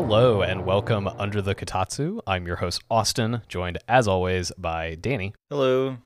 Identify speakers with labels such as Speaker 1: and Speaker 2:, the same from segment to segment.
Speaker 1: Hello and welcome Under the Kotatsu. I'm your host, Austin, joined as always by Danny
Speaker 2: Hello.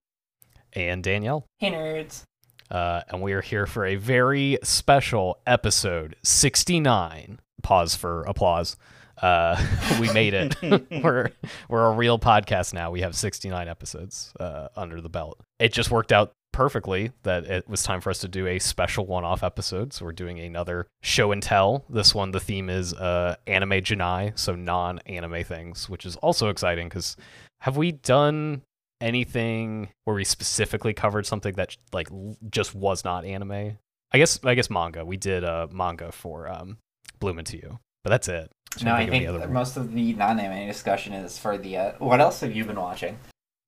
Speaker 1: and Danielle.
Speaker 3: Hey nerds.
Speaker 1: Uh, and we are here for a very special episode 69. Pause for applause. Uh, we made it. we're we're a real podcast now. We have 69 episodes uh, under the belt. It just worked out perfectly that it was time for us to do a special one-off episode. So we're doing another show and tell. This one, the theme is uh, anime janai, so non-anime things, which is also exciting because have we done anything where we specifically covered something that like just was not anime? I guess I guess manga. We did uh, manga for um, Bloom into You, but that's it.
Speaker 3: No, I think
Speaker 1: one.
Speaker 3: most of the non-anime discussion is for the. Uh, what else have you been watching?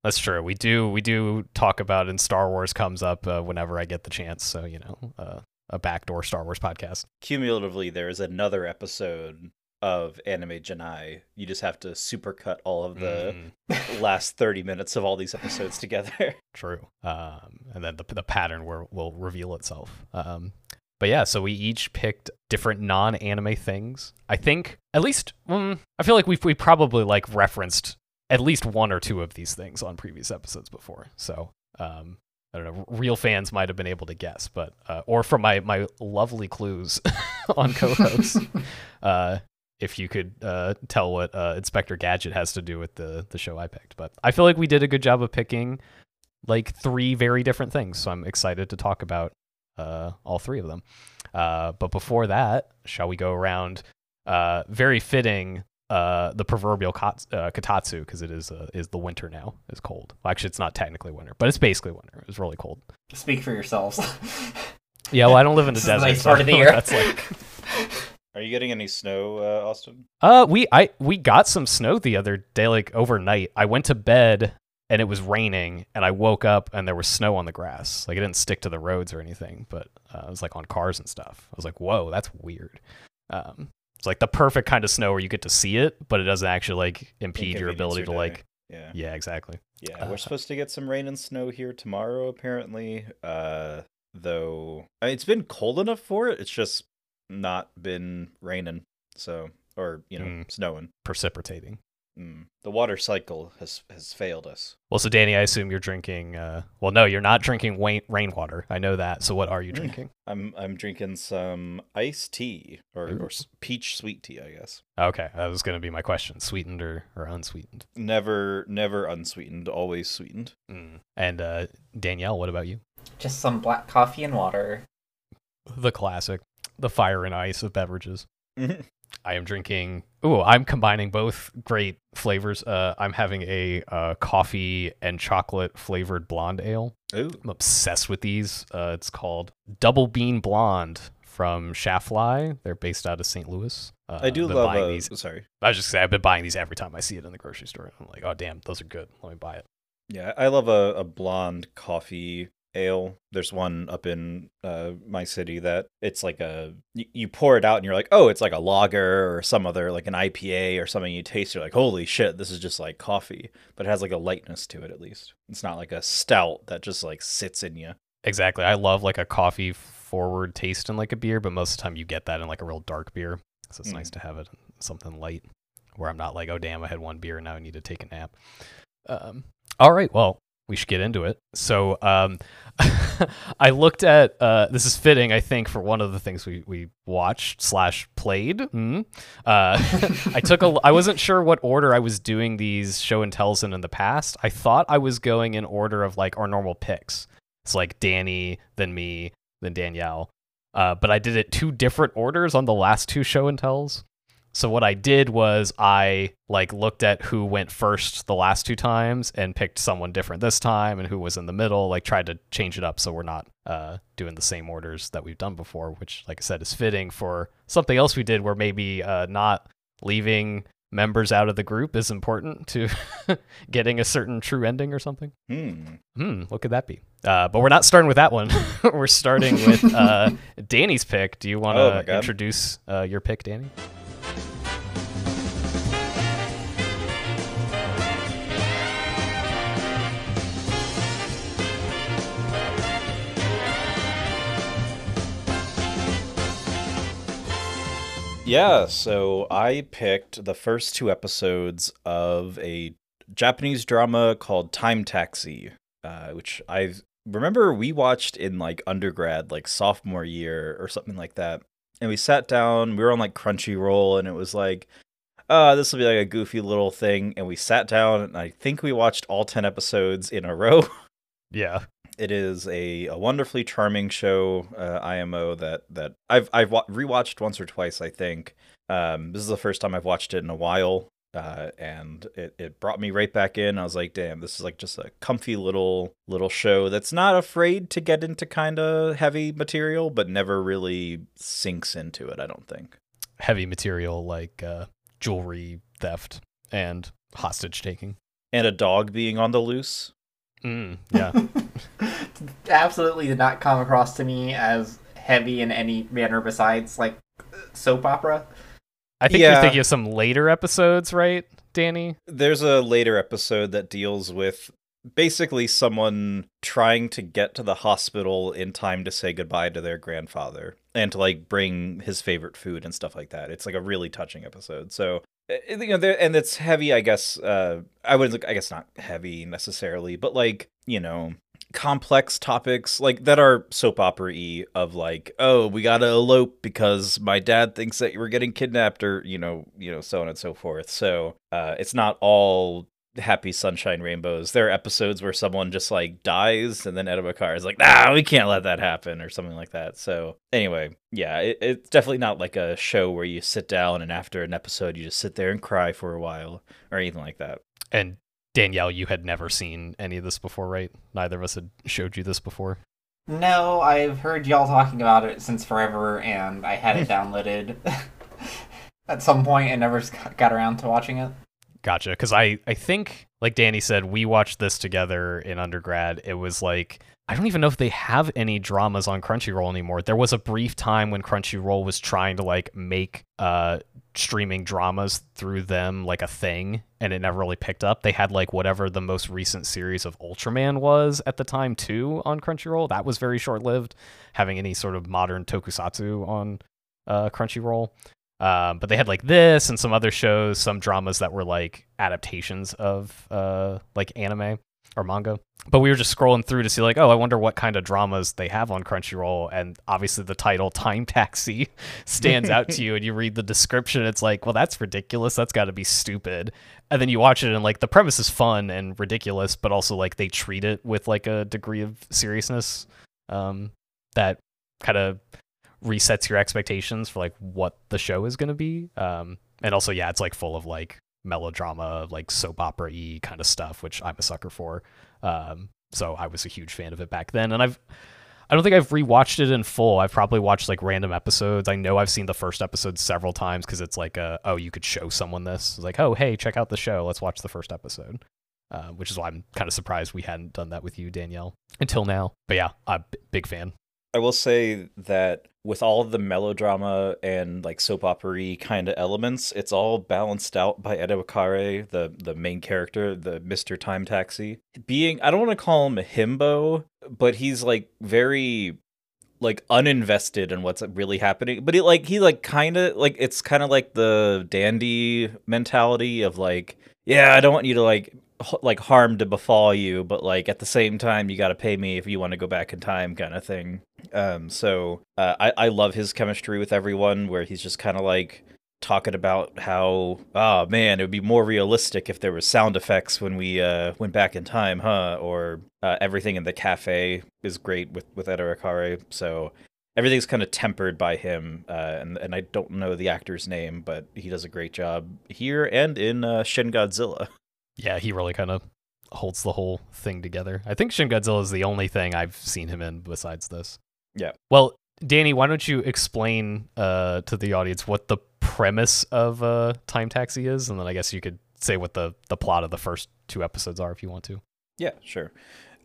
Speaker 1: That's true. We do we do talk about and Star Wars comes up uh, whenever I get the chance. So you know, uh, a backdoor Star Wars podcast.
Speaker 2: Cumulatively, there is another episode of Anime Janai. You just have to supercut all of the
Speaker 1: Mm,
Speaker 2: last 30 minutes of all these episodes together.
Speaker 1: true. Um, and then the the pattern will will reveal itself. Um, but yeah, so we each picked different non-anime things. I think at least mm, I feel like we've we probably like referenced at least one or two of these things on previous episodes before. So um, I don't know. Real fans might have been able to guess, but uh, or from my my lovely clues on co-hosts, uh, if you could uh, tell what uh, Inspector Gadget has to do with the the show I picked. But I feel like we did a good job of picking like three very different things. So I'm excited to talk about uh, all three of them. Uh, but before that, shall we go around? Uh, very fitting. Uh, the proverbial kat- uh, kotatsu because it is uh, is the winter now. It's cold. Well, actually, it's not technically winter, but it's basically winter. It's really cold.
Speaker 3: Speak for yourselves.
Speaker 1: Yeah, well, I don't live in the
Speaker 3: This is the
Speaker 1: desert.
Speaker 3: nice
Speaker 1: so
Speaker 3: part of the year.
Speaker 1: That's like,
Speaker 2: Are you getting any snow, uh, Austin?
Speaker 1: uh, we I we got some snow the other day, like overnight. I went to bed and it was raining, and I woke up and there was snow on the grass. Like it didn't stick to the roads or anything, but uh, it was like on cars and stuff. I was like, whoa, that's weird. Um, it's like the perfect kind of snow where you get to see it, but it doesn't actually like impede your ability
Speaker 2: your
Speaker 1: to like.
Speaker 2: Yeah.
Speaker 1: Yeah, exactly.
Speaker 2: Yeah,
Speaker 1: Uh,
Speaker 2: we're supposed to get some rain and snow here tomorrow, apparently. Uh, though I mean, it's been cold enough for it. It's just not been raining, so or you know,
Speaker 1: Mm.
Speaker 2: snowing.
Speaker 1: Precipitating.
Speaker 2: Mm. The water cycle has has failed us.
Speaker 1: Well, so Danny, I assume you're drinking. Uh, well, no, you're not drinking rain rainwater. I know that. So what are you
Speaker 2: Mm.
Speaker 1: drinking?
Speaker 2: I'm I'm drinking some iced tea or, or peach sweet tea, I guess.
Speaker 1: Okay, that was going to be my question: sweetened or, or unsweetened?
Speaker 2: Never never unsweetened, always sweetened.
Speaker 1: Mm. And uh, Danielle, what about you?
Speaker 3: Just some black coffee and water.
Speaker 1: The classic, the fire and ice of beverages. I am drinking. Oh, I'm combining both great flavors. Uh, I'm having a uh, coffee and chocolate flavored blonde ale.
Speaker 2: Ooh.
Speaker 1: I'm obsessed with these. Uh, it's called Double Bean Blonde from Schlafly. They're based out of St. Louis. Uh,
Speaker 2: I do love
Speaker 1: buying
Speaker 2: uh,
Speaker 1: these.
Speaker 2: sorry.
Speaker 1: I was just saying, I've been buying these every time I see it in the grocery store. I'm like, oh damn, those are good. Let me buy it.
Speaker 2: Yeah, I love a, a blonde coffee ale. There's one up in uh, my city that it's like a you, pour it out and you're like, oh, it's like a lager or some other like an IPA or something. You taste, you're like, holy shit, this is just like coffee, but it has like a lightness to it at least. It's not like a stout that just like sits in you.
Speaker 1: Exactly. I love like a coffee forward taste in like a beer, but most of the time you get that in like a real dark beer. So it's
Speaker 2: Mm.
Speaker 1: nice to have it in something light we should get into it. So um, I looked at uh, this is fitting, I think, for one of the things we, we watched slash played. Hmm? Uh, I took a. I wasn't sure what order I was doing these show and tells in in the past. I thought I was going in order of like our normal picks. It's like Danny, then me, then Danielle. Uh, but I did it two different orders on the last two show and tells. So what I did was I like looked at who went first the last two times and picked someone different this time and who was in the middle, like tried to change it up so we're not uh, doing the same orders that we've done before, which like I said is fitting for something else we did where maybe uh, not leaving members out of the group is important to getting a certain true ending or something.
Speaker 2: Hmm.
Speaker 1: Hmm, what could that be? Uh, but we're not starting with that one. we're starting with uh, Danny's pick. Do you want
Speaker 2: Oh
Speaker 1: to
Speaker 2: God.
Speaker 1: introduce uh, your pick, Danny?
Speaker 2: Yeah, so I picked the first two episodes of a Japanese drama called Time Taxi, uh, which I remember we watched in like undergrad, like sophomore year or something like that. And we sat down, we were on like Crunchyroll, and it was like, uh, this will be like a goofy little thing. And we sat down, and I think we watched all 10 episodes in a row.
Speaker 1: Yeah.
Speaker 2: It is a, a wonderfully charming show, uh, IMO that that I've I've wa- rewatched once or twice. I think um, this is the first time I've watched it in a while, uh, and it, it brought me right back in. I was like, damn, this is like just a comfy little little show that's not afraid to get into kind of heavy material, but never really sinks into it. I don't think.
Speaker 1: Heavy material like uh, jewelry theft and hostage taking.
Speaker 2: And a dog being on the loose.
Speaker 1: Mm, yeah.
Speaker 3: Absolutely did not come across to me as heavy in any manner besides like soap opera.
Speaker 1: I think
Speaker 2: Yeah.
Speaker 1: you're thinking of some later episodes, right, Danny?
Speaker 2: There's a later episode that deals with basically someone trying to get to the hospital in time to say goodbye to their grandfather and to like bring his favorite food and stuff like that. It's like a really touching episode. So you know, and it's heavy. I guess uh, I wouldn't, I guess not heavy necessarily, but like you know, complex topics like that are soap opera y of like, oh, we gotta elope because my dad thinks that you were getting kidnapped, or you know, you know, so on and so forth. So uh, it's not all happy sunshine rainbows. There are episodes where someone just like dies, and then Edabakar is like, nah, we can't let that happen, or something like that. So anyway, yeah, it, it's definitely not like a show where you sit down and after an episode you just sit there and cry for a while or anything like that.
Speaker 1: And Danielle, you had never seen any of this before, right? Neither of us had showed you this before.
Speaker 3: No, I've heard y'all talking about it since forever, and I had it downloaded at some point and never got around to watching it.
Speaker 1: Gotcha. Because I, I think, like Danny said, we watched this together in undergrad. It was like, I don't even know if they have any dramas on Crunchyroll anymore. There was a brief time when Crunchyroll was trying to like make uh streaming dramas through them like a thing, and it never really picked up. They had like whatever the most recent series of Ultraman was at the time too on Crunchyroll. That was very short lived, having any sort of modern tokusatsu on uh, Crunchyroll. Um, but they had like this and some other shows, some dramas that were like adaptations of uh, like anime or manga. But we were just scrolling through to see like, oh, I wonder what kind of dramas they have on Crunchyroll. And obviously the title Time Taxi stands out to you and you read the description, it's like, well, that's ridiculous. That's got to be stupid. And then you watch it and like the premise is fun and ridiculous, but also like they treat it with like a degree of seriousness um, that kind of resets your expectations for like what the show is going to be. Um, and also, yeah, it's like full of like melodrama, like soap opera y kind of stuff, which I'm a sucker for. Um, so I was a huge fan of it back then, and I've. I don't think I've rewatched it in full. I've probably watched like random episodes. I know I've seen the first episode several times because it's like, a, oh, you could show someone this. It's like, oh, hey, check out the show. Let's watch the first episode. Uh, which is why I'm kind of surprised we hadn't done that with you, Danielle, until now. But yeah, I'm a b- big fan.
Speaker 2: I will say that with all the melodrama and like soap opera kind of elements, it's all balanced out by Edo Akare, the the main character, the Mr. Time Taxi. Being I don't want to call him a himbo, but he's like very like uninvested in what's really happening. But he like he like kind of like it's kind of like the dandy mentality of like, yeah, I don't want you to like like harm to befall you, but like at the same time you got to pay me if you want to go back in time kind of thing. Um so uh, I I love his chemistry with everyone where he's just kind of like talking about how oh man it would be more realistic if there was sound effects when we uh went back in time huh or uh, everything in the cafe is great with with Edo so everything's kind of tempered by him uh and and I don't know the actor's name but he does a great job here and in uh, Shin Godzilla
Speaker 1: Yeah, he really kind of holds the whole thing together. I think Shin Godzilla is the only thing I've seen him in besides this.
Speaker 2: Yeah.
Speaker 1: Well, Danny, why don't you explain uh, to the audience what the premise of uh, Time Taxi is, and then I guess you could say what the the plot of the first two episodes are if you want to.
Speaker 2: Yeah, sure.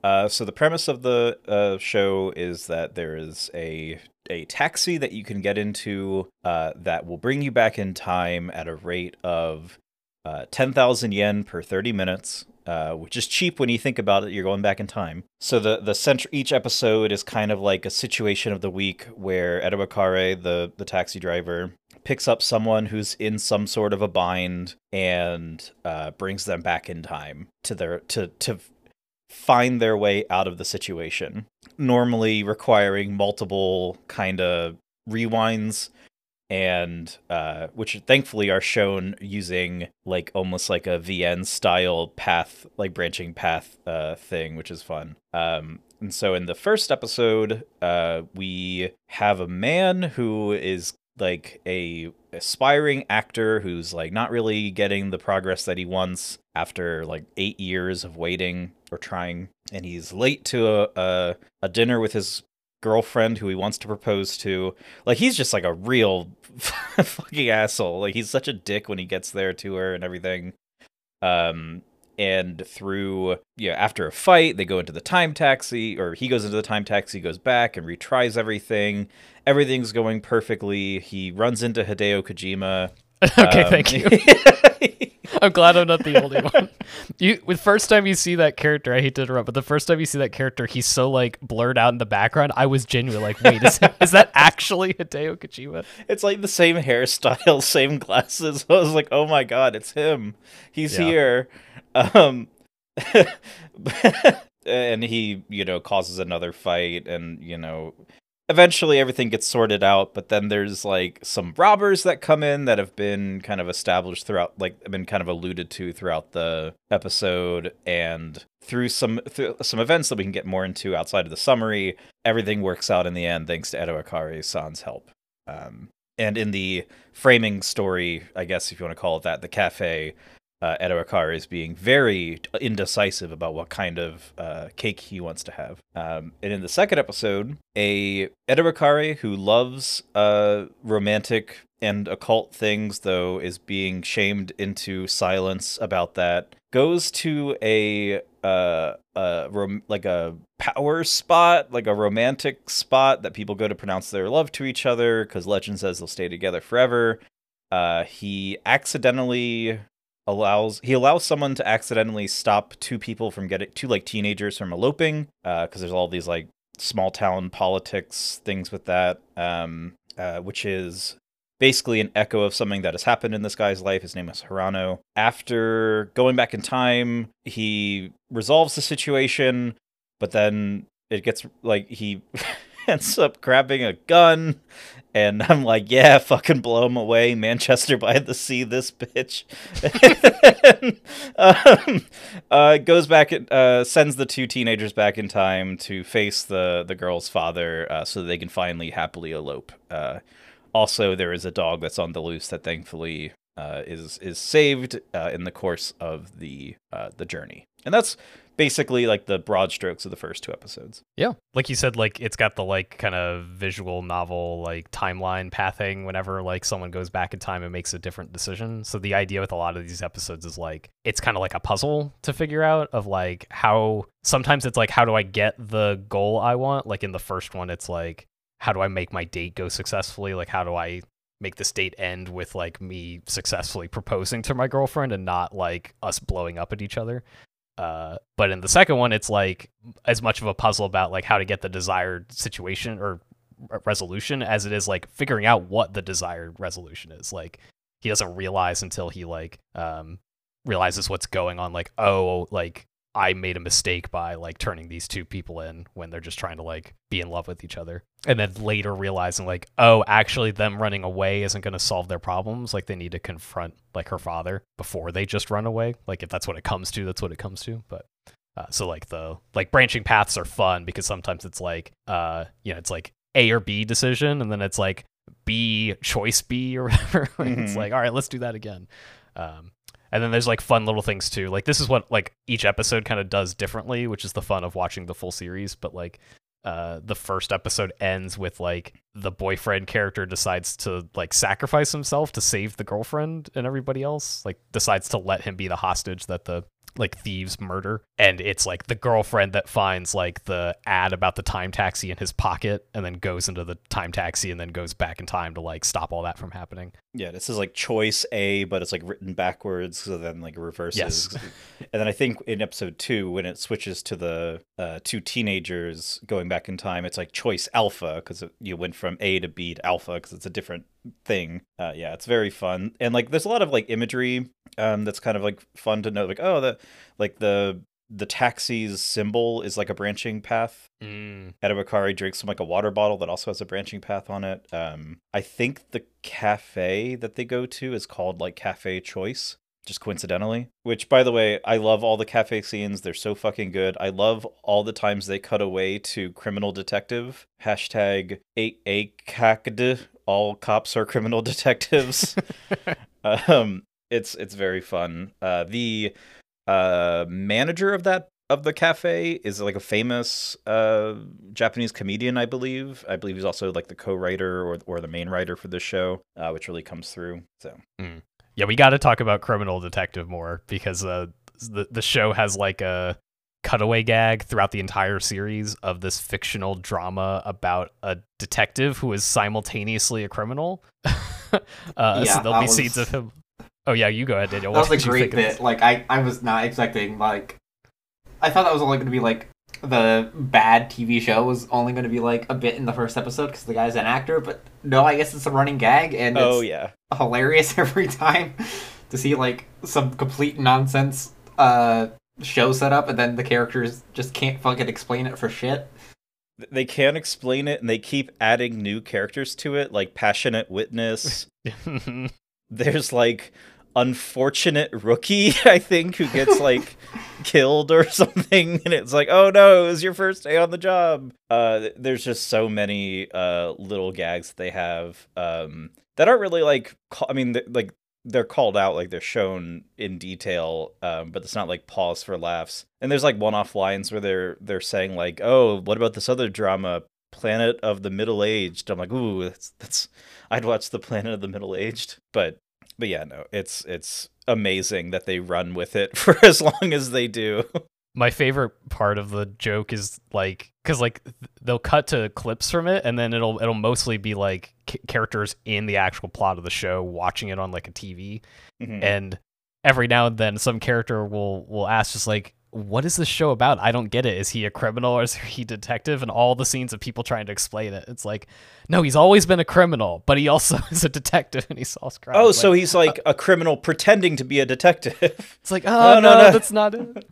Speaker 2: Uh, so the premise of the uh, show is that there is a a taxi that you can get into uh, that will bring you back in time at a rate of uh, ten thousand yen per thirty minutes, uh, which is cheap when you think about it. You're going back in time. So the the center each episode is kind of like a situation of the week where Edo Akare, the the taxi driver, picks up someone who's in some sort of a bind and uh, brings them back in time to their to to find their way out of the situation. Normally requiring multiple kind of rewinds and uh, which thankfully are shown using like almost like a VN style path, like branching path uh, thing, which is fun. Um, and so in the first episode, uh, we have a man who is like a aspiring actor who's like not really getting the progress that he wants after like eight years of waiting or trying and he's late to a, a, a dinner with his girlfriend who he wants to propose to. Like he's just like a real fucking asshole. Like he's such a dick when he gets there to her and everything. Um and through yeah, after a fight, they go into the time taxi or he goes into the time taxi, goes back and retries everything. Everything's going perfectly. He runs into Hideo Kojima.
Speaker 1: okay,
Speaker 2: Um,
Speaker 1: thank you. I'm glad I'm not the only one. You, the first time you see that character, I hate to interrupt, but the first time you see that character, he's so like blurred out in the background. I was genuinely like, wait, is, is that actually Hideo Kojima?
Speaker 2: It's like the same hairstyle, same glasses. I was like, "Oh my god, it's him. He's
Speaker 1: Yeah.
Speaker 2: here." Um and he, you know, causes another fight and, you know, eventually everything gets sorted out, but then there's like some robbers that come in that have been kind of established throughout like been kind of alluded to throughout the episode and through some through some events that we can get more into outside of the summary, everything works out in the end thanks to Edo Akari-san's help. Um, and in the framing story, I guess if you want to call it that, the cafe, uh, Edo Akari is being very indecisive about what kind of uh, cake he wants to have. Um, and in the second episode, a Edo Akari who loves uh, romantic and occult things, though, is being shamed into silence about that. Goes to a uh, rom- like a power spot, like a romantic spot that people go to pronounce their love to each other because legend says they'll stay together forever. Uh, he accidentally allows he allows someone to accidentally stop two people from getting two like teenagers from eloping because there's all these like small town politics things with that um uh, which is basically an echo of something that has happened in this guy's life. His name is Hirano. After going back in time he resolves the situation but then it gets like he ends up grabbing a gun and I'm like, yeah, fucking blow him away, Manchester by the Sea, this bitch. um, uh, goes back, and uh, sends the two teenagers back in time to face the the girl's father, uh, so they can finally happily elope. Uh, also, there is a dog that's on the loose that thankfully uh, is is saved uh, in the course of the uh, the journey, and that's basically like the broad strokes of the first two episodes.
Speaker 1: Yeah, like you said, like it's got the like kind of visual novel like timeline pathing. Whenever like someone goes back in time and makes a different decision. So the idea with a lot of these episodes is like it's kind of like a puzzle to figure out of like how sometimes it's like how do I get the goal I want. Like in the first one, it's like how do I make my date go successfully? Like how do I make this date end with like me successfully proposing to my girlfriend and not like us blowing up at each other. Uh, but in the second one, it's like as much of a puzzle about like how to get the desired situation or resolution as it is like figuring out what the desired resolution is. Like he doesn't realize until he like um realizes what's going on. Like oh, like I made a mistake by like turning these two people in when they're just trying to like be in love with each other. And then later realizing like, oh, actually them running away isn't going to solve their problems. Like they need to confront like her father before they just run away. Like if that's what it comes to, that's what it comes to. But uh, so like the like branching paths are fun because sometimes it's like uh you know, it's like A or B decision and then it's like B choice B or whatever. it's
Speaker 2: Mhm.
Speaker 1: like, all right, let's do that again. Um and then there's like fun little things too. Like this is what like each episode kind of does differently, which is the fun of watching the full series. But like uh the first episode ends with like the boyfriend character decides to like sacrifice himself to save the girlfriend and everybody else. Like decides to let him be the hostage that the like thieves murder and it's like the girlfriend that finds like the ad about the time taxi in his pocket and then goes into the time taxi and then goes back in time to like stop all that from happening
Speaker 2: Yeah, this is like choice A, but it's like written backwards, so then like reverses.
Speaker 1: Yes.
Speaker 2: and then I think in episode two, when it switches to the uh, two teenagers going back in time, it's like choice alpha because you went from A to B to alpha because it's a different thing. Uh, yeah, it's very fun, and like there's a lot of like imagery um, that's kind of like fun to know. Like oh, the like the the taxi's symbol is like a branching path
Speaker 1: Mm.
Speaker 2: Edabakari drinks from like a water bottle that also has a branching path on it. Um, I think the cafe that they go to is called like Cafe Choice, just coincidentally. Which, by the way, I love all the cafe scenes. They're so fucking good. I love all the times they cut away to criminal detective. Hashtag ACACD. All cops are criminal detectives. um, it's it's very fun. Uh, the uh, manager of that of the cafe is like a famous uh, Japanese comedian, I believe. I believe he's also like the co-writer or or the main writer for this show, uh, which really comes through. So
Speaker 1: Yeah, we got to talk about Criminal Detective more because uh, the the show has like a cutaway gag throughout the entire series of this fictional drama about a detective who is simultaneously a criminal. uh,
Speaker 3: Yeah,
Speaker 1: so there'll be
Speaker 3: was-
Speaker 1: scenes of him. Oh yeah, you go ahead, Danielle.
Speaker 3: That was
Speaker 1: did
Speaker 3: a great
Speaker 1: think
Speaker 3: bit. Like I, I was not expecting like I thought that was only going to be like the bad TV show was only going to be like a bit in the first episode because the guy's an actor, but no, I guess it's a running gag and
Speaker 2: oh
Speaker 3: it's
Speaker 2: yeah,
Speaker 3: hilarious every time to see like some complete nonsense uh show set up and then the characters just can't fucking explain it for shit.
Speaker 2: they can't explain it, and they keep adding new characters to it, like passionate witness. There's like unfortunate rookie, I think, who gets like killed or something, and it's like, oh no, it was your first day on the job. Uh, there's just so many uh little gags that they have um that aren't really like, ca- I mean, th- like they're called out, like they're shown in detail, um, but it's not like pause for laughs. And there's like one-off lines where they're they're saying like, oh, what about this other drama? Planet of the Middle Aged. I'm like, ooh, that's that's. I'd watch the Planet of the Middle Aged, but but yeah, no, it's it's amazing that they run with it for as long as they do.
Speaker 1: My favorite part of the joke is like because like they'll cut to clips from it, and then it'll it'll mostly be like c- characters in the actual plot of the show watching it on like a TV,
Speaker 2: Mhm.
Speaker 1: and every now and then some character will will ask just like what is this show about? I don't get it. Is he a criminal or is he detective? And all the scenes of people trying to explain it. It's like no he's always been a criminal but he also is a detective and he solves crimes.
Speaker 2: Oh,
Speaker 1: Like,
Speaker 2: so he's like a criminal pretending to be a detective.
Speaker 1: it's like oh
Speaker 2: No,
Speaker 1: no,
Speaker 2: no, no.
Speaker 1: that's not it.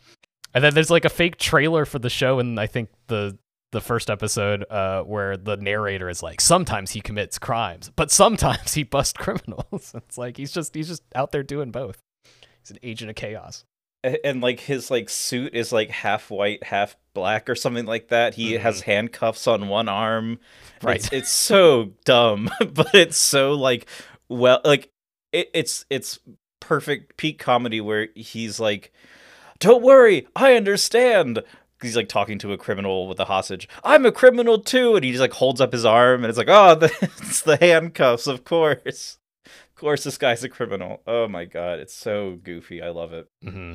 Speaker 1: And then there's like a fake trailer for the show and i think the the first episode uh, where the narrator is like sometimes he commits crimes but sometimes he busts criminals. It's like he's just he's just out there doing both. He's an agent of chaos
Speaker 2: And like his like suit is like half white, half black or something like that. He
Speaker 1: Mhm.
Speaker 2: has handcuffs on one arm.
Speaker 1: Right.
Speaker 2: It's, it's so dumb, but it's so like well like it, it's it's perfect peak comedy where he's like don't worry, I understand. He's like talking to a criminal with a hostage. I'm a criminal too, and he just like holds up his arm, and it's like, oh, the, it's the handcuffs, of course. Of course, this guy's a criminal. Oh my god, it's so goofy. I love it.
Speaker 1: hmm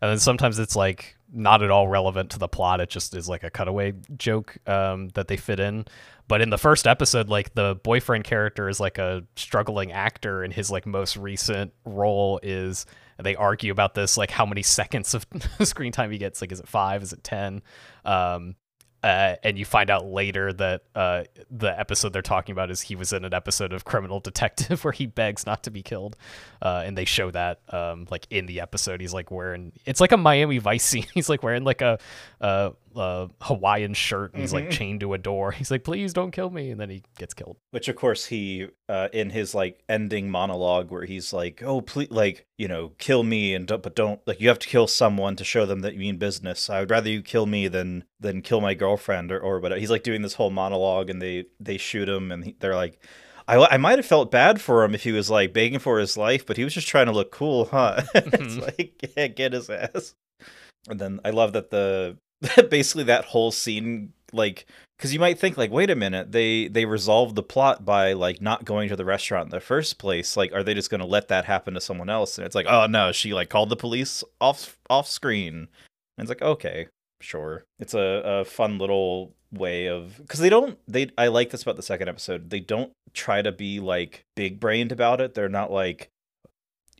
Speaker 1: And then sometimes it's like not at all relevant to the plot. It just is like a cutaway joke um, that they fit in. But in the first episode, like the boyfriend character is like a struggling actor, and his like most recent role is they argue about this, like how many seconds of screen time he gets. Like, is it five? Is it ten? Um, uh, and you find out later that uh, the episode they're talking about is he was in an episode of Criminal Detective where he begs not to be killed, uh, and they show that um, like in the episode he's like wearing it's like a Miami Vice scene. He's like wearing like a, a Hawaiian shirt and he's like
Speaker 2: Mhm.
Speaker 1: chained to a door. He's like, "Please don't kill me," and then he gets killed.
Speaker 2: Which, of course, he uh, in his like ending monologue where he's like, "Oh, please, like you know, kill me and don't, but don't like you have to kill someone to show them that you mean business. I would rather you kill me than than kill my girlfriend or or whatever." He's like doing this whole monologue, and they they shoot him, and he, they're like. I, I might have felt bad for him if he was like begging for his life, but he was just trying to look cool, huh? it's
Speaker 1: Mhm.
Speaker 2: like, yeah, get his ass. And then I love that the basically that whole scene, like, because you might think like, wait a minute, they they resolved the plot by like not going to the restaurant in the first place. Like, are they just going to let that happen to someone else? And it's like, oh no, she like called the police off off screen. And it's like, okay, sure. It's a, a fun little way of because they don't they I like this about the second episode. They don't try to be like big brained about it. They're not like,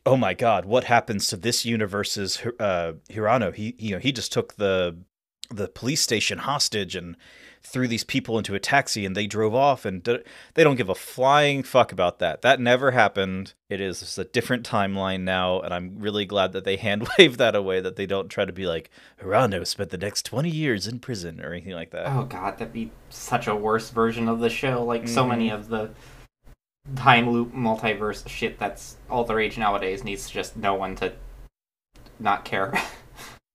Speaker 2: oh my god, what happens to this universe's uh, Hirano? He you know he just took the the police station hostage and threw these people into a taxi and they drove off and d- they don't give a flying fuck about that. That never happened. It is a different timeline now and I'm really glad that they hand wave that away that they don't try to be like Hirano spent the next 20 years in prison or anything like that.
Speaker 3: Oh god, that'd be such a worse version of the show. Like so many mm-hmm. of the time loop multiverse shit that's all the rage nowadays needs just no one to not care.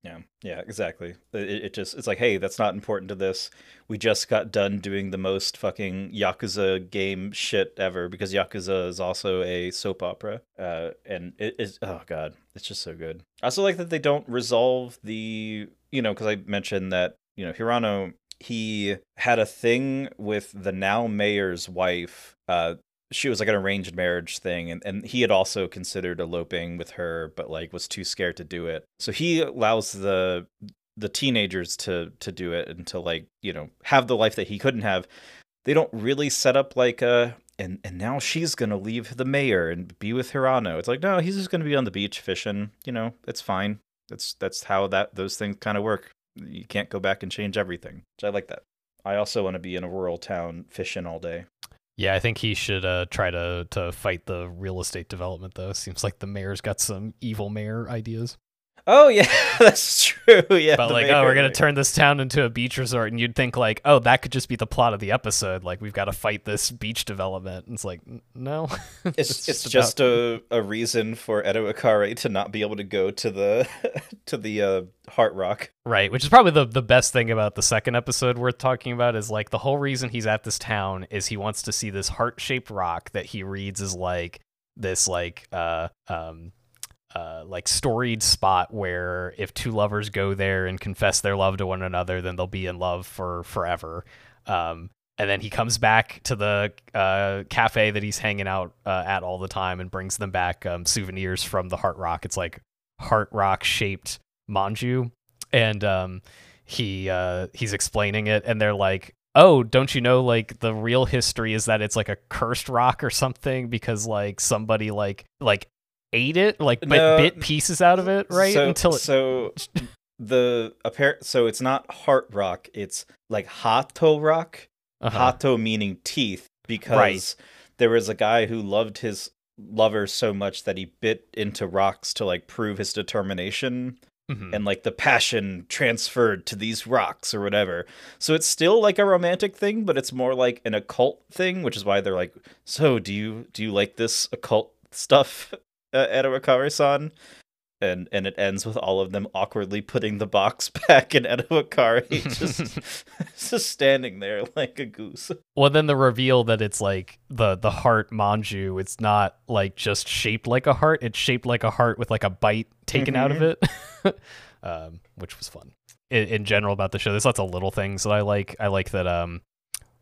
Speaker 2: Yeah, yeah, exactly. It, it just it's like, hey, that's not important to this. We just got done doing the most fucking Yakuza game shit ever because Yakuza is also a soap opera. Uh, and it is oh god, it's just so good. I also like that they don't resolve the you know because I mentioned that you know Hirano he had a thing with the now mayor's wife uh she was like an arranged marriage thing and, and he had also considered eloping with her but like was too scared to do it so he allows the the teenagers to to do it and to like you know have the life that he couldn't have they don't really set up like a and and now she's gonna leave the mayor and be with Hirano. It's like no, he's just gonna be on the beach fishing. You know, it's fine. That's that's how that those things kind of work. You can't go back and change everything. So I like that. I also want to be in a rural town fishing all day.
Speaker 1: Yeah, I think he should uh, try to to fight the real estate development though. Seems like the mayor's got some evil mayor ideas.
Speaker 2: Oh yeah, that's true. Yeah,
Speaker 1: but like, oh, we're gonna turn this town into a beach resort, and you'd think like, oh, that could just be the plot of the episode. Like, we've got to fight this beach development. And it's like, no,
Speaker 2: it's it's, it's just, a, a reason for Edo Akari to not be able to go to the to the uh, Heart Rock.
Speaker 1: Right, which is probably the the best thing about the second episode worth talking about is like the whole reason he's at this town is he wants to see this heart shaped rock that he reads is like this like uh um uh, like storied spot where if two lovers go there and confess their love to one another, then they'll be in love for forever. Um, and then he comes back to the uh, cafe that he's hanging out uh, at all the time and brings them back um, souvenirs from the Heart Rock. It's like Heart Rock shaped manju, and um, he uh, he's explaining it, and they're like, "Oh, don't you know? Like the real history is that it's like a cursed rock or something because like somebody like like ate it, like but no, bit pieces out of it, right?
Speaker 2: So,
Speaker 1: Until it...
Speaker 2: so the apparent so it's not heart rock, it's like hato rock. Uh-huh. Hato meaning teeth because right. there was a guy who loved his lover so much that he bit into rocks to like prove his determination. Mm-hmm. And like the passion transferred to these rocks or whatever. So it's still like a romantic thing, but it's more like an occult thing, which is why they're like, "So, do you do you like this occult stuff?" uh, Edawakari-san, and and it ends with all of them awkwardly putting the box back in Edawakari, just just standing there like a goose.
Speaker 1: Well, then the reveal that it's like the the heart manju, it's not like just shaped like a heart; it's shaped like a heart with like a bite taken mm-hmm. out of mm-hmm. it, um, which was fun. In, in general about the show, there's lots of little things that I like. I like that um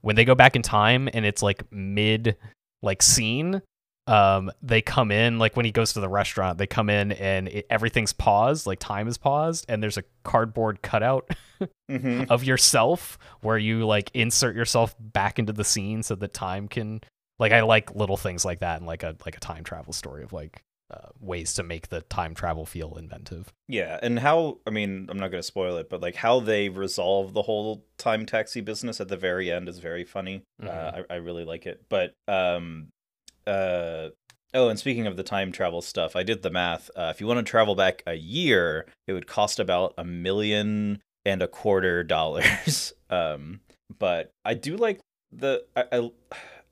Speaker 1: when they go back in time and it's like mid like scene um they come in like when he goes to the restaurant they come in and it, everything's paused like time is paused and there's a cardboard cutout mm-hmm. of yourself where you like insert yourself back into the scene so that time can like i like little things like that and like a like a time travel story of like uh, ways to make the time travel feel inventive
Speaker 2: yeah and how i mean i'm not going to spoil it but like how they resolve the whole time taxi business at the very end is very funny mm-hmm. uh, I, I really like it but um uh oh and speaking of the time travel stuff i did the math. Uh, if you want to travel back a year it would cost about a million and a quarter dollars. Um but i do like the i i,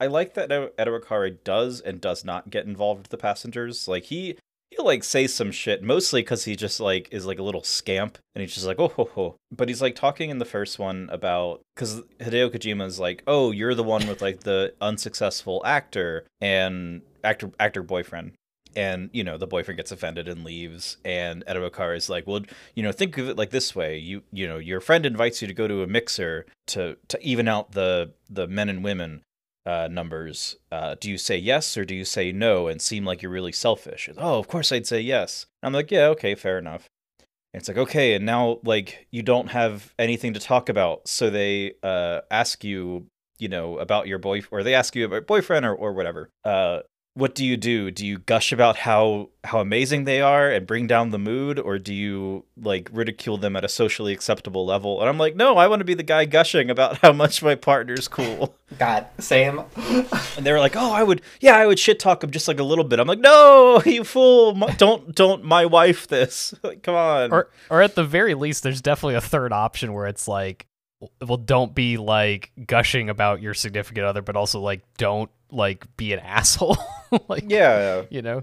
Speaker 2: I like that Edo Edawakari does and does not get involved with the passengers. Like he he'll like say some shit mostly because he just like is like a little scamp and he's just like oh ho ho. But he's like talking in the first one about because hideo kojima's like oh you're the one with like the unsuccessful actor and actor actor boyfriend. And you know the boyfriend gets offended and leaves and Edawakari is like well you know think of it like this way. You you know your friend invites you to go to a mixer to to even out the the men and women uh, numbers, uh, do you say yes or do you say no and seem like you're really selfish? Oh, of course I'd say yes. I'm like, yeah, okay, fair enough. And it's like, okay, and now like you don't have anything to talk about, so they uh ask you, you know, about your boy or they ask you about boyfriend or or whatever. Uh what do you do? Do you gush about how how amazing they are and bring down the mood, or do you like ridicule them at a socially acceptable level? And I'm like, no, I want to be the guy gushing about how much my partner's cool.
Speaker 3: God, Sam.
Speaker 2: and they were like, oh, I would, yeah, I would shit talk him just like a little bit. I'm like, no, you fool! My- don't don't my wife this. like, come on.
Speaker 1: Or or at the very least, there's definitely a third option where it's like, well, don't be like gushing about your significant other, but also like don't like be an asshole. like
Speaker 2: yeah.
Speaker 1: you know.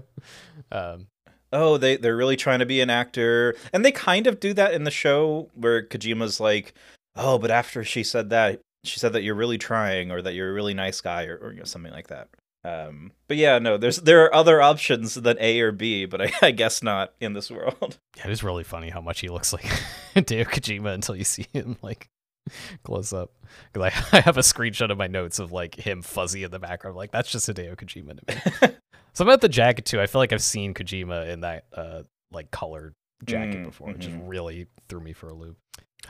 Speaker 1: Um,
Speaker 2: Oh, they they're really trying to be an actor, and they kind of do that in the show where Kojima's like, oh, but after she said that, she said that you're really trying, or that you're a really nice guy, or, or you know, something like that. Um, but yeah, no, there's there are other options than A or B, but I, I guess not in this world.
Speaker 1: yeah, it is really funny how much he looks like Hideo Kojima until you see him like close up. Because I, I have a screenshot of my notes of like him fuzzy in the background. Like that's just Hideo Kojima to me. So about the jacket too. I feel like I've seen Kojima in that uh like colored jacket
Speaker 2: Mm,
Speaker 1: before, which just
Speaker 2: mhm.
Speaker 1: really threw me for a loop.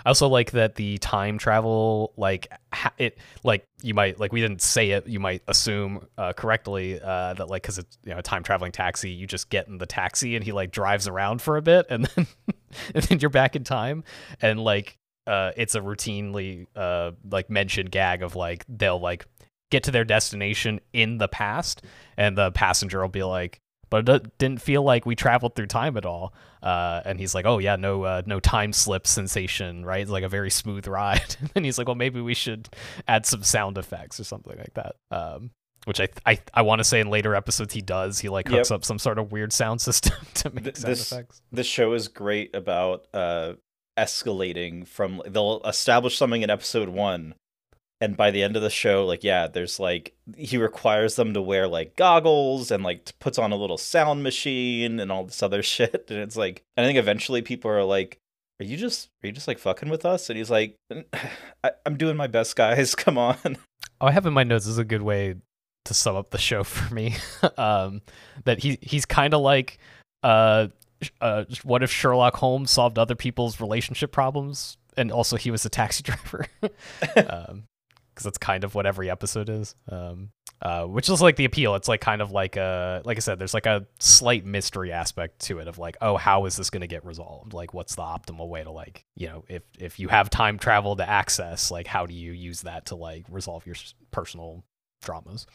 Speaker 1: I also like that the time travel, like ha- it, like you might like we didn't say it, you might assume uh, correctly uh, that like because it's you know a time traveling taxi, you just get in the taxi and he like drives around for a bit and then and then you're back in time and like uh, it's a routinely uh like mentioned gag of like they'll like get to their destination in the past and the passenger will be like but it didn't feel like we traveled through time at all. Uh, and he's like oh yeah no uh, no time slip sensation right? It's like a very smooth ride. And he's like well maybe we should add some sound effects or something like that um, which I I, I want to say in later episodes he does. He like hooks
Speaker 2: Yep.
Speaker 1: up some sort of weird sound system to make
Speaker 2: Th-
Speaker 1: sound
Speaker 2: this-
Speaker 1: effects.
Speaker 2: this show is great about uh escalating from they'll establish something in episode one and by the end of the show like yeah there's like he requires them to wear like goggles and like puts on a little sound machine and all this other shit and it's like i think eventually people are like are you just are you just like fucking with us and he's like I, i'm doing my best guys come on
Speaker 1: Oh, I have in my notes is a good way to sum up the show for me. um, that he he's kind of like, uh, uh, what if Sherlock Holmes solved other people's relationship problems, and also he was a taxi driver, um, because that's kind of what every episode is. Um, uh, which is like the appeal. It's like kind of like a like I said, there's like a slight mystery aspect to it of like, oh, how is this going to get resolved? Like, what's the optimal way to like, you know, if if you have time travel to access, like, how do you use that to like resolve your personal dramas?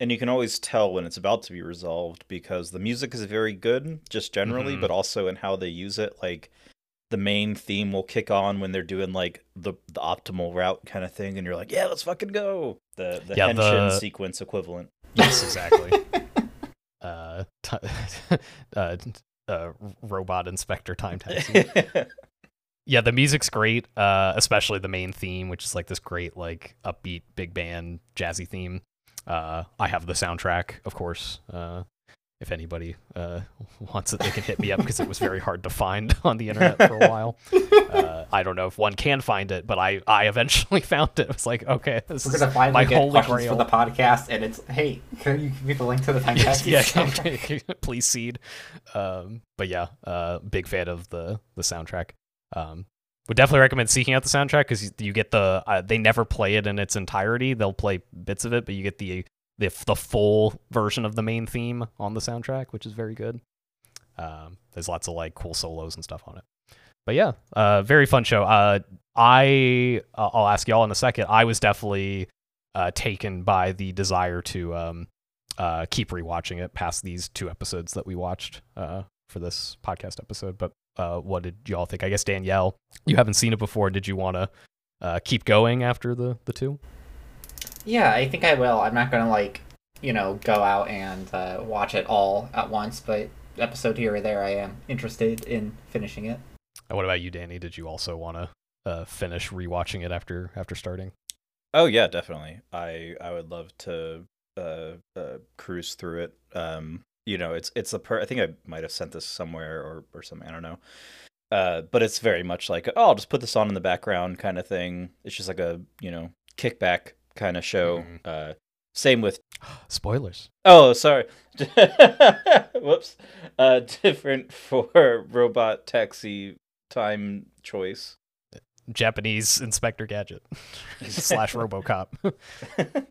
Speaker 2: And you can always tell when it's about to be resolved because the music is very good just generally
Speaker 1: Mhm.
Speaker 2: but also in how they use it like the main theme will kick on when they're doing like the the optimal route kind of thing and you're like yeah let's fucking go the the
Speaker 1: Yeah,
Speaker 2: henshin
Speaker 1: the-
Speaker 2: sequence equivalent
Speaker 1: Yes, exactly. uh, t- uh, uh, robot inspector time taxi. yeah, the music's great, uh, especially the main theme, which is like this great, like upbeat big band jazzy theme. Uh, I have the soundtrack, of course. Uh, if anybody uh, wants it, they can hit me up because it was very hard to find on the internet for a while. Uh, I don't know if one can find it, but I, I eventually found it. It was like, okay, this
Speaker 3: We're
Speaker 1: is
Speaker 3: gonna finally
Speaker 1: my
Speaker 3: get
Speaker 1: holy grail.
Speaker 3: for the podcast, and it's hey, can you give me the link to the time taxi?
Speaker 1: yeah, please seed. Um, but yeah, uh, big fan of the the soundtrack. Um, would definitely recommend seeking out the soundtrack because you, get the uh, they never play it in its entirety. They'll play bits of it, but you get the the the full version of the main theme on the soundtrack, which is very good. Um, there's lots of like cool solos and stuff on it. But yeah, uh, very fun show. Uh, I uh, I'll ask y'all in a second. I was definitely uh, taken by the desire to um, uh, keep rewatching it past these two episodes that we watched uh, for this podcast episode. But uh, what did y'all think? I guess Danielle, you haven't seen it before. Did you want to uh, keep going after the the two?
Speaker 3: Yeah, I think I will. I'm not gonna like, you know, go out and uh, watch it all at once, but episode here or there, I am interested in finishing it.
Speaker 1: And what about you, Danny? Did you also want to uh, finish rewatching it after after starting?
Speaker 2: oh yeah definitely i i would love to uh, uh cruise through it um you know it's it's a per i think i might have sent this somewhere or or something i don't know uh but it's very much like oh i'll just put this on in the background kind of thing it's just like a you know kickback kind of show
Speaker 1: Mhm.
Speaker 2: uh Same with
Speaker 1: Spoilers.
Speaker 2: Oh, sorry. Whoops. Uh, different for robot taxi time choice.
Speaker 1: Japanese Inspector Gadget slash RoboCop.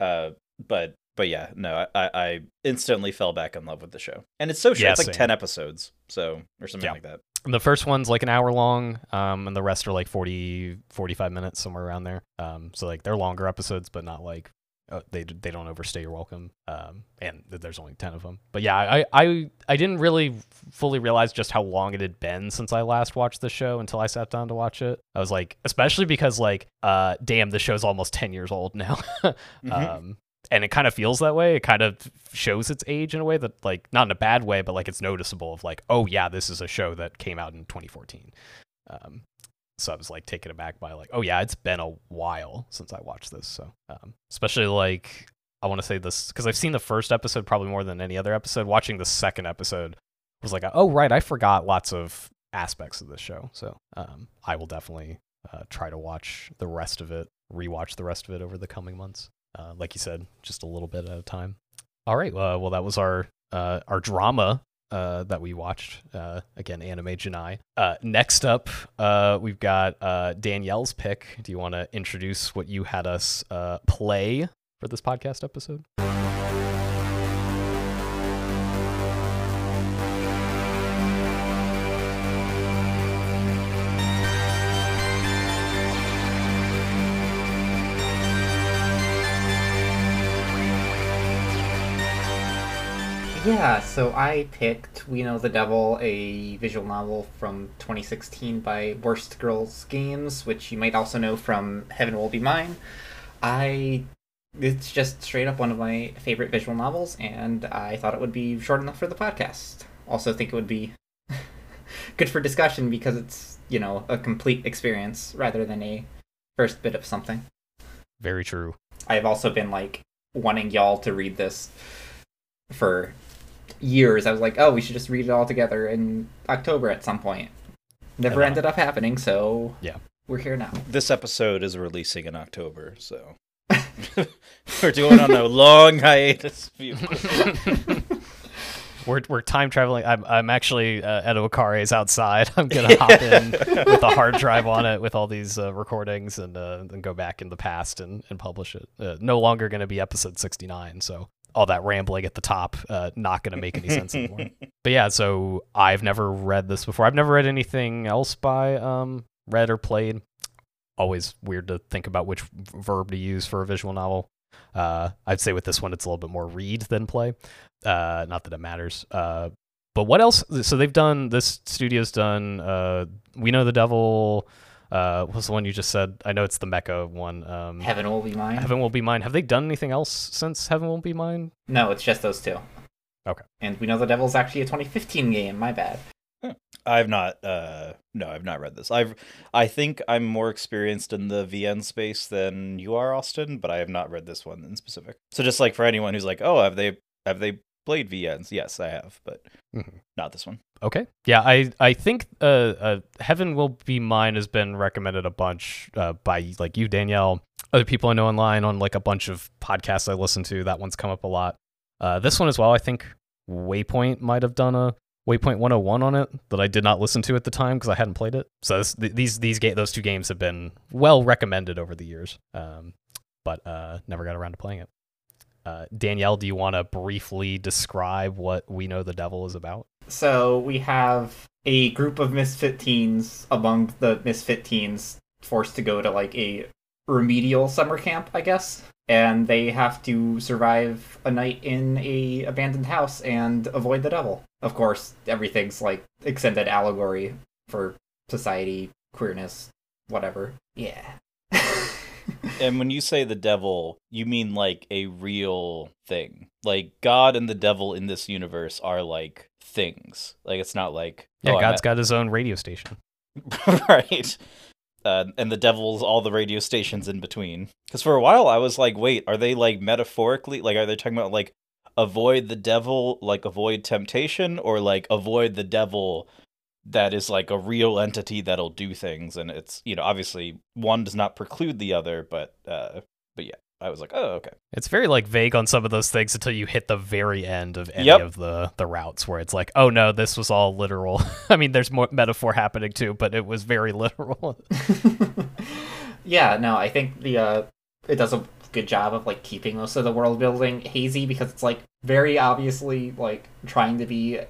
Speaker 2: uh, but but yeah, no, I, I instantly fell back in love with the show, and it's so short.
Speaker 1: Yeah,
Speaker 2: it's like
Speaker 1: same.
Speaker 2: ten episodes, so or something
Speaker 1: Yeah.
Speaker 2: like that.
Speaker 1: the first one's like an hour long, um, and the rest are like 40, 45 minutes, somewhere around there. Um, so like they're longer episodes, but not like uh, they they don't overstay your welcome. Um, and th- there's only ten of them. But yeah, I I I didn't really fully realize just how long it had been since I last watched the show until I sat down to watch it. I was like, especially because like, uh, damn, the show's almost ten years old now.
Speaker 2: Mhm.
Speaker 1: um and it kind of feels that way. It kind of shows its age in a way that like not in a bad way but like it's noticeable of like oh yeah this is a show that came out in 2014 um so i was like taken aback by like oh yeah it's been a while since i watched this so um especially like i want to say this because i've seen the first episode probably more than any other episode. Watching the second episode was like oh right i forgot lots of aspects of this show. So um i will definitely uh, try to watch the rest of it rewatch the rest of it over the coming months uh, like you said, just a little bit at a time. All right. Uh, well, that was our uh, our drama uh, that we watched. Uh, again, Anime Ja Nai. Uh, next up, uh, we've got uh, Danielle's pick. Do you want to introduce what you had us uh, play for this podcast episode?
Speaker 3: Yeah, so I picked We Know the Devil, a visual novel from 2016 by Worst Girls Games, which you might also know from Heaven Will Be Mine. I it's just straight up one of my favorite visual novels, and I thought it would be short enough for the podcast. Also, think it would be good for discussion because it's you know a complete experience rather than a first bit of something.
Speaker 1: Very true.
Speaker 3: I've also been like wanting y'all to read this for years. I was like, oh, we should just read it all together in October at some point. Never
Speaker 1: Yeah.
Speaker 3: ended up happening, so
Speaker 1: Yeah.
Speaker 3: we're here now.
Speaker 2: This episode is releasing in October, so we're doing on a long hiatus.
Speaker 1: We're, we're time traveling. I'm, I'm actually uh, at Okare's outside. I'm going to hop in with a hard drive on it with all these uh, recordings and uh, then go back in the past and, and publish it. Uh, no longer going to be episode 69. So all that rambling at the top, uh, not going to make any sense anymore. But yeah, so I've never read this before. I've never read anything else by um, read or played. Always weird to think about which verb to use for a visual novel. Uh, I'd say with this one, it's a little bit more read than play. Uh, not that it matters. Uh, but what else? So they've done this studio's done. Uh, we know the devil. Uh, what was the one you just said? I know it's the Mecha one. Um,
Speaker 3: Heaven will be mine.
Speaker 1: Heaven will be mine. Have they done anything else since Heaven will be mine?
Speaker 3: No, it's just those two.
Speaker 1: Okay.
Speaker 3: And we know the Devil's actually a 2015 game. My bad.
Speaker 2: I've not uh no, I've not read this. I've I think I'm more experienced in the VN space than you are, Austin, but I have not read this one in specific. So just like for anyone who's like, "Oh, have they have they played VNs?" Yes, I have, but
Speaker 1: Mhm.
Speaker 2: not this one.
Speaker 1: Okay. Yeah, I I think uh, uh Heaven Will Be Mine has been recommended a bunch uh, by like you Danielle, other people I know online on like a bunch of podcasts I listen to. That one's come up a lot. Uh, this one as well. I think Waypoint might have done a Waypoint 101 on it that I did not listen to at the time because I hadn't played it. So this, these these ga- those two games have been well recommended over the years, um, but uh, never got around to playing it. Uh, Danielle, do you want to briefly describe what We Know the Devil is about?
Speaker 3: So we have a group of misfit teens among the misfit teens forced to go to like a remedial summer camp, I guess. And they have to survive a night in a abandoned house and avoid the devil. Of course, everything's like extended allegory for society, queerness, whatever. Yeah.
Speaker 2: And when you say the devil, you mean like a real thing. Like God and the devil in this universe are like things. Like it's not like
Speaker 1: Yeah,
Speaker 2: oh,
Speaker 1: God's got his own radio station.
Speaker 2: right. Uh, and the devil's all the radio stations in between. Because for a while I was like, wait, are they like metaphorically? Like, are they talking about like avoid the devil, like avoid temptation, or like avoid the devil that is like a real entity that'll do things? And it's you know obviously one does not preclude the other, but uh, but yeah, I was like, oh, okay.
Speaker 1: It's very like vague on some of those things until you hit the very end of any
Speaker 2: Yep.
Speaker 1: of the the routes where it's like, oh no, this was all literal. I mean, there's more metaphor happening too, but it was very literal.
Speaker 3: yeah, no, I think the uh, it does a good job of like keeping most of the world building hazy because it's like very obviously like trying to be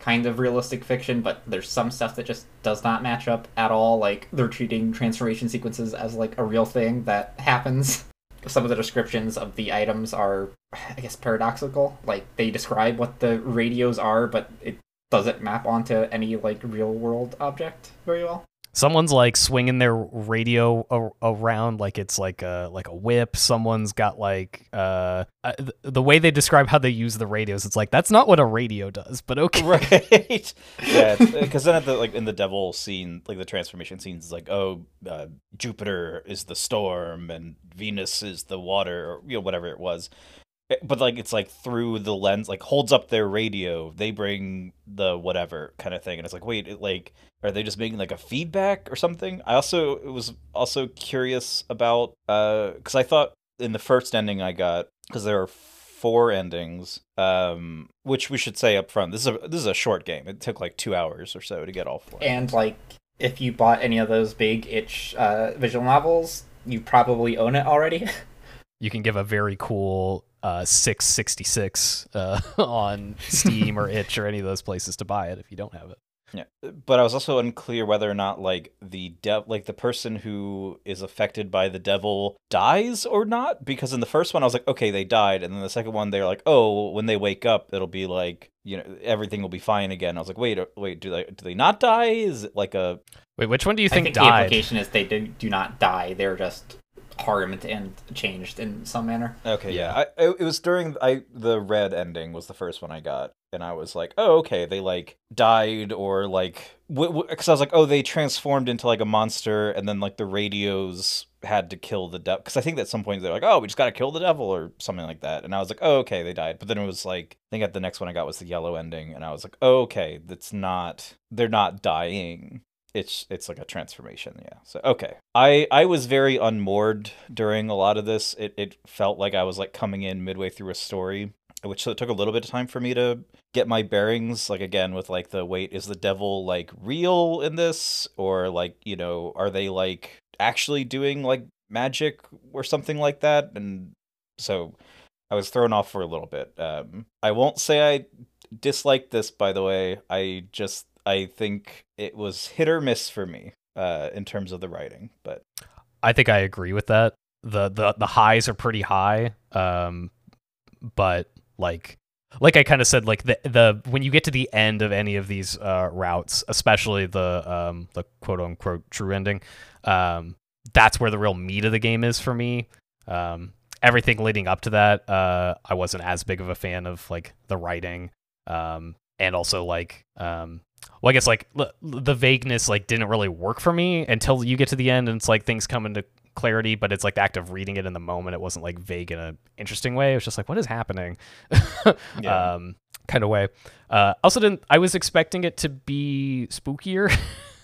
Speaker 3: kind of realistic fiction, but there's some stuff that just does not match up at all. Like they're treating transformation sequences as like a real thing that happens. Some of the descriptions of the items are, I guess, paradoxical. Like they describe what the radios are, but it doesn't map onto any like real world object very well.
Speaker 1: Someone's like swinging their radio a- around like it's like a like a whip. Someone's got like uh uh, th- the way they describe how they use the radios. It's like that's not what a radio does, but okay.
Speaker 2: right yeah because then at the like in the devil scene like the transformation scenes is like oh uh, jupiter is the storm and venus is the water or you know whatever it was but like it's like through the lens like holds up their radio they bring the whatever kind of thing and it's like wait it, like are they just making like a feedback or something i also was also curious about uh because i thought in the first ending i got because there are four endings um which we should say up front this is a this is a short game it took like two hours or so to get all four
Speaker 3: And like, if you bought any of those big itch uh, visual novels, you probably own it already.
Speaker 1: You can give a very cool uh 666 uh on Steam or itch or any of those places to buy it if you don't have it.
Speaker 2: Yeah, but I was also unclear whether or not like the dev, like the person who is affected by the devil dies or not. Because in the first one, I was like, okay, they died, and then the second one, they're like, oh, when they wake up, it'll be like you know everything will be fine again. I was like, wait, uh, wait, do they do they not die? Is it like a
Speaker 1: Wait, which one do you
Speaker 3: I
Speaker 1: think,
Speaker 3: think the implication is they do, do not die; they're just harmed and changed in some manner.
Speaker 2: Okay,
Speaker 1: Yeah.
Speaker 2: yeah. I, it was during I the red ending was the first one I got, and I was like, oh, okay, they like died or like because I was like, oh, they transformed into like a monster, and then like the radios had to kill the devil because I think at some point they're like, oh, we just gotta kill the devil or something like that, and I was like, oh, okay, they died, but then it was like I think at the next one I got was the yellow ending, and I was like, oh, okay, that's not they're not dying it's it's like a transformation yeah. So okay. I i was very unmoored during a lot of this. It, it felt like i was like coming in midway through a story which so it took a little bit of time for me to get my bearings like again with like the wait is the devil like real in this? Or like you know are they like actually doing like magic or something like that? And so i was thrown off for a little bit. Um i won't say i disliked this by the way. I just i think it was hit or miss for me uh in terms of the writing but
Speaker 1: I think I agree with that. The the the highs are pretty high. Um but like like I kind of said like the the when you get to the end of any of these uh routes, especially the um the quote unquote true ending, um that's where the real meat of the game is for me. Um everything leading up to that, uh I wasn't as big of a fan of like the writing um and also like um well, I guess like l- the vagueness like didn't really work for me until you get to the end and it's like things come into clarity, but it's like the act of reading it in the moment. It wasn't like vague in an interesting way. It was just like, what is happening?
Speaker 2: Yeah.
Speaker 1: Um, kind of way. Uh, also didn't, I was expecting it to be spookier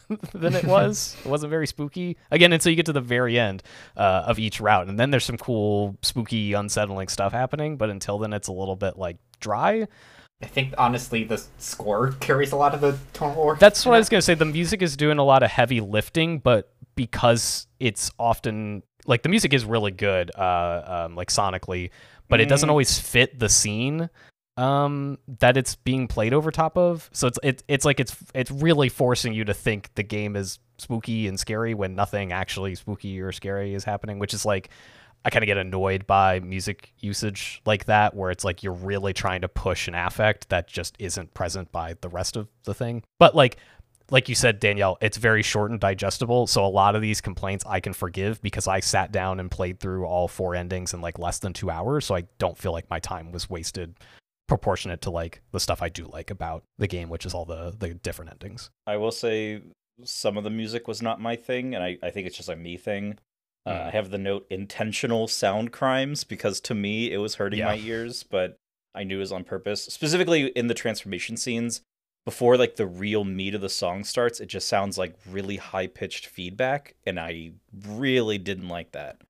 Speaker 1: than it was. it wasn't very spooky again until you get to the very end uh, of each route. And then there's some cool, spooky, unsettling stuff happening. But until then, it's a little bit like dry.
Speaker 3: I think honestly, the score carries a lot of the tonal work.
Speaker 1: That's what I was gonna say. The music is doing a lot of heavy lifting, but because it's often like the music is really good, uh, um, like sonically, but it doesn't
Speaker 2: Mm.
Speaker 1: always fit the scene um that it's being played over top of so it's it, it's like it's it's really forcing you to think the game is spooky and scary when nothing actually spooky or scary is happening which is like I kind of get annoyed by music usage like that, where it's like you're really trying to push an affect that just isn't present by the rest of the thing. But like, like you said, Danielle, it's very short and digestible. So a lot of these complaints I can forgive because I sat down and played through all four endings in like less than two hours. So I don't feel like my time was wasted proportionate to like the stuff I do like about the game, which is all the the different endings.
Speaker 2: I will say some of the music was not my thing, and I, I think it's just a me thing. Uh,
Speaker 1: Mm.
Speaker 2: I have the note intentional sound crimes because to me it was hurting
Speaker 1: Yeah.
Speaker 2: my ears, but I knew it was on purpose. Specifically in the transformation scenes, before like the real meat of the song starts, it just sounds like really high pitched feedback, and I really didn't like that.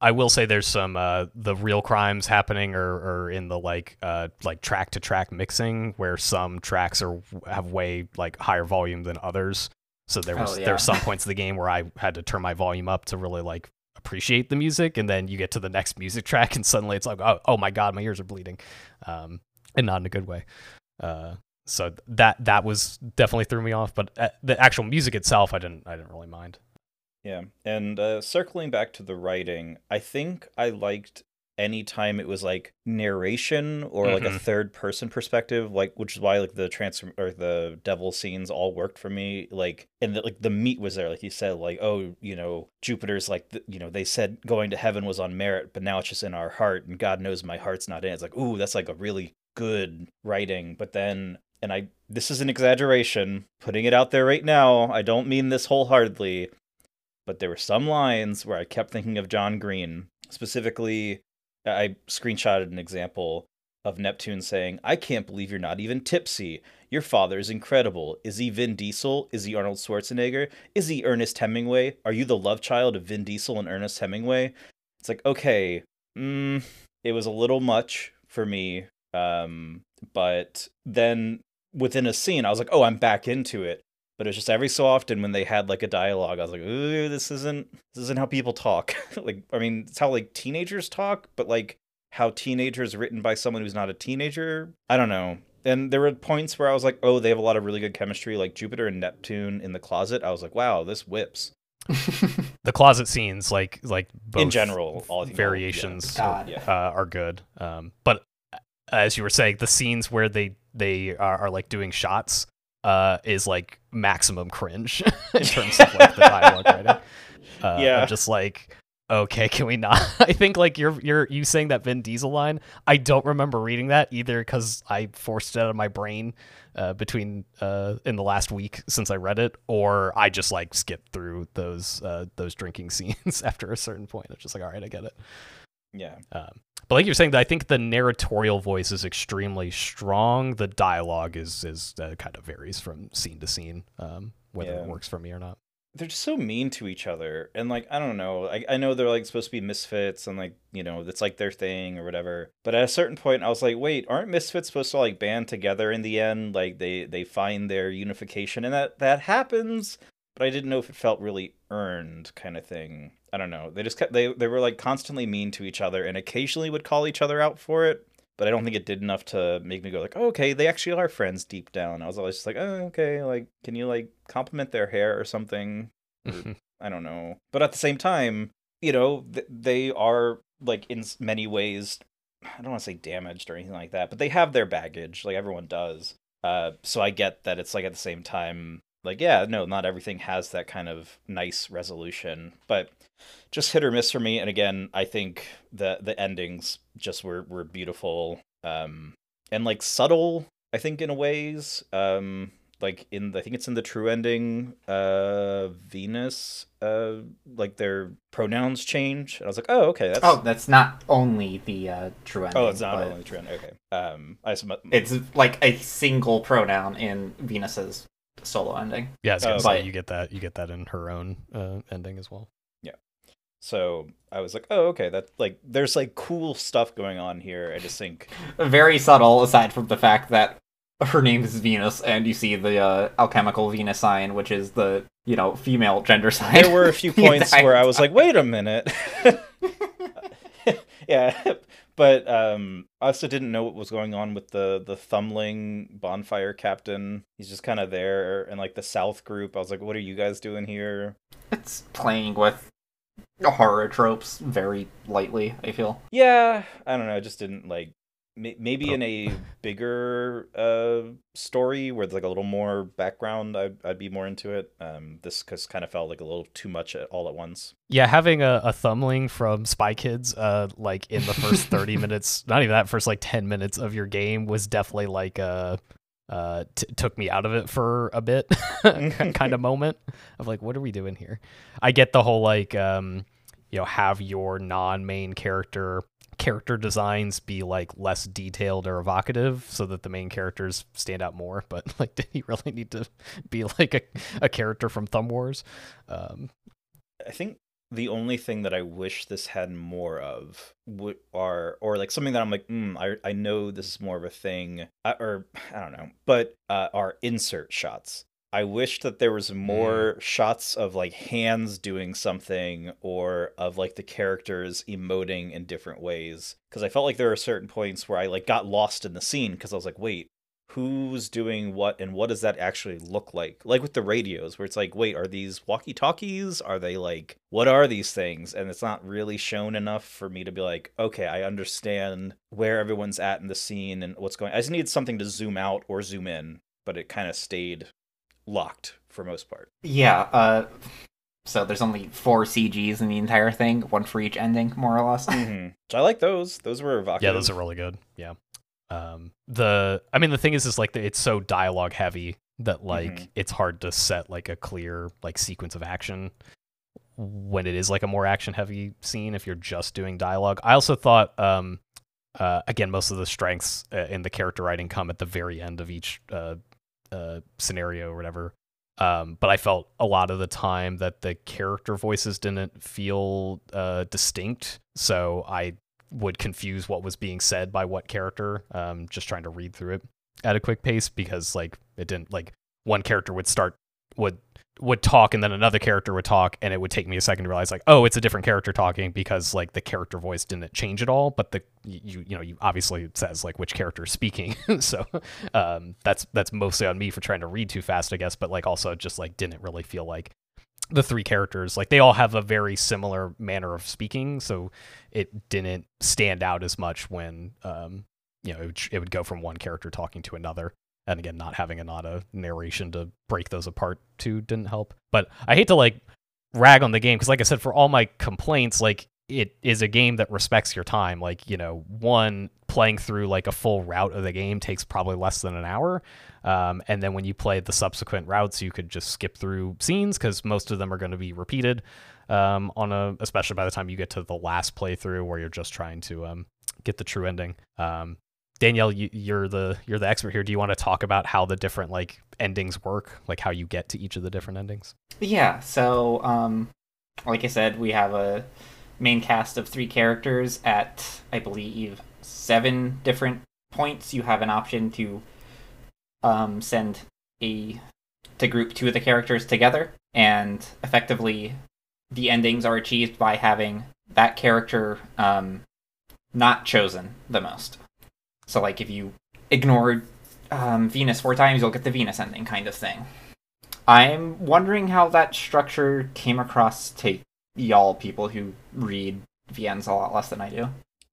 Speaker 1: I will say there's some uh, the real crimes happening or, or in the like uh, like track to track mixing where some tracks are have way like higher volume than others. So there was
Speaker 3: Oh, yeah.
Speaker 1: there were some points of the game where I had to turn my volume up to really like appreciate the music, and then you get to the next music track and suddenly it's like oh oh my god my ears are bleeding, um, and not in a good way. Uh, so that that was definitely threw me off, but uh, the actual music itself I didn't I didn't really mind.
Speaker 2: Yeah, and uh, circling back to the writing, I think I liked any time it was like narration or like a
Speaker 1: Mhm.
Speaker 2: third person perspective, like which is why like the transform or the devil scenes all worked for me. Like and the, like the meat was there, like you said, like oh you know Jupiter's like the, you know they said going to heaven was on merit, but now it's just in our heart, and God knows my heart's not in. it. It's like ooh that's like a really good writing, but then and I this is an exaggeration, putting it out there right now. I don't mean this wholeheartedly but there were some lines where I kept thinking of John Green. Specifically, I screenshotted an example of Neptune saying, I can't believe you're not even tipsy. Your father is incredible. Is he Vin Diesel? Is he Arnold Schwarzenegger? Is he Ernest Hemingway? Are you the love child of Vin Diesel and Ernest Hemingway? It's like, okay, mm, it was a little much for me. Um, but then within a scene, I was like, oh, I'm back into it but it was just every so often when they had like a dialogue, I was like, "Ooh, this isn't this isn't how people talk." like, I mean, it's how like teenagers talk, but like how teenagers written by someone who's not a teenager. I don't know. And there were points where I was like, "Oh, they have a lot of really good chemistry." Like Jupiter and Neptune in the closet, I was like, "Wow, this whips."
Speaker 1: The closet scenes, like like both
Speaker 2: in general, all you know,
Speaker 1: variations,
Speaker 3: God.
Speaker 2: Yeah.
Speaker 1: uh, are good. Um, but as you were saying, the scenes where they they are, are like doing shots uh, is like maximum cringe in terms of like the dialogue writing. Uh,
Speaker 2: Yeah.
Speaker 1: I'm just like, okay, can we not? I think like you're you're you saying that Vin Diesel line. I don't remember reading that either because I forced it out of my brain uh, between uh, in the last week since I read it, or I just like skipped through those uh, those drinking scenes after a certain point. It's just like, all right, I get it.
Speaker 2: Yeah.
Speaker 1: Um, but like you're saying, I think the narratorial voice is extremely strong. The dialogue is is uh, kind of varies from scene to scene, um, whether
Speaker 2: Yeah.
Speaker 1: it works for me or not.
Speaker 2: they're just so mean to each other and like i don't know I, I know they're like supposed to be misfits and like you know that's like their thing or whatever but at a certain point i was like wait aren't misfits supposed to like band together in the end like they they find their unification and that that happens but i didn't know if it felt really earned kind of thing i don't know they just kept they, they were like constantly mean to each other and occasionally would call each other out for it but I don't think it did enough to make me go like, oh, okay, they actually are friends deep down. I was always just like, oh, okay, like, can you like compliment their hair or something? I don't know. But at the same time, you know, th- they are like in many ways, I don't want to say damaged or anything like that, but they have their baggage, like everyone does. Uh, so I get that it's like at the same time, like, yeah, no, not everything has that kind of nice resolution, but just hit or miss for me. And again, I think the the endings just were were beautiful, um, and like subtle. I think in a ways, um, like in the, I think it's in the true ending, uh, Venus, uh, like their pronouns change. And I was like, oh, okay, that's
Speaker 3: oh, that's not only the uh, true ending.
Speaker 2: oh, it's not
Speaker 3: but
Speaker 2: only true ending. Okay, um, I assume
Speaker 3: It's like a single pronoun in Venus's solo ending.
Speaker 1: Yeah, I was gonna
Speaker 2: Oh,
Speaker 1: say
Speaker 3: but-
Speaker 1: you get that you get that in her own uh, ending as well. Yeah.
Speaker 2: So I was like, oh, okay, that like there's like cool stuff going on here. I just think
Speaker 3: Very subtle, aside from the fact that her name is Venus, and you see the uh, alchemical Venus sign, which is the you know female gender sign.
Speaker 2: there were a few points where I was like, wait a minute. yeah, but um, I also didn't know what was going on with the the Thumbling bonfire captain. He's just kind of there, and like the South group. I was like, what are you guys doing here?
Speaker 3: it's playing with horror tropes very lightly. I feel.
Speaker 2: Yeah, I don't know. I just didn't like. May- Maybe
Speaker 1: Oh.
Speaker 2: in a bigger uh, story where there's like a little more background, I'd, I'd be more into it. Um, this cause kind of felt like a little too much at, all at once.
Speaker 1: Yeah, having a, a thumbling from Spy Kids, uh, like in the first thirty minutes, not even that, first like ten minutes of your game was definitely like a, uh, t- took me out of it for a bit, kind of moment of like, what are we doing here? I get the whole like, um, you know, have your non-main character character designs be like less detailed or evocative so that the main characters stand out more but like did he really need to be like a, a character from thumb wars um
Speaker 2: I think the only thing that I wish this had more of would are or like something that I'm like, mm, I I know this is more of a thing, uh, or I don't know, but uh, are insert shots. I wish that there was more mm. shots of like hands doing something or of like the characters emoting in different ways. Because I felt like there were certain points where I like got lost in the scene because I was like, wait, who's doing what and what does that actually look like? Like with the radios where it's like wait are these walkie talkies are they like what are these things? And it's not really shown enough for me to be like okay i understand where everyone's at in the scene and what's going i just needed something to zoom out or zoom in but it kind of stayed locked for most part
Speaker 3: yeah uh so there's only four CGs in the entire thing, one for each ending, more or less.
Speaker 2: mm-hmm. I like those. Those were evocative.
Speaker 1: Yeah, those are really good. Yeah. Um, the I mean the thing is is like it's so dialogue heavy that like mm-hmm. it's hard to set like a clear like sequence of action when it is like a more action heavy scene if you're just doing dialogue. I also thought um uh, again most of the strengths uh, in the character writing come at the very end of each uh, uh, scenario or whatever. Um, but I felt a lot of the time that the character voices didn't feel uh, distinct, so I would confuse what was being said by what character. Um, just trying to read through it at a quick pace because like it didn't like one character would start would would talk and then another character would talk and it would take me a second to realize like oh it's a different character talking because like the character voice didn't change at all but the you you know you obviously it says like which character is speaking. So um that's that's mostly on me for trying to read too fast i guess but like also just like didn't really feel like the three characters like they all have a very similar manner of speaking so it didn't stand out as much when um you know it would, it would go from one character talking to another and again not having a not a narration to break those apart too didn't help but i hate to like rag on the game because like i said for all my complaints like it is a game that respects your time like you know one playing through like a full route of the game takes probably less than an hour um, and then when you play the subsequent routes, you could just skip through scenes because most of them are going to be repeated. Um, on a especially by the time you get to the last playthrough where you're just trying to um, get the true ending. Um, Danielle, you, are the you're the expert here. Do you want to talk about how the different like endings work, like how you get to each of the different endings?
Speaker 3: Yeah. So, um, like I said, we have a main cast of three characters at I believe seven different points. You have an option to um, send a to group two of the characters together, and effectively, the endings are achieved by having that character um, not chosen the most. So, like, if you ignore um, Venus four times, you'll get the Venus ending, kind of thing. I'm wondering how that structure came across to y'all people who read VNs a lot less than I do.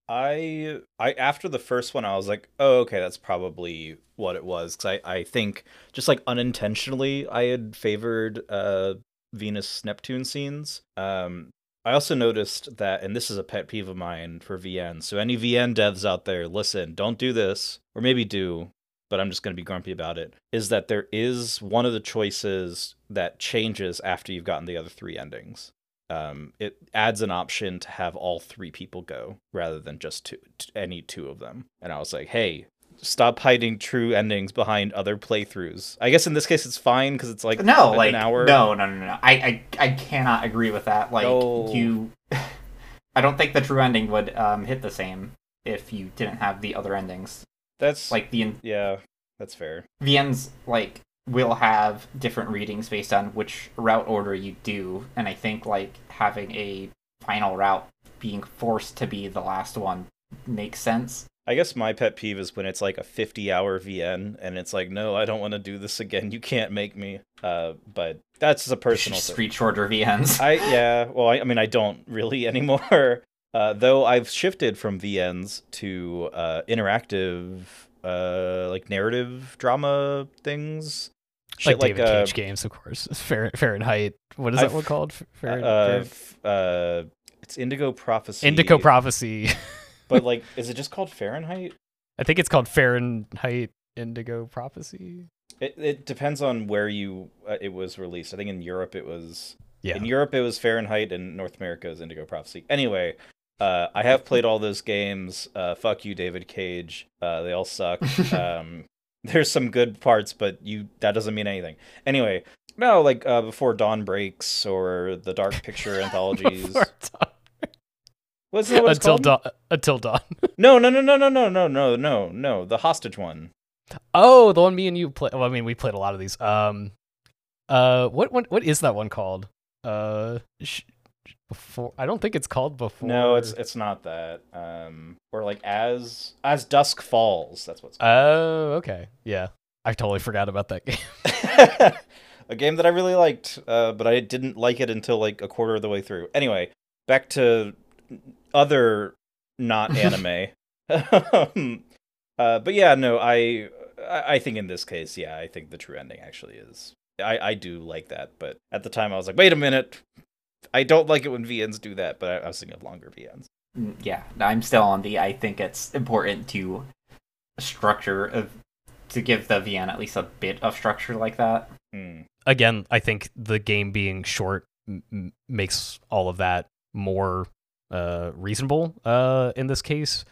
Speaker 2: I I after the first one I was like, oh okay, that's probably what it was because I I think just like unintentionally I had favored uh Venus Neptune scenes. Um, I also noticed that, and this is a pet peeve of mine for VN. So any VN devs out there, listen, don't do this, or maybe do, but I'm just going to be grumpy about it. Is that there is one of the choices that changes after you've gotten the other three endings um, it adds an option to have all three people go rather than just two, any two of them. And I was like, hey, stop hiding true endings behind other playthroughs. I guess in this case it's fine because it's like
Speaker 3: no, like an hour. No, no, no, no. I, I, I cannot agree with that. Like no. you, I don't think the true ending would um, hit the same if you didn't have the other endings.
Speaker 2: That's
Speaker 3: like the
Speaker 2: yeah, that's fair.
Speaker 3: VN's like will have different readings based on which route order you do and i think like having a final route being forced to be the last one makes sense
Speaker 2: i guess my pet peeve is when it's like a 50 hour vn and it's like no i don't want to do this again you can't make me uh but that's a personal just
Speaker 3: street shorter vns
Speaker 2: i yeah well I, I mean i don't really anymore uh, though I've shifted from VNs to uh, interactive, uh, like narrative drama things.
Speaker 1: Shit like, David Cage uh, games, of course. Fahrenheit. What is I've, that one called?
Speaker 2: Fahrenheit. Uh, uh, it's Indigo Prophecy.
Speaker 1: Indigo Prophecy.
Speaker 2: but like, is it just called Fahrenheit?
Speaker 1: I think it's called Fahrenheit Indigo Prophecy.
Speaker 2: It it depends on where you uh, it was released. I think in Europe it was. Yeah. In Europe it was Fahrenheit, and North America is Indigo Prophecy. Anyway, uh, I have played all those games. Uh, fuck you, David Cage. Uh, they all suck. um, there's some good parts, but you that doesn't mean anything. Anyway, No, like uh, before dawn breaks or the dark picture anthologies.
Speaker 1: Dawn.
Speaker 2: What's what it's
Speaker 1: until dawn. Until dawn.
Speaker 2: No, no, no, no, no, no, no, no, no, no. The hostage one.
Speaker 1: Oh, the one me and you play. Well, I mean, we played a lot of these. Um, uh, what what what is that one called? Uh, sh- before. I don't think it's called before.
Speaker 2: No, it's it's not that. Um, or like as as dusk falls. That's what's.
Speaker 1: Oh, okay. Yeah, I totally forgot about that game.
Speaker 2: a game that I really liked, uh, but I didn't like it until like a quarter of the way through. Anyway, back to other not anime. um, uh, but yeah, no, I I I think in this case, yeah, I think the true ending actually is. I I do like that, but at the time I was like, wait a minute, I don't like it when VNs do that. But I, I was thinking of longer VNs.
Speaker 3: Mm, Yeah, I'm still on the. I think it's important to structure of to give the VN at least a bit of structure like that.
Speaker 2: Hmm.
Speaker 1: Again, I think the game being short m- m- makes all of that more uh, reasonable uh, in this case.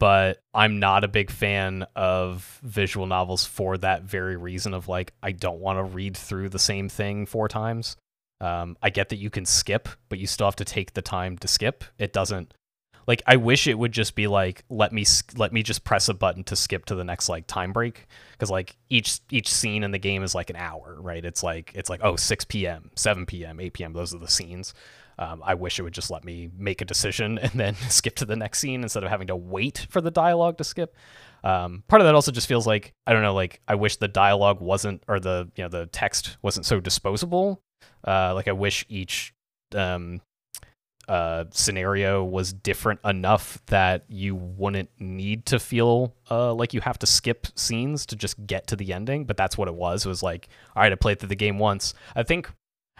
Speaker 1: But I'm not a big fan of visual novels for that very reason of like I don't want to read through the same thing four times. Um, I get that you can skip, but you still have to take the time to skip. It doesn't like I wish it would just be like let me let me just press a button to skip to the next like time break because like each each scene in the game is like an hour, right? It's like it's like oh 6 p.m., 7 p.m., 8 p.m. Those are the scenes. Um, I wish it would just let me make a decision and then skip to the next scene instead of having to wait for the dialogue to skip. Um, part of that also just feels like I don't know, like I wish the dialogue wasn't or the you know the text wasn't so disposable. Uh, like I wish each um, uh, scenario was different enough that you wouldn't need to feel uh, like you have to skip scenes to just get to the ending. But that's what it was. It was like, all right, I played through the game once. I think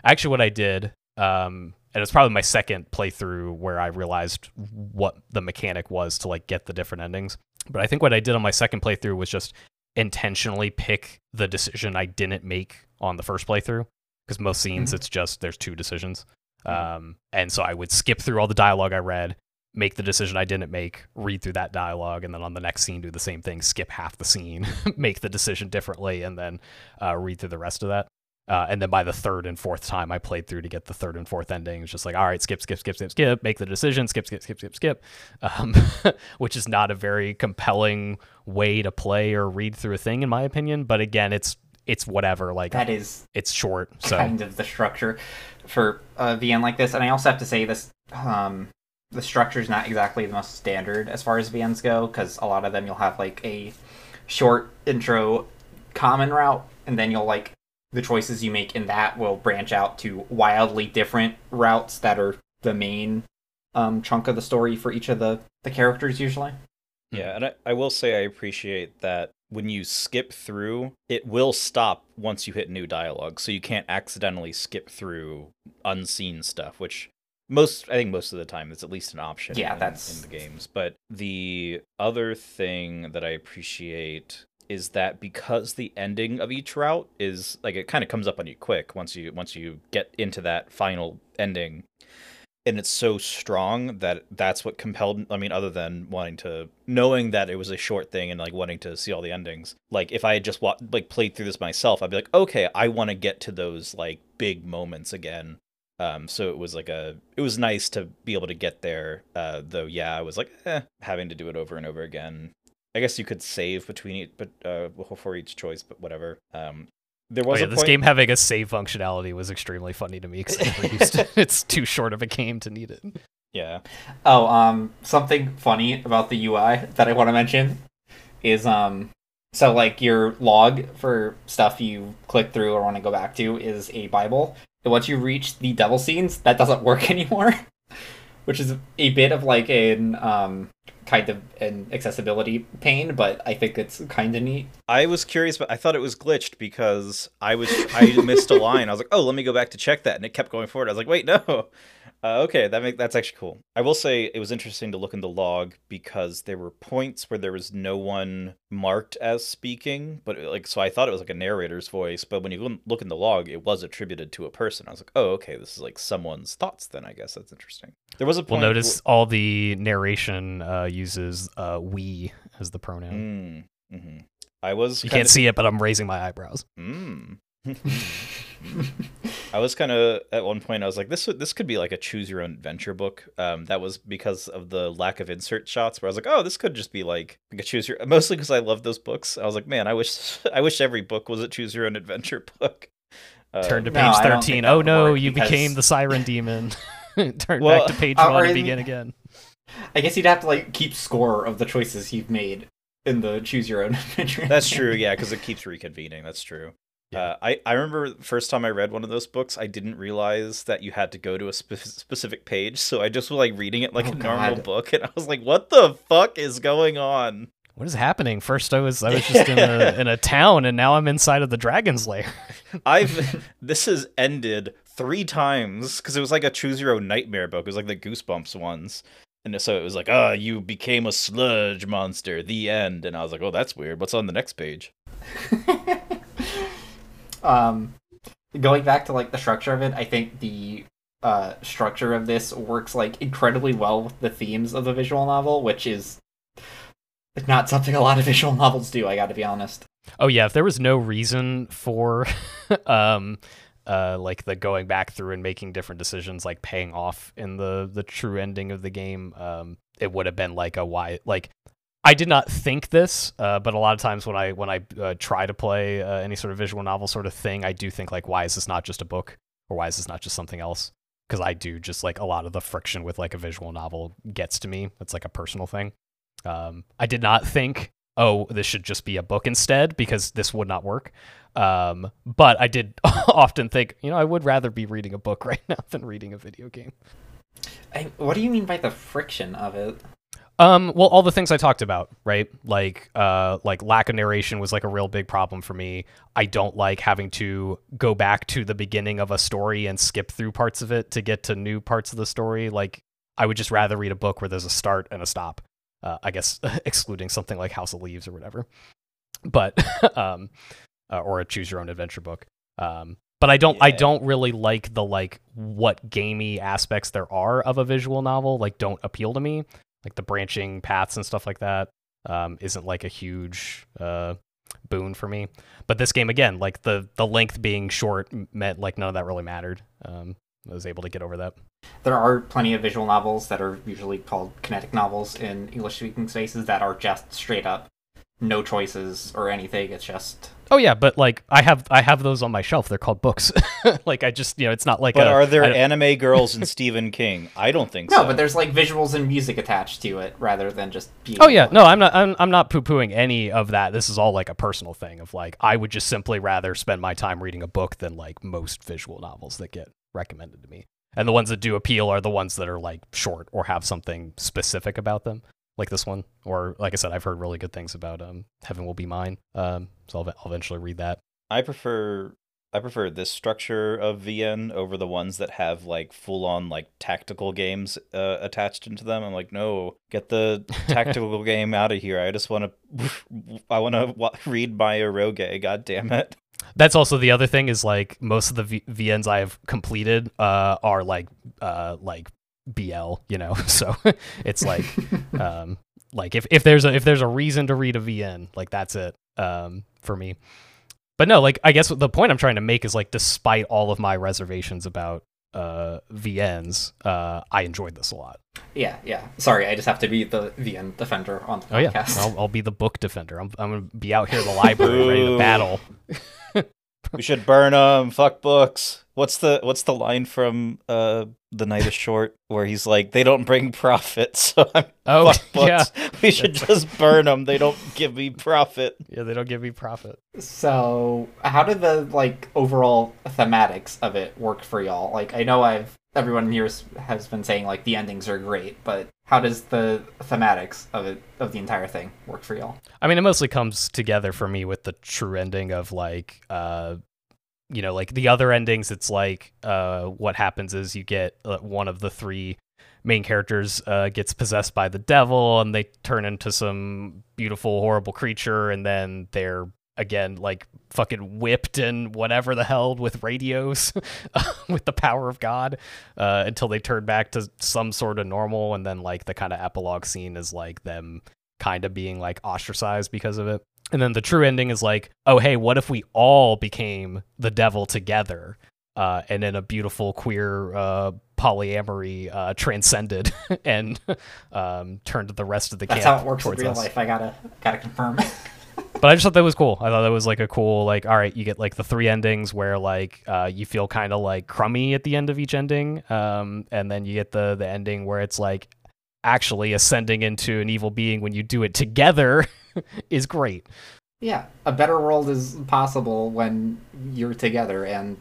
Speaker 1: actually what I did, um, and it's probably my second playthrough where I realized what the mechanic was to like get the different endings. But I think what I did on my second playthrough was just intentionally pick the decision I didn't make on the first playthrough. Because most scenes,
Speaker 3: Mhm.
Speaker 1: it's just there's two decisions.
Speaker 2: Mhm.
Speaker 1: Um, and so I would skip through all the dialogue I read, make the decision I didn't make, read through that dialogue, and then on the next scene do the same thing, skip half the scene, make the decision differently, and then uh, read through the rest of that. Uh, and then by the third and fourth time I played through to get the third and fourth ending, it's just like, all right, skip, skip, skip, skip, skip, make the decision, skip, skip, skip, skip, skip, um, which is not a very compelling way to play or read through a thing, in my opinion. But again, it's it's whatever. Like
Speaker 3: That is
Speaker 1: it's short, so
Speaker 3: kind of the structure for a VN like this. And I also have to say this: um, the structure is not exactly the most standard as far as VNs go, because a lot of them you'll have like a short intro, common route, and then you'll like the choices you make in that will branch out to wildly different routes that are the main um, chunk of the story for each of the the characters usually.
Speaker 2: Yeah, and I, I will say I appreciate that when you skip through, it will stop once you hit new dialogue, so you can't accidentally skip through unseen stuff, which most I think most of the time it's at least an option
Speaker 3: Yeah,
Speaker 2: in,
Speaker 3: that's-
Speaker 2: in the games. But the other thing that I appreciate is that because the ending of each route is like it kind of comes up on you quick once you once you get into that final ending. And it's so strong that that's what compelled i mean other than wanting to knowing that it was a short thing and like wanting to see all the endings like if i had just like played through this myself i'd be like okay i want to get to those like big moments again. Um so it was like a it was nice to be able to get there uh though yeah i was like eh, having to do it over and over again i guess you could save between each but uh before each choice but whatever um there
Speaker 1: Oh,
Speaker 2: was
Speaker 1: yeah,
Speaker 2: a
Speaker 1: this
Speaker 2: point-
Speaker 1: game having a save functionality was extremely funny to me because I it. It's too short of a game to need it.
Speaker 2: yeah
Speaker 3: Oh, um, something funny about the UI that I want to mention is um, so like your log for stuff you click through or want to go back to is a Bible. And once you reach the devil scenes, that doesn't work anymore, which is a bit of like an um kind of an accessibility pain, but I think it's kind of neat.
Speaker 2: I was curious, but I thought it was glitched because I was I missed a line. I was like, "Oh, let me go back to check that," and it kept going forward. I was like, "Wait, no." Uh, okay, that make that's actually cool. I will say it was interesting to look in the log because there were points where there was no one marked as speaking, but like so I thought it was like a narrator's voice, but when you look in the log, it was attributed to a person. I was like, "Oh, okay, this is like someone's thoughts." Then I guess that's interesting. There was a
Speaker 1: We'll
Speaker 2: point.
Speaker 1: notice all the narration uh, uses uh, "we" as the pronoun.
Speaker 2: Mm, hmm I was.
Speaker 1: You can't see it, but I'm raising my eyebrows.
Speaker 2: Mm. I was kind of at one point. I was like, this this could be like a choose your own adventure book. Um, that was because of the lack of insert shots. Where I was like, oh, this could just be like, like a choose your. Mostly because I love those books. I was like, man, I wish I wish every book was a choose your own adventure book. Uh,
Speaker 1: Turn to page
Speaker 3: I
Speaker 1: thirteen. Oh no, you
Speaker 3: because-
Speaker 1: became the siren demon. Turn
Speaker 2: Well-
Speaker 1: back to page
Speaker 3: Uh,
Speaker 1: one
Speaker 3: or
Speaker 1: and begin again.
Speaker 3: I guess you'd have to like keep score of the choices you've made in the choose your own adventure.
Speaker 2: That's true, yeah, because it keeps reconvening. That's true.
Speaker 1: Yeah.
Speaker 2: Uh, I, I remember the first time I read one of those books, I didn't realize that you had to go to a spe- specific page. So I just was like reading it like
Speaker 3: Oh,
Speaker 2: a normal
Speaker 3: God.
Speaker 2: book, and I was like, "What the fuck is going on?"
Speaker 1: What is happening? First, I was I was just in a in a town, and now I'm inside of the dragon's lair.
Speaker 2: I've this has ended three times because it was like a choose your own nightmare book. It was like the Goosebumps ones, and so it was like, "Ah, you became a sludge monster." The end, and I was like, "Oh, that's weird. What's on the next page?"
Speaker 3: um going back to like the structure of it i think the uh structure of this works like incredibly well with the themes of the visual novel which is not something a lot of visual novels do i gotta be honest.
Speaker 1: Oh yeah, if there was no reason for um uh like the going back through and making different decisions like paying off in the the true ending of the game, um it would have been like a why like I did not think this, uh, but a lot of times when I when I uh, try to play uh, any sort of visual novel sort of thing, I do think like, why is this not just a book, or why is this not just something else? Because I do just like a lot of the friction with like a visual novel gets to me. It's like a personal thing. Um, I did not think, oh, this should just be a book instead, because this would not work. Um, but I did often think, you know, I would rather be reading a book right now than reading a video game.
Speaker 3: I, what do you mean by the friction of it
Speaker 1: Um, well, all the things I talked about, right? Like, uh, like lack of narration was like a real big problem for me. I don't like having to go back to the beginning of a story and skip through parts of it to get to new parts of the story. Like, I would just rather read a book where there's a start and a stop. Uh, I guess excluding something like House of Leaves or whatever, but um, uh, or a choose your own adventure book. Um, but I don't I don't really like the like what gamey aspects there are of a visual novel. Like, don't appeal to me like the branching paths and stuff like that um, isn't like a huge uh, boon for me. But this game again, like the the length being short meant like none of that really mattered. Um, I was able to get over that.
Speaker 3: there are plenty of visual novels that are usually called kinetic novels in english speaking spaces that are just straight up no choices or anything it's just
Speaker 1: Oh yeah, but like I have I have those on my shelf. They're called books. like I just you know it's not like
Speaker 2: But
Speaker 1: a,
Speaker 2: are there anime girls in Stephen King? I don't think
Speaker 3: no
Speaker 2: so.
Speaker 3: but there's like visuals and music attached to it rather than just being
Speaker 1: Oh yeah, no, I'm not. I'm, I'm not poo-pooing any of that. This is all like a personal thing of like I would just simply rather spend my time reading a book than like most visual novels that get recommended to me. And the ones that do appeal are the ones that are like short or have something specific about them, like this one. Or like I said, I've heard really good things about um, Heaven Will Be Mine. Um, so I'll, I'll eventually read that.
Speaker 2: I prefer I prefer this structure of VN over the ones that have like full on like tactical games uh, attached into them. I'm like, no, get the tactical game out of here. I just want to I want to read my eroge. God damn it.
Speaker 1: That's also the other thing is like most of the v- VNs I have completed uh, are like uh, like BL, you know. So it's like um, like if, if there's a if there's a reason to read a VN, like that's it um, for me. But no, like I guess the point I'm trying to make is like despite all of my reservations about uh, VNs, uh, I enjoyed this a lot.
Speaker 3: yeah yeah sorry i just have to be the vn defender on the podcast.
Speaker 1: Oh yeah, I'll, I'll be the book defender. I'm I'm gonna be out here in the library ready to battle.
Speaker 2: We should burn them. Fuck books. What's the what's the line from uh The Night is Short where he's like, they don't bring profit, so I'm
Speaker 1: Oh
Speaker 2: books.
Speaker 1: yeah,
Speaker 2: We should just burn them. They don't give me profit.
Speaker 1: yeah, they don't give me profit.
Speaker 3: So, how did the like overall thematics of it work for y'all? Like, I know I've everyone here has- has been saying like the endings are great, but how does the thematics of it of the entire thing work for y'all?
Speaker 1: I mean, it mostly comes together for me with the true ending of like, uh, you know, like the other endings. It's like, uh, what happens is you get uh, one of the three main characters uh, gets possessed by the devil, and they turn into some beautiful, horrible creature, and then they're again like fucking whipped and whatever the hell with radios with the power of god uh, until they turn back to some sort of normal and then like the kind of epilogue scene is like them kind of being like ostracized because of it And then the true ending is like, oh hey, what if we all became the devil together? Uh, and then a beautiful queer uh, polyamory uh, transcended and um, turned the rest of the
Speaker 3: That's
Speaker 1: camp That's
Speaker 3: how it works in real
Speaker 1: us.
Speaker 3: life. I gotta gotta confirm.
Speaker 1: But I just thought that was cool. I thought that was like a cool, like, all right, you get like the three endings where like uh, you feel kind of like crummy at the end of each ending, um, and then you get the the ending where it's like actually ascending into an evil being when you do it together is great.
Speaker 3: yeah, a better world is possible when you're together and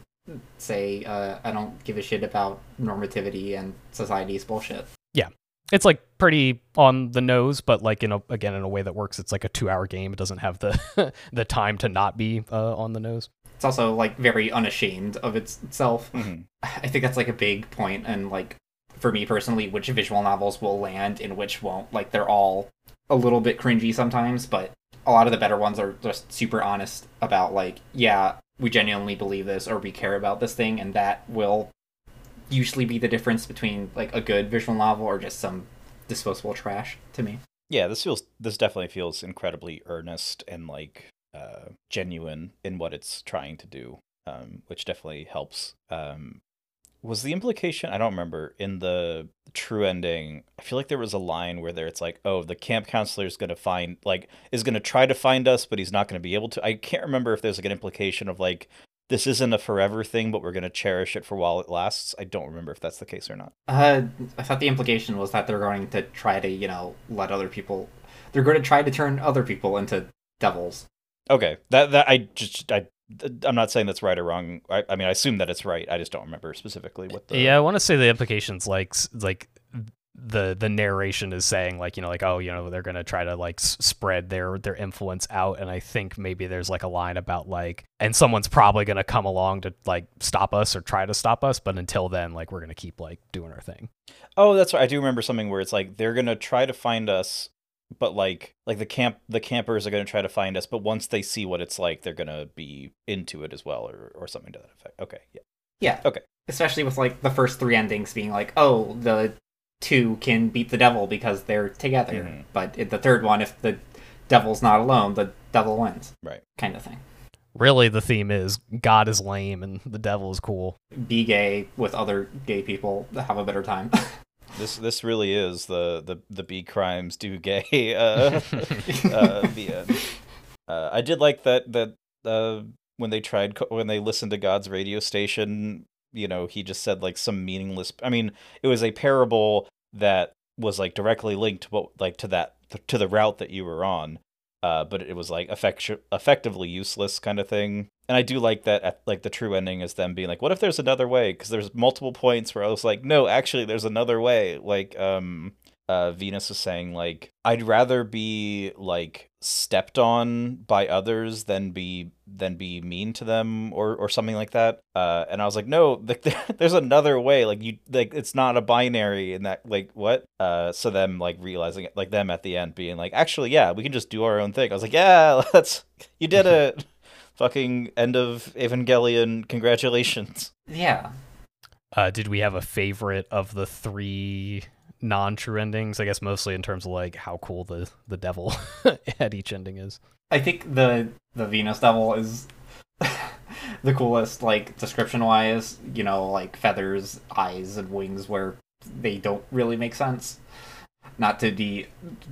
Speaker 3: say, uh, I don't give a shit about normativity and society's bullshit. Yeah.
Speaker 1: It's like pretty on the nose, but like in a again in a way that works. It's like a two hour game. It doesn't have the the time to not be uh, on the nose.
Speaker 3: It's also like very unashamed of its, itself.
Speaker 2: Mhm.
Speaker 3: I think that's like a big point, and like for me personally, which visual novels will land and which won't. Like they're all a little bit cringy sometimes, but a lot of the better ones are just super honest about like, yeah, we genuinely believe this or we care about this thing, and that will usually be the difference between like a good visual novel or just some disposable trash to me.
Speaker 2: Yeah, this feels this definitely feels incredibly earnest and like uh genuine in what it's trying to do. Um, which definitely helps. Um was the implication I don't remember in the true ending, I feel like there was a line where there it's like, oh, the camp counselor is gonna find like is gonna try to find us, but he's not gonna be able to. I can't remember if there's like an implication of like this isn't a forever thing, but we're gonna cherish it for while it lasts. I don't remember if that's the case or not.
Speaker 3: Uh, I thought the implication was that they're going to try to, you know, let other people. They're going to try to turn other people into devils.
Speaker 2: Okay, that that I just I I'm not saying that's right or wrong. I, I mean, I assume that it's right. I just don't remember specifically what the
Speaker 1: Yeah, I want to say the implications like like the the narration is saying like you know like oh you know they're gonna try to like s- spread their their influence out and I think maybe there's like a line about like and someone's probably gonna come along to like stop us or try to stop us but until then like we're gonna keep like doing our thing.
Speaker 2: Oh, that's right. I do remember something where it's like they're gonna try to find us, but like like the camp the campers are gonna try to find us, but once they see what it's like, they're gonna be into it as well, or or something to that effect. Okay, yeah.
Speaker 3: Yeah.
Speaker 2: Okay.
Speaker 3: Especially with like the first three endings being like, oh, the two can beat the devil because they're together.
Speaker 2: Mhm.
Speaker 3: But in the third one, if the devil's not alone, the devil wins.
Speaker 2: Right.
Speaker 3: Kind of thing.
Speaker 1: Really, the theme is God is lame and the devil is cool.
Speaker 3: Be gay with other gay people, have a better time.
Speaker 2: This this really is the the the B crimes do gay uh, uh the. Uh, I did like that that uh when they tried when they listened to God's radio station, you know, he just said like some meaningless. I mean, it was a parable that was like directly linked what like to that to the route that you were on. Uh, but it was like effect- effectively useless kind of thing. And I do like that. At, like the true ending is them being like, "What if there's another way?" Because there's multiple points where I was like, "No, actually, there's another way." Like, um, uh, Venus is saying like, "I'd rather be like stepped on by others than be than be mean to them or or something like that." Uh, and I was like, "No, like, there's another way. Like you like it's not a binary in that like what?" Uh, so them like realizing it, like them at the end being like, "Actually, yeah, we can just do our own thing." I was like, "Yeah, that's you did it." Fucking end of Evangelion. Congratulations.
Speaker 3: yeah.
Speaker 1: Uh, did we have a favorite of the three non-true endings? I guess mostly in terms of like how cool the the devil at each ending is.
Speaker 3: I think the the Venus Devil is the coolest, like description wise. You know, like feathers, eyes, and wings, where they don't really make sense. Not to be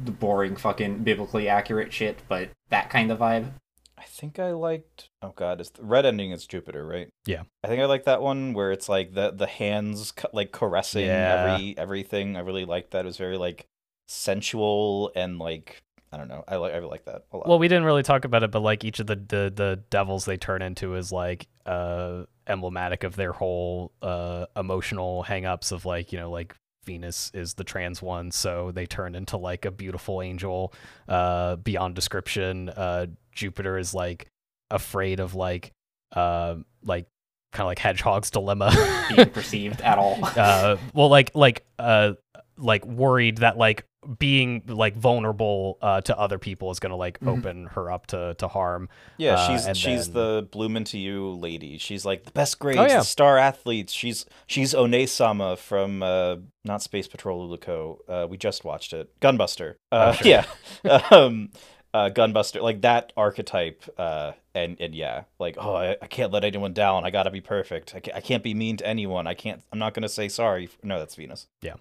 Speaker 3: the boring, fucking biblically accurate shit, but that kind of vibe.
Speaker 2: I think I liked. Oh God, is the red ending is Jupiter, right?
Speaker 1: Yeah.
Speaker 2: I think I like that one where it's like the the hands ca- like caressing
Speaker 1: Yeah.
Speaker 2: every everything. I really liked that. It was very like sensual and like I don't know. I like I really like that a lot.
Speaker 1: Well, we didn't really talk about it, but like each of the the, the devils they turn into is like uh emblematic of their whole uh emotional hangups of like you know like Venus is the trans one, so they turn into like a beautiful angel uh beyond description. Uh Jupiter is like afraid of like uh like kind of like Hedgehog's dilemma.
Speaker 3: Being perceived at all.
Speaker 1: uh well like like uh like worried that like being like vulnerable uh to other people is gonna like
Speaker 3: Mhm.
Speaker 1: open her up to to harm
Speaker 2: yeah,
Speaker 1: uh,
Speaker 2: she's
Speaker 1: and
Speaker 2: she's
Speaker 1: then-
Speaker 2: the bloom into you lady. She's like the best grades,
Speaker 1: Oh, yeah.
Speaker 2: the star athletes. She's she's One-sama from uh not Space Patrol Luluko. Uh we just watched it. Gunbuster. Uh
Speaker 1: Oh, sure.
Speaker 2: yeah. um uh, Gunbuster, like that archetype, uh, and and yeah, like oh, I, I can't let anyone down. I gotta be perfect. I can't, I can't be mean to anyone. I can't. I'm not gonna say sorry. No, that's Venus.
Speaker 3: Yeah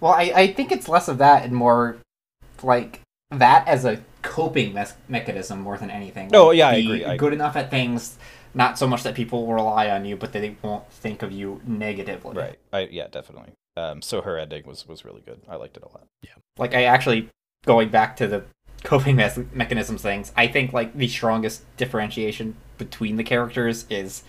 Speaker 3: well, I, I think it's less of that and more like that as a coping mes- mechanism more than anything.
Speaker 2: No,
Speaker 3: Like,
Speaker 2: yeah, I agree, I
Speaker 3: good enough at things, not so much that people will rely on you, but that they won't think of you negatively.
Speaker 2: Right. I yeah, definitely. Um, so her ending was was really good. I liked it a lot.
Speaker 3: Yeah like I actually going back to the coping mes- mechanisms things. I think like the strongest differentiation between the characters is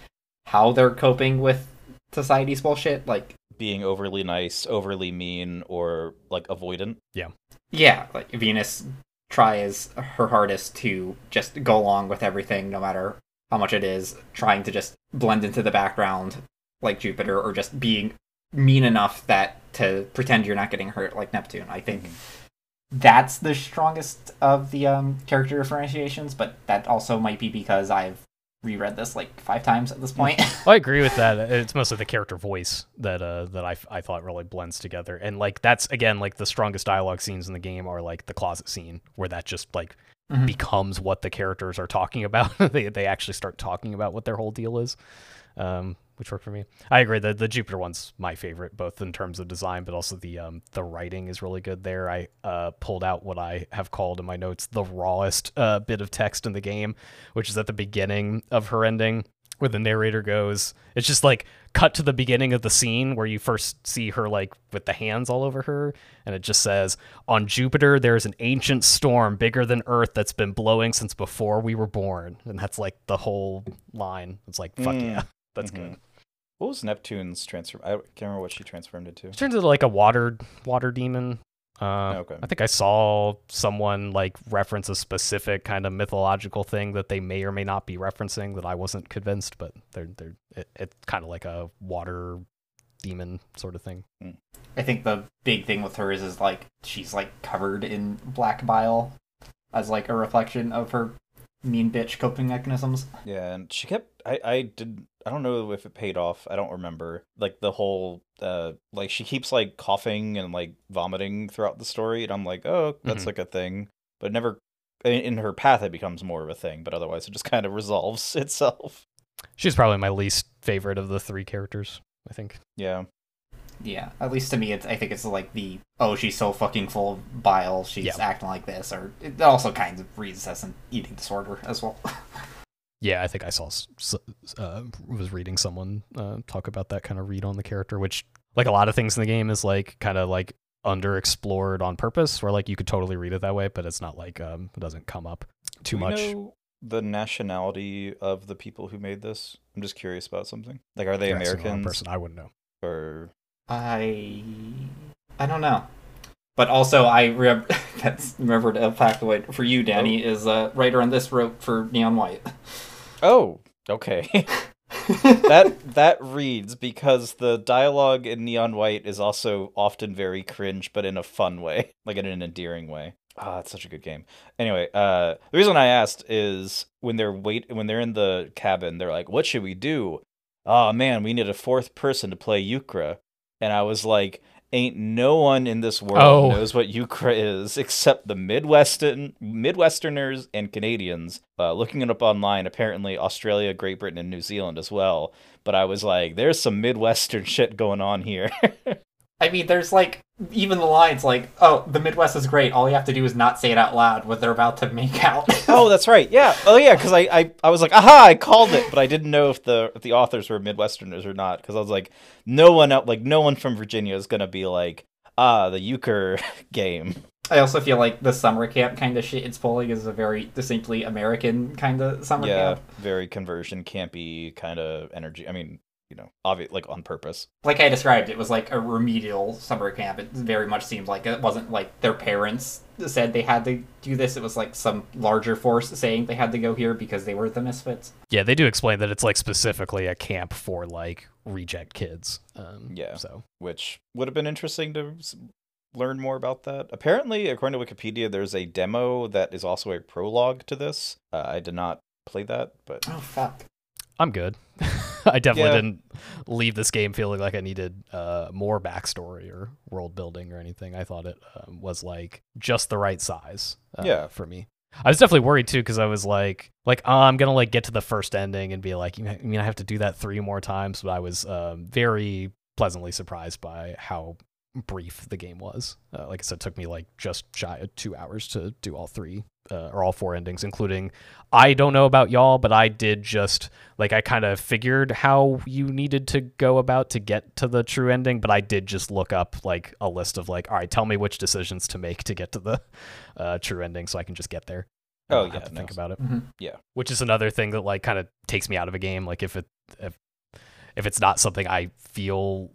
Speaker 3: how they're coping with society's bullshit. Like
Speaker 2: Being overly nice, overly mean, or like avoidant.
Speaker 3: Yeah, Yeah, like Venus tries her hardest to just go along with everything, no matter how much it is, trying to just blend into the background like Jupiter, or just being mean enough that to pretend you're not getting hurt like Neptune. I think mm-hmm. That's the strongest of the um, character differentiations, but that also might be because I've reread this like five times at this point.
Speaker 1: Well, I agree with that. It's mostly the character voice that uh, that I, I thought really blends together, and like that's again like the strongest dialogue scenes in the game are like the closet scene where that just like
Speaker 3: Mhm.
Speaker 1: becomes what the characters are talking about. they they actually start talking about what their whole deal is, um, which worked for me. I agree. The the Jupiter one's my favorite, both in terms of design, but also the um, the writing is really good there. I uh, pulled out what I have called in my notes the rawest uh, bit of text in the game, which is at the beginning of her ending where the narrator goes it's just like cut to the beginning of the scene where you first see her like with the hands all over her and it just says on jupiter there's an ancient storm bigger than earth that's been blowing since before we were born and that's like the whole line it's like fuck
Speaker 2: Mm.
Speaker 1: yeah that's
Speaker 2: Mhm.
Speaker 1: good
Speaker 2: What was Neptune's transform? I can't remember what she transformed into.
Speaker 1: it turned into like a water water demon uh,
Speaker 2: Okay.
Speaker 1: I think I saw someone like reference a specific kind of mythological thing that they may or may not be referencing that I wasn't convinced, but they're they're it, it's kind of like a water demon sort of thing.
Speaker 3: I think the big thing with her is is like she's like covered in black bile as like a reflection of her mean bitch coping mechanisms.
Speaker 2: Yeah, and she kept. I I did. I don't know if it paid off. I don't remember. Like the whole. Uh, like she keeps like coughing and like vomiting throughout the story, and I'm like, oh, that's
Speaker 1: Mhm.
Speaker 2: like a thing, but never. In in her path, it becomes more of a thing, but otherwise, it just kind of resolves itself.
Speaker 1: She's probably my least favorite of the three characters. I think.
Speaker 2: Yeah.
Speaker 3: Yeah, at least to me, it's I think it's like the oh she's so fucking full of bile, she's
Speaker 1: Yeah.
Speaker 3: acting like this, or it also kind of reads as an eating disorder as well.
Speaker 1: Yeah, I think I saw s- s- uh, was reading someone uh, talk about that kind of read on the character, which like a lot of things in the game is like kind of like underexplored on purpose, where like you could totally read it that way, but it's not like um it doesn't come up too
Speaker 2: Do
Speaker 1: much.
Speaker 2: know the nationality of the people who made this? I'm just curious about something. Like, are they
Speaker 1: You're asking the person, I wouldn't know.
Speaker 2: or?
Speaker 3: I I don't know, but also I re- that's remembered a fact what for you, Danny, is uh, writer on this rope for Neon White.
Speaker 2: Oh, okay. that that reads because the dialogue in neon white is also often very cringe but in a fun way like in an endearing way ah it's such a good game anyway uh the reason i asked is when they're wait when they're in the cabin they're like what should we do oh man we need a fourth person to play Euchre. And i was like ain't no one in this world
Speaker 1: Oh.
Speaker 2: knows what Euchre is except the midwestern midwesterners and canadians. Uh, looking it up online apparently australia great britain and new zealand as well. But i was like there's some midwestern shit going on here.
Speaker 3: I mean, there's like even the lines like, "Oh, the Midwest is great. All you have to do is not say it out loud when they're about to make out."
Speaker 2: oh that's right yeah oh yeah because I, I i was like aha i called it but i didn't know if the if the authors were midwesterners or not because i was like no one out like no one from virginia is gonna be like ah the euchre game
Speaker 3: I also feel like the summer camp kind of shit it's pulling is a very distinctly American kind of summer
Speaker 2: yeah
Speaker 3: camp.
Speaker 2: very conversion campy kind of energy i mean you know obvious like on purpose
Speaker 3: Like I described, it was like a remedial summer camp. It very much seemed like it wasn't like their parents said they had to do this. It was like some larger force saying they had to go here because they were the misfits.
Speaker 1: Yeah, they do explain that it's like specifically a camp for like reject kids. Um,
Speaker 2: Yeah.
Speaker 1: So
Speaker 2: which would have been interesting to learn more about that. Apparently, according to Wikipedia, there's a demo that is also a prologue to this. Uh, I did not play that, but
Speaker 3: Oh fuck.
Speaker 1: I'm good. I definitely
Speaker 2: Yeah.
Speaker 1: didn't leave this game feeling like I needed uh, more backstory or world building or anything. I thought it um, was like just the right size uh,
Speaker 2: Yeah.
Speaker 1: for me. I was definitely worried too because I was like, like oh, I'm gonna like get to the first ending and be like, I mean, I have to do that three more times. But I was um, very pleasantly surprised by how brief the game was. Uh, like I said, it took me like just shy of two hours to do all three uh, or all four endings, including. I don't know about y'all, but I did just like I kind of figured how you needed to go about to get to the true ending, but I did just look up like a list of like, all right, tell me which decisions to make to get to the uh, true ending, so I can just get there.
Speaker 2: Oh,
Speaker 1: don't have
Speaker 2: yeah,
Speaker 1: to think about it.
Speaker 3: Mhm.
Speaker 1: Which is another thing that like kind of takes me out of a game. Like if it if if it's not something I feel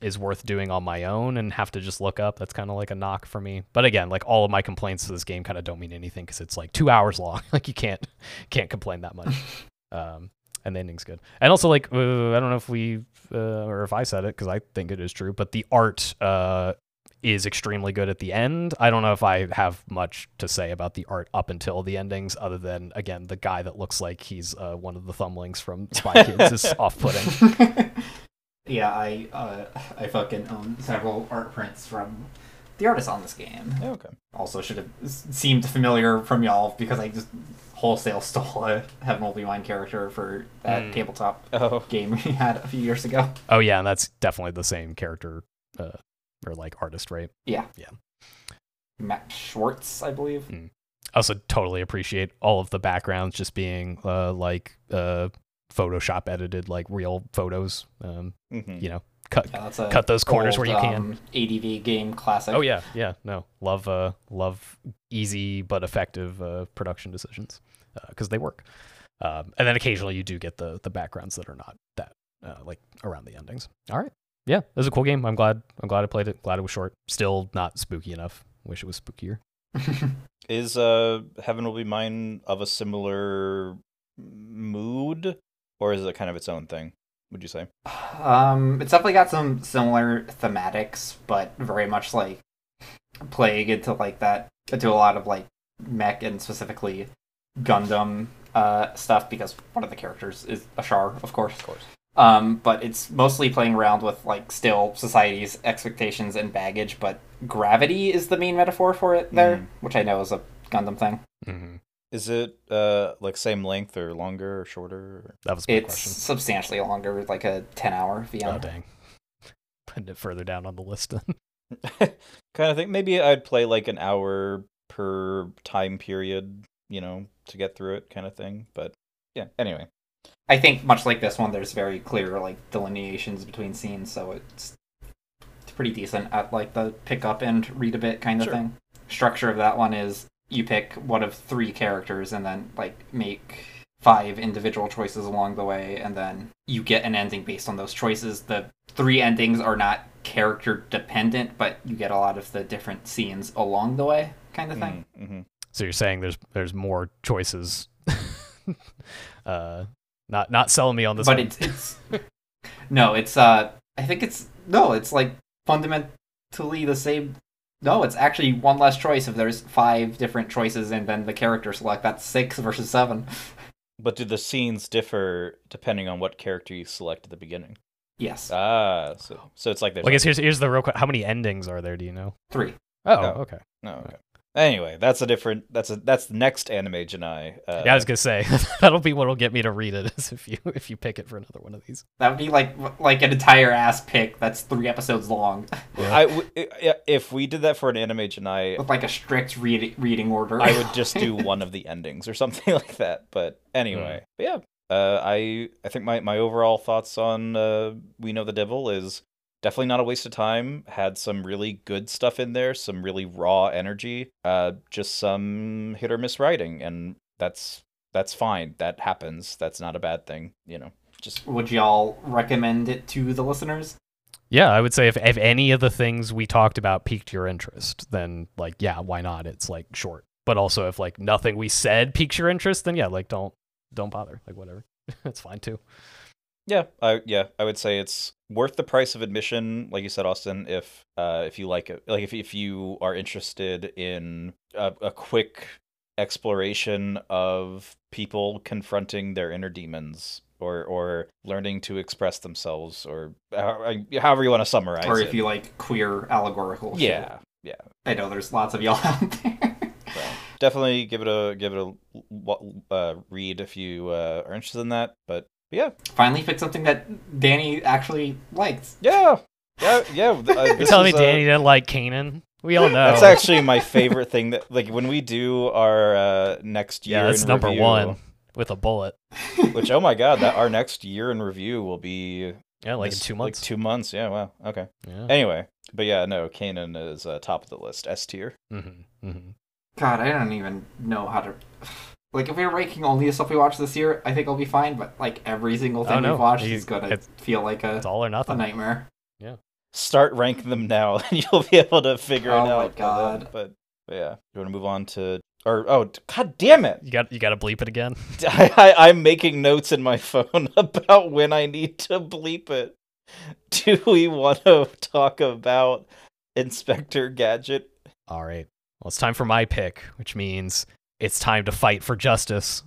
Speaker 1: is worth doing on my own and have to just look up, that's kind of like a knock for me. But again, like all of my complaints to this game kind of don't mean anything because it's like two hours long. like you can't can't complain that much. um, and the ending's good. And also like uh, I don't know if we uh, or if I said it because I think it is true, but the art uh, is extremely good at the end. I don't know if I have much to say about the art up until the endings, other than again the guy that looks like he's uh, one of the thumblings from Spy Kids is off-putting.
Speaker 3: yeah, I uh, I fucking own several art prints from the artist on this game.
Speaker 2: Yeah, okay.
Speaker 3: Also, should have seemed familiar from y'all because I just wholesale stole a Heaven Will Be Mine character for that
Speaker 1: Mm.
Speaker 3: tabletop
Speaker 2: Oh,
Speaker 3: game we had a few years ago.
Speaker 1: Oh yeah, and that's definitely the same character uh, or like artist, right?
Speaker 3: Yeah.
Speaker 1: Yeah.
Speaker 3: Matt Schwartz, I believe.
Speaker 1: I also totally appreciate all of the backgrounds just being uh, like uh, Photoshop edited, like real photos. Um,
Speaker 2: mhm.
Speaker 1: you know, cut
Speaker 3: Yeah,
Speaker 1: cut those corners where you can.
Speaker 3: um, ADV game classic.
Speaker 1: Oh yeah, yeah. No, love uh, love easy but effective uh, production decisions because they work. Um, and then occasionally you do get the the backgrounds that are not that uh, like around the endings. All right, yeah, it was a cool game. I'm glad I'm glad I played it. Glad it was short. Still not spooky enough. Wish it was spookier.
Speaker 2: Is uh Heaven Will Be Mine of a similar mood, or is it kind of its own thing? Would you say?
Speaker 3: Um, it's definitely got some similar thematics, but very much like playing into like that into a lot of like mech and specifically Gundam uh, stuff because one of the characters is a Char, of course.
Speaker 2: Of course.
Speaker 3: Um, but it's mostly playing around with like still society's expectations and baggage, but gravity is the main metaphor for it there,
Speaker 2: Mhm.
Speaker 3: which I know is a Gundam thing.
Speaker 1: hmm
Speaker 2: Is it uh like same length or longer or shorter?
Speaker 1: That was my
Speaker 3: It's
Speaker 1: question.
Speaker 3: substantially longer, like a ten hour VN.
Speaker 1: Oh dang, putting it further down on the list.
Speaker 2: kind of thing. Maybe I'd play like an hour per time period, you know, to get through it, kind of thing. But yeah. Anyway.
Speaker 3: I think much like this one, there's very clear like delineations between scenes, so it's it's pretty decent at like the pick up and read a bit kind of
Speaker 2: Sure.
Speaker 3: thing. Structure of that one is you pick one of three characters and then like make five individual choices along the way, and then you get an ending based on those choices. The three endings are not character dependent, but you get a lot of the different scenes along the way, kind of thing.
Speaker 2: Mm-hmm.
Speaker 1: so you're saying there's there's more choices. uh, not not selling me on this.
Speaker 3: but
Speaker 1: one.
Speaker 3: it's it's no it's uh i think it's no it's like fundamentally the same no it's actually one less choice if there's five different choices and then the character select that's six versus seven
Speaker 2: But do the scenes differ depending on what character you select at the beginning?
Speaker 3: yes
Speaker 2: Ah, so so it's like there's
Speaker 1: Well, I guess here's here's the real question. How many endings are there? Do you know?
Speaker 3: three
Speaker 1: Oh,
Speaker 2: Oh.
Speaker 1: okay.
Speaker 2: no. Okay. Anyway, that's a different. That's a that's the next Anime Ja Nai. Uh,
Speaker 1: Yeah, I was gonna say that'll be what'll get me to read it is if you if you pick it for another one of these.
Speaker 3: that would be like like an entire ass pick that's three episodes long
Speaker 2: I w- i- if we did that for an Anime Ja Nai,
Speaker 3: with like a strict read- reading order
Speaker 2: I would just do one of the endings or something like that. But anyway,
Speaker 1: Hmm.
Speaker 2: but yeah. Uh, I I think my, my overall thoughts on uh, We Know the Devil is definitely not a waste of time. Had some really good stuff in there, some really raw energy. Uh, just some hit or miss writing, and that's that's fine. That happens. That's not a bad thing. You know, just
Speaker 3: would y'all recommend it to the listeners
Speaker 1: Yeah, I would say if if any of the things we talked about piqued your interest, then like yeah, why not? It's like short. But also if like nothing we said piques your interest, then yeah, like don't don't bother. Like whatever. it's fine too.
Speaker 2: Yeah, I yeah, I would say it's worth the price of admission, like you said, Austin. If uh, if you like it, like if if you are interested in a, a quick exploration of people confronting their inner demons, or or learning to express themselves, or how- however you want to summarize
Speaker 3: or
Speaker 2: it.
Speaker 3: if you like queer allegorical shit.
Speaker 2: yeah, yeah.
Speaker 3: i know there's lots of y'all out there
Speaker 2: So definitely give it a give it a uh, read if you uh, are interested in that. But yeah,
Speaker 3: Finally picked something that Danny actually likes.
Speaker 2: yeah, yeah, yeah. uh,
Speaker 1: You're
Speaker 2: this
Speaker 1: telling me
Speaker 2: is, uh,
Speaker 1: Danny didn't like Kanan? We all know.
Speaker 2: That's actually my favorite thing. That like when we do our uh, next year.
Speaker 1: yeah, that's
Speaker 2: in
Speaker 1: number
Speaker 2: review,
Speaker 1: one with a bullet.
Speaker 2: Which oh my god, that our next year in review will be
Speaker 1: Yeah, like in
Speaker 2: this-
Speaker 1: two months.
Speaker 2: Like two months. Yeah. Wow. Okay.
Speaker 1: yeah.
Speaker 2: Anyway, but yeah, no, Kanan is uh, top of the list, S tier.
Speaker 1: Mm-hmm. Mm-hmm.
Speaker 3: God, I don't even know how to. Like, if we we're ranking only the stuff we watched this year, I think I'll be fine. But like every single oh, thing
Speaker 1: Oh, no.
Speaker 3: we've watched
Speaker 1: You-
Speaker 3: is gonna feel like a,
Speaker 1: It's all or
Speaker 3: a
Speaker 1: nothing.
Speaker 3: nightmare.
Speaker 2: Yeah, start ranking them now, and you'll be able to figure
Speaker 3: Oh
Speaker 2: it
Speaker 3: my
Speaker 2: out.
Speaker 3: God.
Speaker 2: But, but yeah, you want to move on to or oh god damn it!
Speaker 1: You got you got to bleep it again.
Speaker 2: I, I I'm making notes in my phone about when I need to bleep it. Do we want to talk about Inspector Gadget?
Speaker 1: All right. Well, it's time for my pick, which means it's time to fight for justice,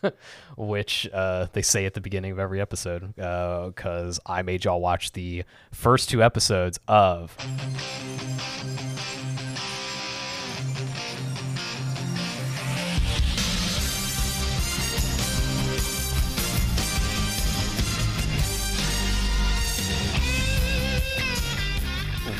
Speaker 1: which uh, they say at the beginning of every episode, because I made y'all watch the first two episodes of.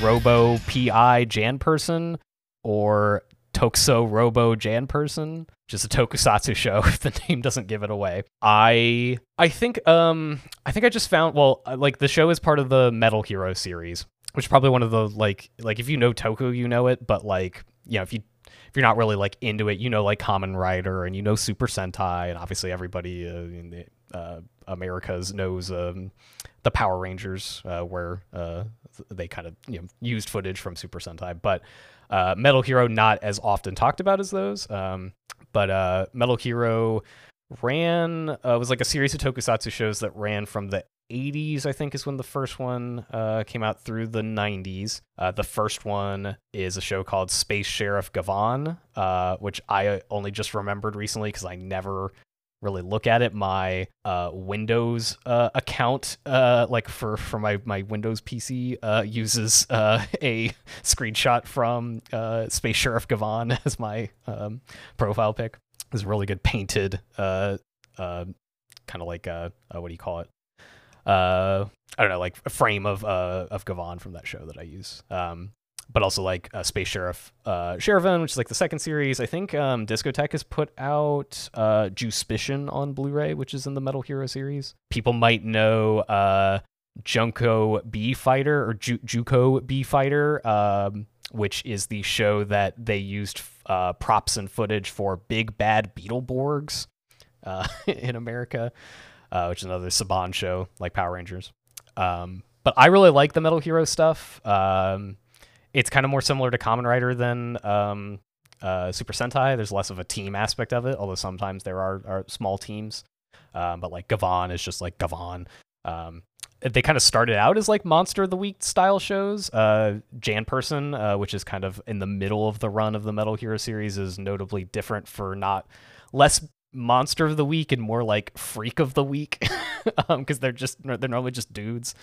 Speaker 1: Robo PI Jan person or Tokuso Robo Jan person, just a tokusatsu show if the name doesn't give it away. I I think um I think I just found well uh, like the show is part of the Metal Hero series, which is probably one of the like like if you know Toku you know it, but like you know if you if you're not really like into it, you know like Kamen Rider and you know Super Sentai and obviously everybody uh, in the uh, Americas knows um, the Power Rangers, uh, where uh, they kind of you know used footage from Super Sentai, but uh, Metal Hero not as often talked about as those. Um, but uh, Metal Hero ran uh, was like a series of tokusatsu shows that ran from the 80s, I think, is when the first one uh, came out through the 90s. Uh, the first one is a show called Space Sheriff Gavan, uh, which I only just remembered recently because I never really look at it. My uh, Windows uh, account, uh, like for for my my Windows PC, uh, uses uh, a screenshot from uh, Space Sheriff Gavan as my um, profile pic. A really good painted, uh, kind of like uh, what do you call it? I don't know, like a frame of of Gavan from that show that I use. Um, but also like uh, Space Sheriff uh, Sharivan, which is like the second series. I think um, Discotek has put out uh, on Blu-ray, which is in the Metal Hero series. People might know uh, Junko B Fighter or Ju- Juko B Fighter, um, which is the show that they used uh, props and footage for Big Bad Beetleborgs uh, in America, uh, which is another Saban show like Power Rangers. Um, but I really like the Metal Hero stuff. Um, it's kind of more similar to Kamen Rider than um, uh, Super Sentai. There's less of a team aspect of it, although sometimes there are, are small teams. Um, but like Gavan is just like Gavan. Um, they kind of started out as like Monster of the Week style shows. Uh, Jan Person, uh, which is kind of in the middle of the run of the Metal Hero series, is notably different for not less Monster of the Week and more like Freak of the Week because they're just they're normally just dudes.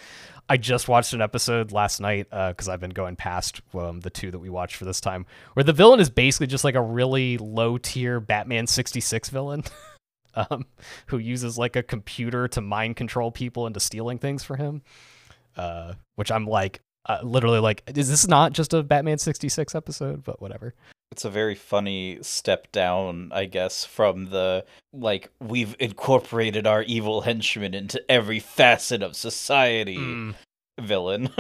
Speaker 1: I just watched an episode last night because I've been going past um, the two that we watched for this time, where the villain is basically just like a really low tier Batman sixty six villain. Um, who uses like a computer to mind control people into stealing things for him? Uh, which I'm like, uh, literally like, is this not just a Batman 66 episode? But whatever.
Speaker 2: It's a very funny step down, I guess, from the like we've incorporated our evil henchmen into every facet of society
Speaker 1: Mm.
Speaker 2: villain.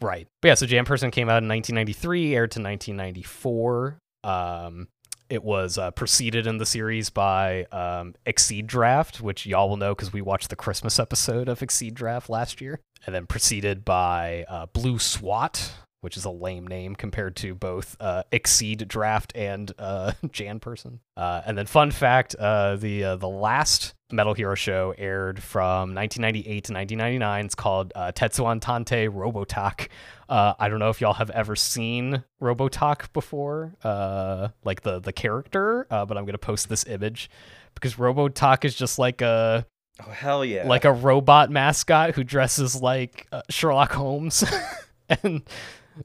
Speaker 1: Right. But yeah, so Jan Person came out in 1993, aired to 1994. Um, it was uh, preceded in the series by um, Exceedraft, which y'all will know because we watched the Christmas episode of Exceedraft last year. And then preceded by uh, Blue SWAT, which is a lame name compared to both uh, Exceedraft and uh, Jan Person. Uh, and then, fun fact: uh, the uh, the last Metal Hero show aired from 1998 to 1999. It's called uh, Tetsuwan Tantei Robotack. Uh, I don't know if y'all have ever seen Robotack before, uh, like the the character, uh, but I'm gonna post this image because Robotack is just like a
Speaker 2: oh hell yeah!
Speaker 1: like a robot mascot who dresses like uh, Sherlock Holmes, and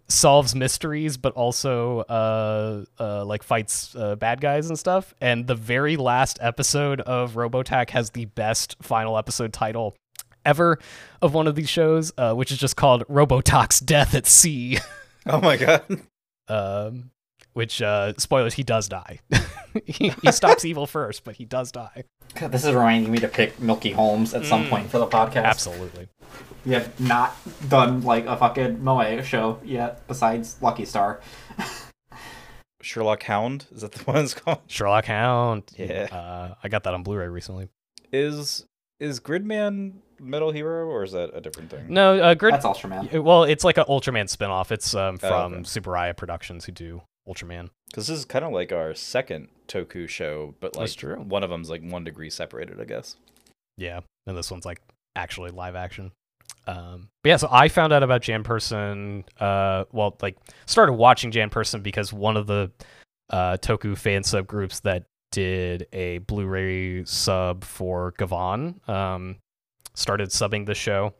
Speaker 1: solves mysteries, but also uh, uh, like fights uh, bad guys and stuff. And the very last episode of Robotack has the best final episode title ever of one of these shows, uh, which is just called Robotack's Death at Sea.
Speaker 2: Oh my god.
Speaker 1: um, which uh, spoilers, he does die. he, he stops evil first, but he does die.
Speaker 3: God, this is reminding me to pick Milky Holmes at some
Speaker 1: Mm.
Speaker 3: point for the podcast.
Speaker 1: Absolutely.
Speaker 3: We have not done like a fucking Moe show yet, besides Lucky Star.
Speaker 2: Sherlock Hound is that the one it's called?
Speaker 1: Sherlock Hound.
Speaker 2: Yeah.
Speaker 1: Uh, I got that on Blu-ray recently.
Speaker 2: Is is Gridman Metal Hero or is that a different thing?
Speaker 1: No, uh, Grid.
Speaker 3: That's Ultraman.
Speaker 1: Well, it's like an Ultraman spin-off It's um,
Speaker 2: Oh,
Speaker 1: from
Speaker 2: okay.
Speaker 1: Tsuburaya Productions who do Ultraman.
Speaker 2: Because this is kind of like our second Toku show, but like
Speaker 1: That's true.
Speaker 2: one of them's like one degree separated, I guess.
Speaker 1: Yeah, and this one's like actually live action. Um, but yeah, so I found out about Jan Person. Uh, well, like started watching Jan Person because one of the uh, Toku fan subgroups that did a Blu-ray sub for Gavan um, started subbing the show.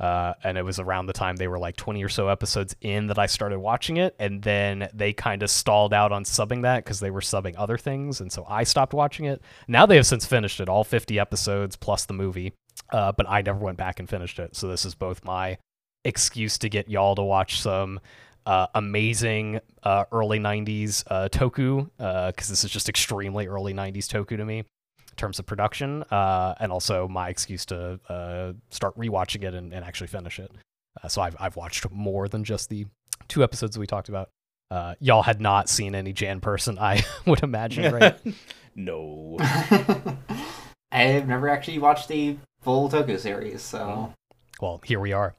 Speaker 1: Uh, and it was around the time they were like 20 or so episodes in that I started watching it. And then they kind of stalled out on subbing that because they were subbing other things. And so I stopped watching it. Now they have since finished it, all 50 episodes plus the movie. Uh, but I never went back and finished it. So this is both my excuse to get y'all to watch some uh, amazing uh, early 90s uh, Toku, because this is just extremely early 90s Toku to me terms of production, uh, and also my excuse to uh, start rewatching it and, and actually finish it. Uh, so I've, I've watched more than just the two episodes we talked about. Uh, y'all had not seen any Jan person, I would imagine, right?
Speaker 2: no.
Speaker 3: I've never actually watched the full Toku series, so
Speaker 1: well, here we are.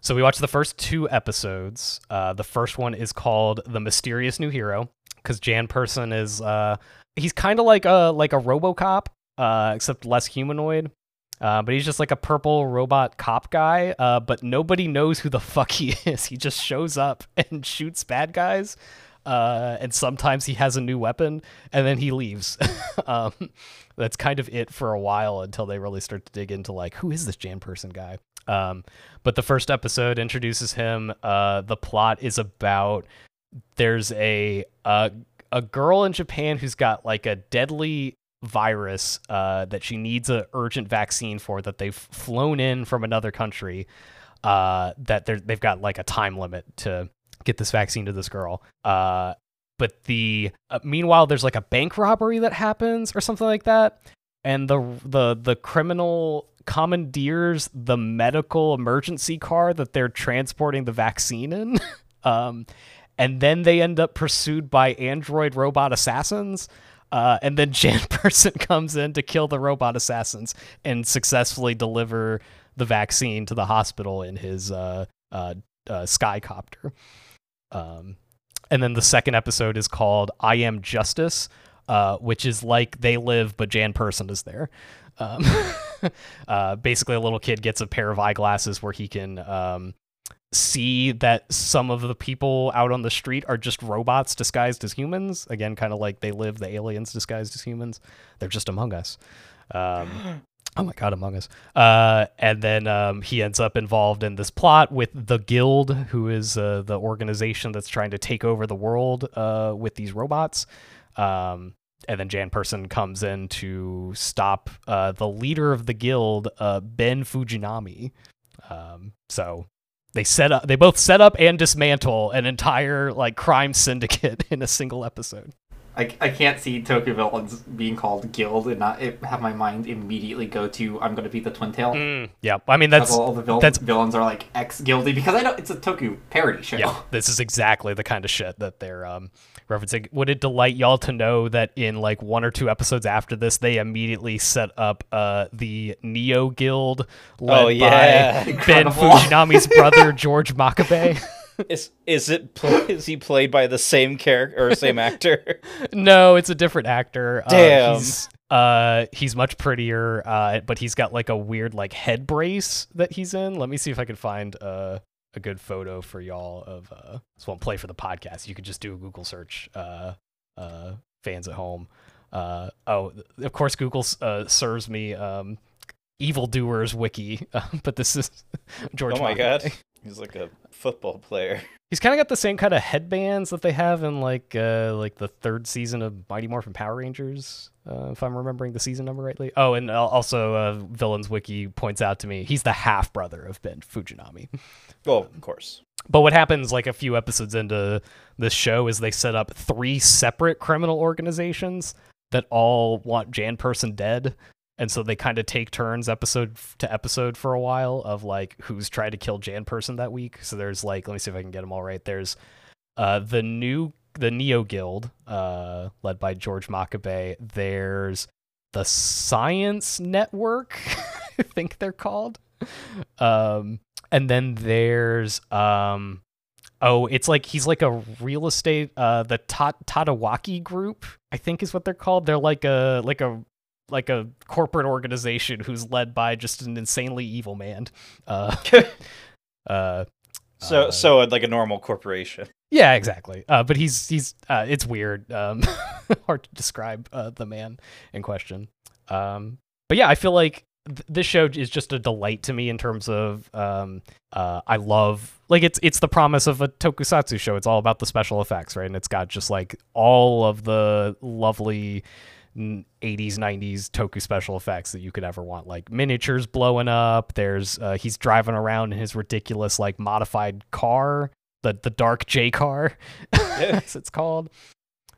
Speaker 1: So we watched the first two episodes. Uh, the first one is called "The Mysterious New Hero" because Jan Person is uh, he's kind of like a like a RoboCop, uh, except less humanoid. Uh, but he's just like a purple robot cop guy. Uh, but nobody knows who the fuck he is. He just shows up and shoots bad guys. Uh, and sometimes he has a new weapon, and then he leaves. um, that's kind of it for a while until they really start to dig into like who is this Jan Person guy. Um, but the first episode introduces him. Uh, the plot is about there's a uh, a girl in Japan who's got like a deadly virus uh, that she needs a urgent vaccine for that they've flown in from another country. Uh, that they've got like a time limit to get this vaccine to this girl. Uh, but the uh, meanwhile, there's like a bank robbery that happens or something like that, and the the the criminal commandeers the medical emergency car that they're transporting the vaccine in. um, and then they end up pursued by android robot assassins. Uh, and then Jan Person comes in to kill the robot assassins and successfully deliver the vaccine to the hospital in his uh, uh, uh, skycopter. Um, and then the second episode is called "I Am Justice," uh, which is like they live, but Jan Person is there. Um, uh, basically, a little kid gets a pair of eyeglasses where he can um, see that some of the people out on the street are just robots disguised as humans. Again, kind of like they live, the aliens disguised as humans. They're just among us. Um, oh my god, among us. Uh, and then um, he ends up involved in this plot with the Guild, who is uh, the organization that's trying to take over the world uh, with these robots. Um, and then Jan Person comes in to stop uh, the leader of the guild, uh, Ben Fujinami. Um, so they set up, they both set up and dismantle an entire like crime syndicate in a single episode.
Speaker 3: I, I can't see Toku villains being called guild and not it, have my mind immediately go to I'm going to be the twin tail.
Speaker 1: Mm, yeah, I mean that's
Speaker 3: all the
Speaker 1: that's
Speaker 3: villains are like ex guildy because I know it's a Toku parody show.
Speaker 1: yeah, this is exactly the kind of shit that they're um, referencing. Would it delight y'all to know that in like one or two episodes after this, they immediately set up uh, the Neo Guild led
Speaker 2: Oh, yeah.
Speaker 1: by Ben Fujinami's brother George Makabe.
Speaker 2: Is is it pl- is he played by the same character or same actor?
Speaker 1: no, it's a different actor. Uh,
Speaker 2: Damn.
Speaker 1: he's, uh, he's much prettier, uh, but he's got like a weird like head brace that he's in. Let me see if I can find uh, a good photo for y'all of uh, this won't play for the podcast. You could just do a Google search. Uh, uh, fans at home. Uh, oh, of course, Google uh, serves me um, evildoers wiki, uh, but this is George.
Speaker 2: Oh my. God. He's like a football player.
Speaker 1: He's kind of got the same kind of headbands that they have in like uh, like the third season of Mighty Morphin Power Rangers, uh, if I'm remembering the season number rightly. Oh, and also uh, Villains Wiki points out to me he's the half brother of Ben Fujinami.
Speaker 2: Well, of course.
Speaker 1: But what happens like a few episodes into this show is they set up three separate criminal organizations that all want Jan Person dead. And so they kind of take turns episode to episode for a while of like who's tried to kill Jan Person that week. So there's like, let me see if I can get them all right. There's uh, the new, the Neo Guild, uh, led by George Makabe. There's the Science Network, I think they're called. Um, and then there's um oh it's like he's like a real estate uh the Tat- Tatewaki group I think is what they're called they're like a like a like a corporate organization who's led by just an insanely evil man uh uh
Speaker 2: So
Speaker 1: uh,
Speaker 2: so like a normal corporation.
Speaker 1: yeah exactly uh but he's he's uh it's weird um hard to describe uh the man in question um but yeah I feel like th- this show is just a delight to me in terms of um uh I love like it's it's the promise of a tokusatsu show. It's all about the special effects, right? And it's got just like all of the lovely 80s 90s toku special effects that you could ever want like miniatures blowing up there's uh, he's driving around in his ridiculous like modified car the the dark j car as it's called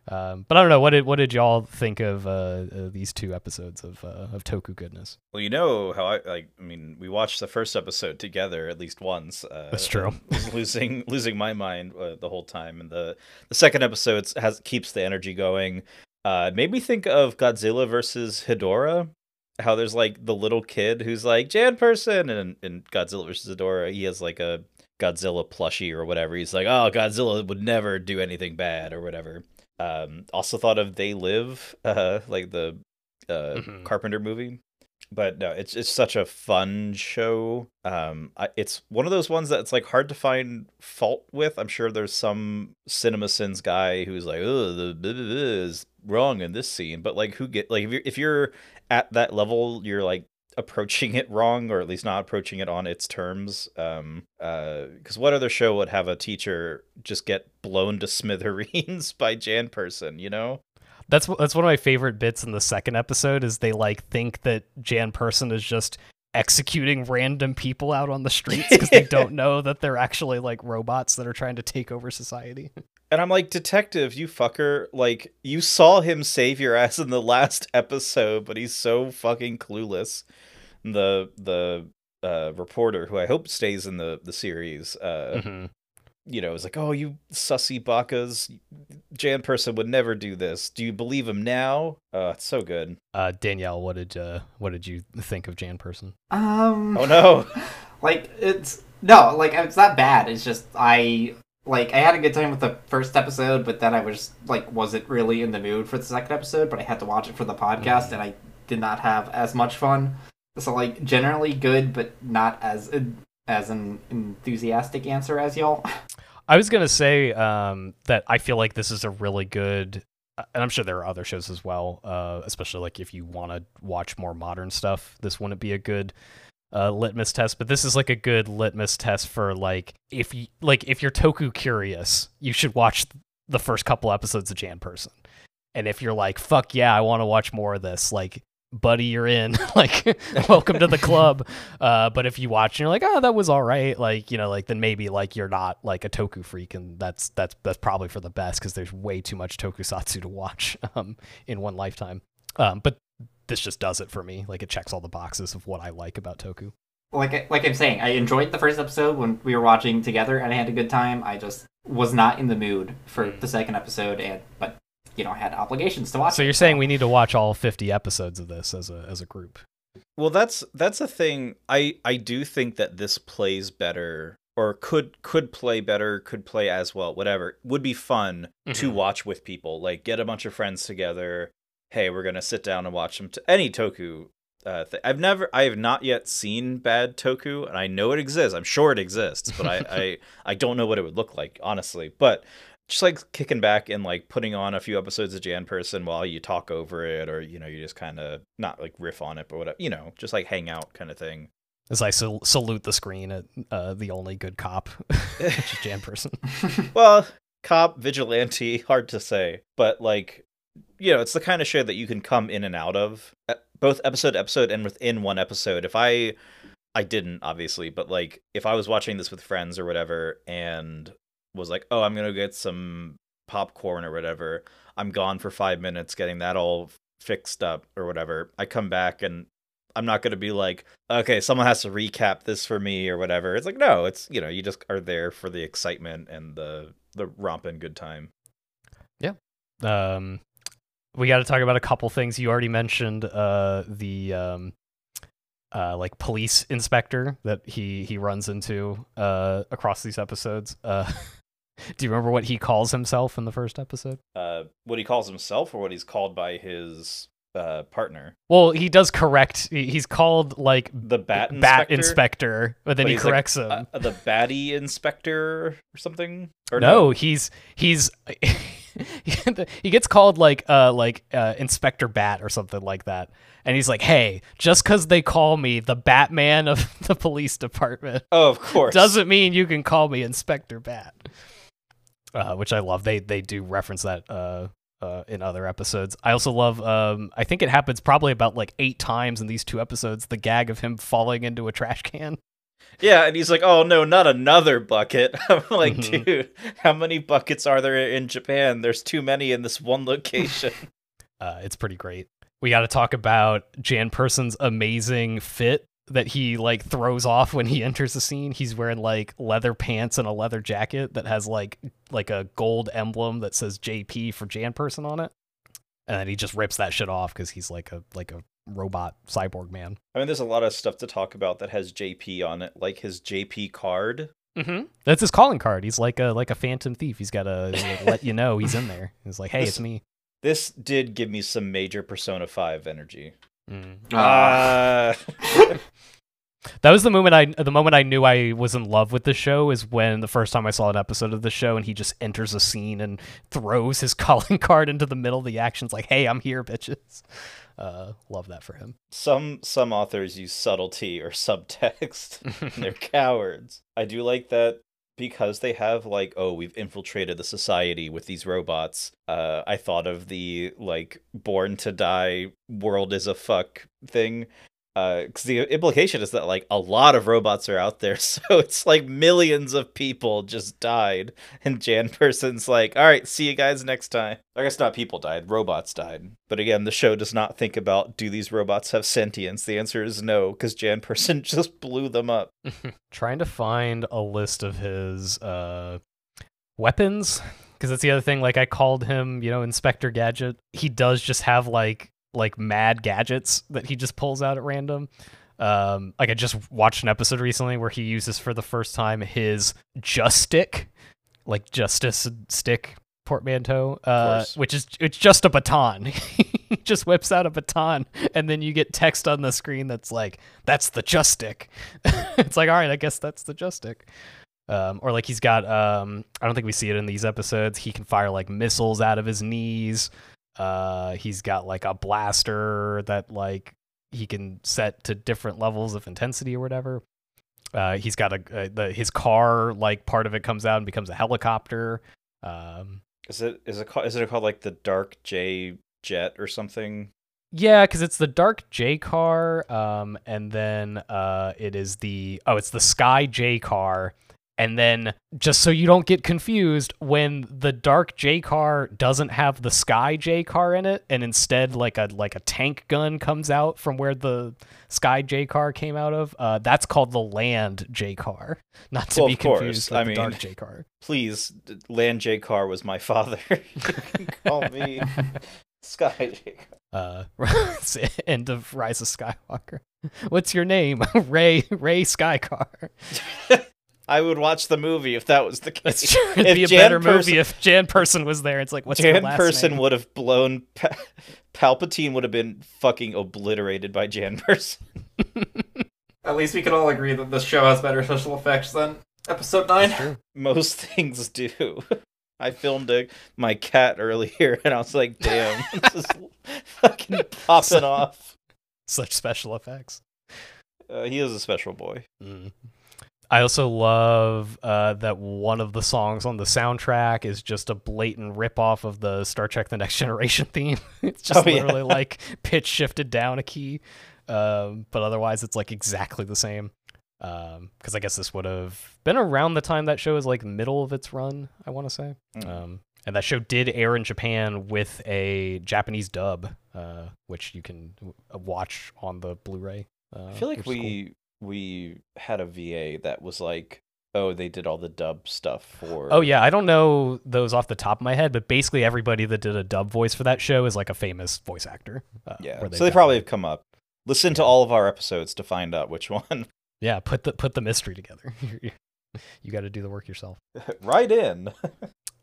Speaker 1: um, but I don't know what did what did y'all think of uh, uh, these two episodes of uh, of Toku goodness?
Speaker 2: Well, you know how I like. I mean, we watched the first episode together at least once. Uh,
Speaker 1: That's true.
Speaker 2: losing losing my mind uh, the whole time, and the the second episode has keeps the energy going. Uh, it made me think of Godzilla versus Hedorah. How there's like the little kid who's like Jan person, and in Godzilla versus Hedorah, he has like a Godzilla plushie or whatever. He's like, oh, Godzilla would never do anything bad or whatever. Um, also thought of They Live, uh, like the uh,
Speaker 1: Mhm.
Speaker 2: Carpenter movie. But no, it's it's such a fun show. Um, I, it's one of those ones that's like hard to find fault with. I'm sure there's some Cinema Sins guy who's like, "Oh, the blah, blah, blah is wrong in this scene." But like, who get like if you're if you're at that level, you're like approaching it wrong or at least not approaching it on its terms um uh because what other show would have a teacher just get blown to smithereens by jan person you know
Speaker 1: That's that's one of my favorite bits in the second episode is they like think that Jan Person is just executing random people out on the streets because they don't know that they're actually like robots that are trying to take over society.
Speaker 2: and i'm like detective you fucker like you saw him save your ass in the last episode but he's so fucking clueless the the uh reporter who i hope stays in the the series uh
Speaker 1: Mhm.
Speaker 2: You know, is like, oh, you sussy bakas, Jan person would never do this. Do you believe him now? Uh, it's so good.
Speaker 1: Uh, Danielle, what did uh, what did you think of Jan Person?
Speaker 3: Um,
Speaker 2: Oh no,
Speaker 3: like it's no, like it's not bad. It's just I like I had a good time with the first episode, but then I was like wasn't really in the mood for the second episode. But I had to watch it for the podcast, and I did not have as much fun. So like generally good, but not as as an enthusiastic answer as y'all.
Speaker 1: I was gonna say um, that I feel like this is a really good, and I'm sure there are other shows as well. Uh, especially like if you want to watch more modern stuff, this wouldn't be a good uh, litmus test. But this is like a good litmus test for like if you like if you're Toku curious, you should watch the first couple episodes of Jan Person. And if you're like, fuck yeah, I want to watch more of this, like, buddy, you're in. like, welcome to the club. Uh, but if you watch and you're like, oh, that was all right, like, you know, like then maybe like you're not like a toku freak, and that's that's that's probably for the best because there's way too much tokusatsu to watch um, in one lifetime. Um, but this just does it for me. Like, it checks all the boxes of what I like about toku.
Speaker 3: like like I'm saying, I enjoyed the first episode when we were watching together, and I had a good time. I just was not in the mood for the second episode, and but you know I had obligations to watch.
Speaker 1: So you're saying we need to watch all 50 episodes of this as a as a group?
Speaker 2: Well, that's that's a thing. I I do think that this plays better or could could play better, could play as well, whatever. Would be fun to
Speaker 1: Mhm.
Speaker 2: watch with people. Like get a bunch of friends together. Hey, we're going to sit down and watch some t- any Toku uh, th- I've never I have not yet seen bad Toku and I know it exists. I'm sure it exists, but I I I don't know what it would look like, honestly. But just like kicking back and like putting on a few episodes of Jan Person while you talk over it, or you know, you just kind of not like riff on it, but whatever, you know, just like hang out kind of thing.
Speaker 1: As I sal- salute the screen at uh, the only good cop, which is Jan Person.
Speaker 2: well, cop, vigilante, hard to say, but like, you know, it's the kind of show that you can come in and out of, uh, both episode to episode and within one episode. If I, I didn't obviously, but like, if I was watching this with friends or whatever, and was like, oh, I'm gonna get some popcorn or whatever, I'm gone for five minutes getting that all fixed up or whatever. I come back and I'm not going to be like, okay, someone has to recap this for me or whatever. It's like, no, it's, you know, you just are there for the excitement and the, the romping good time. Yeah.
Speaker 1: Um, we got to talk about a couple things. You already mentioned uh, the um, uh, like police inspector that he he runs into uh, across these episodes. Uh, do you remember what he calls himself in the first episode?
Speaker 2: Uh, what he calls himself or what he's called by his uh, partner.
Speaker 1: Well, he does correct. He's called like
Speaker 2: The bat inspector.
Speaker 1: bat inspector, but then
Speaker 2: But
Speaker 1: he
Speaker 2: he's like,
Speaker 1: corrects him.
Speaker 2: Uh, the batty inspector or something? Or
Speaker 1: no, he's he's he gets called like uh like uh Inspector Bat or something like that. And he's like, "Hey, just cuz they call me the Batman of the police department
Speaker 2: Oh, of course.
Speaker 1: doesn't mean you can call me Inspector Bat." Uh, which I love. They they do reference that uh uh, in other episodes. I also love. Um, I think it happens probably about like eight times in these two episodes. The gag of him falling into a trash can.
Speaker 2: Yeah, and he's like, "Oh no, not another bucket." I'm like,
Speaker 1: Mhm.
Speaker 2: "Dude, how many buckets are there in Japan? There's too many in this one location."
Speaker 1: Uh, it's pretty great. We got to talk about Jan Person's amazing fit that he like throws off when he enters the scene. He's wearing like leather pants and a leather jacket that has like like a gold emblem that says JP for Jan Person on it. And then he just rips that shit off because he's like a like a robot cyborg man.
Speaker 2: I mean, there's a lot of stuff to talk about that has JP on it, like his JP card.
Speaker 1: Mm-hmm. That's his calling card. He's like a like a phantom thief. He's got to let you know he's in there. He's like, hey,
Speaker 2: This-
Speaker 1: it's me.
Speaker 2: This did give me some major Persona 5 energy.
Speaker 1: Mm.
Speaker 3: Ah.
Speaker 2: Uh,
Speaker 1: That was the moment I the moment I knew I was in love with the show is when the first time I saw an episode of the show and he just enters a scene and throws his calling card into the middle of the actions like, "Hey, I'm here, bitches." Uh, love that for him.
Speaker 2: some some authors use subtlety or subtext. and They're cowards. I do like that because they have like, oh, we've infiltrated the society with these robots. Uh, I thought of the like born to die world is a fuck thing. Because the implication is that like a lot of robots are out there, so it's like millions of people just died, and Jan Person's like, "All right, see you guys next time." I guess not people died, robots died. But again, the show does not think about do these robots have sentience. The answer is no, because Jan Person just blew them up.
Speaker 1: Trying to find a list of his uh, weapons because that's the other thing. Like I called him, you know, Inspector Gadget. He does just have like like mad gadgets that he just pulls out at random. Um, like I just watched an episode recently where he uses for the first time his just stick, like justice stick portmanteau, uh, which is it's just a baton. he just whips out a baton, and then you get text on the screen that's like, "That's the just stick." it's like, all right, I guess that's the just stick. Um, or like he's got, um, I don't think we see it in these episodes. He can fire like missiles out of his knees. Uh, he's got like a blaster that like he can set to different levels of intensity or whatever. Uh, he's got a, a the, his car like part of it comes out and becomes a helicopter. Um,
Speaker 2: Is it is it called, is it called like the Dark J Jet or something?
Speaker 1: Yeah, because it's the Dark J car, um, and then uh, it is the oh, it's the Sky J car, and then just so you don't get confused, when the Dark J car doesn't have the Sky J car in it, and instead like a like a tank gun comes out from where the Sky J car came out of, uh, that's called the Land J car, not to
Speaker 2: Well,
Speaker 1: be confused with
Speaker 2: I
Speaker 1: the
Speaker 2: mean-
Speaker 1: Dark J car.
Speaker 2: Please, Land J Car was my father. you can call me Sky J Car.
Speaker 1: uh end of Rise of Skywalker. What's your name? Ray Ray Skycar.
Speaker 2: I would watch the movie if that was the case.
Speaker 1: That's. It'd
Speaker 2: If
Speaker 1: be a
Speaker 2: Jan
Speaker 1: better
Speaker 2: Person-
Speaker 1: movie if Jan Person was there. It's like what's your
Speaker 2: Jan
Speaker 1: last
Speaker 2: Person
Speaker 1: name?
Speaker 2: would have blown. Pa- Palpatine would have been fucking obliterated by Jan Person.
Speaker 3: At least we can all agree that this show has better special effects than episode 9.
Speaker 2: Most things do. I filmed a, my cat earlier, and I was like, "Damn, this is fucking popping off."
Speaker 1: Such special effects.
Speaker 2: Uh, he is a special boy.
Speaker 1: Mm. I also love uh, that one of the songs on the soundtrack is just a blatant ripoff of the Star Trek: The Next Generation theme. it's just
Speaker 2: Oh, yeah.
Speaker 1: literally like pitch shifted down a key, um, but otherwise it's like exactly the same. Because I guess this would have been around the time that show is like middle of its run. I want to say,
Speaker 2: Mm.
Speaker 1: um, and that show did air in Japan with a Japanese dub, uh, which you can uh, watch on the Blu-ray. Uh,
Speaker 2: I feel like
Speaker 1: we. cool.
Speaker 2: We had a VA that was like, oh, they did all the dub stuff for.
Speaker 1: Oh yeah, I don't know those off the top of my head, but basically everybody that did a dub voice for that show is like a famous voice actor. Uh,
Speaker 2: yeah. So
Speaker 1: they've
Speaker 2: probably have come up. Listen to all of our episodes to find out which one.
Speaker 1: yeah put the put the mystery together. you got to do the work yourself.
Speaker 2: right in.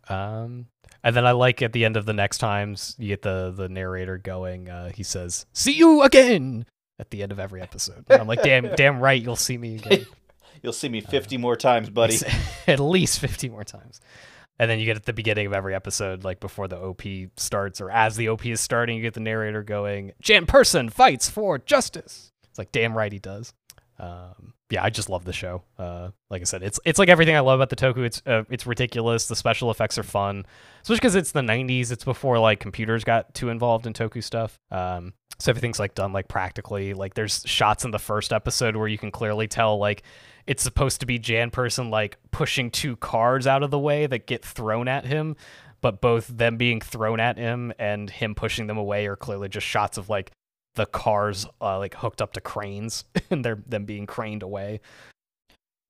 Speaker 1: Um, and then I like at the end of the next times you get the the narrator going. Uh, he says, "See you again." At the end of every episode, And I'm like, "Damn, damn right, you'll see me again."
Speaker 2: You'll see me 50 more times, buddy.
Speaker 1: At least 50 more times. And then you get at the beginning of every episode, like before the OP starts, or as the OP is starting, you get the narrator going, Jan Person fights for justice. It's like, damn right he does. Um, yeah, I just love the show. Uh, like I said, it's it's like everything I love about the Toku. It's uh, it's ridiculous. The special effects are fun, especially because it's the '90s. It's before like computers got too involved in Toku stuff. Um, so everything's like done like practically. Like there's shots in the first episode where you can clearly tell like it's supposed to be Jan Person like pushing two cars out of the way that get thrown at him, but both them being thrown at him and him pushing them away are clearly just shots of like the cars uh, like hooked up to cranes and they're them being craned away.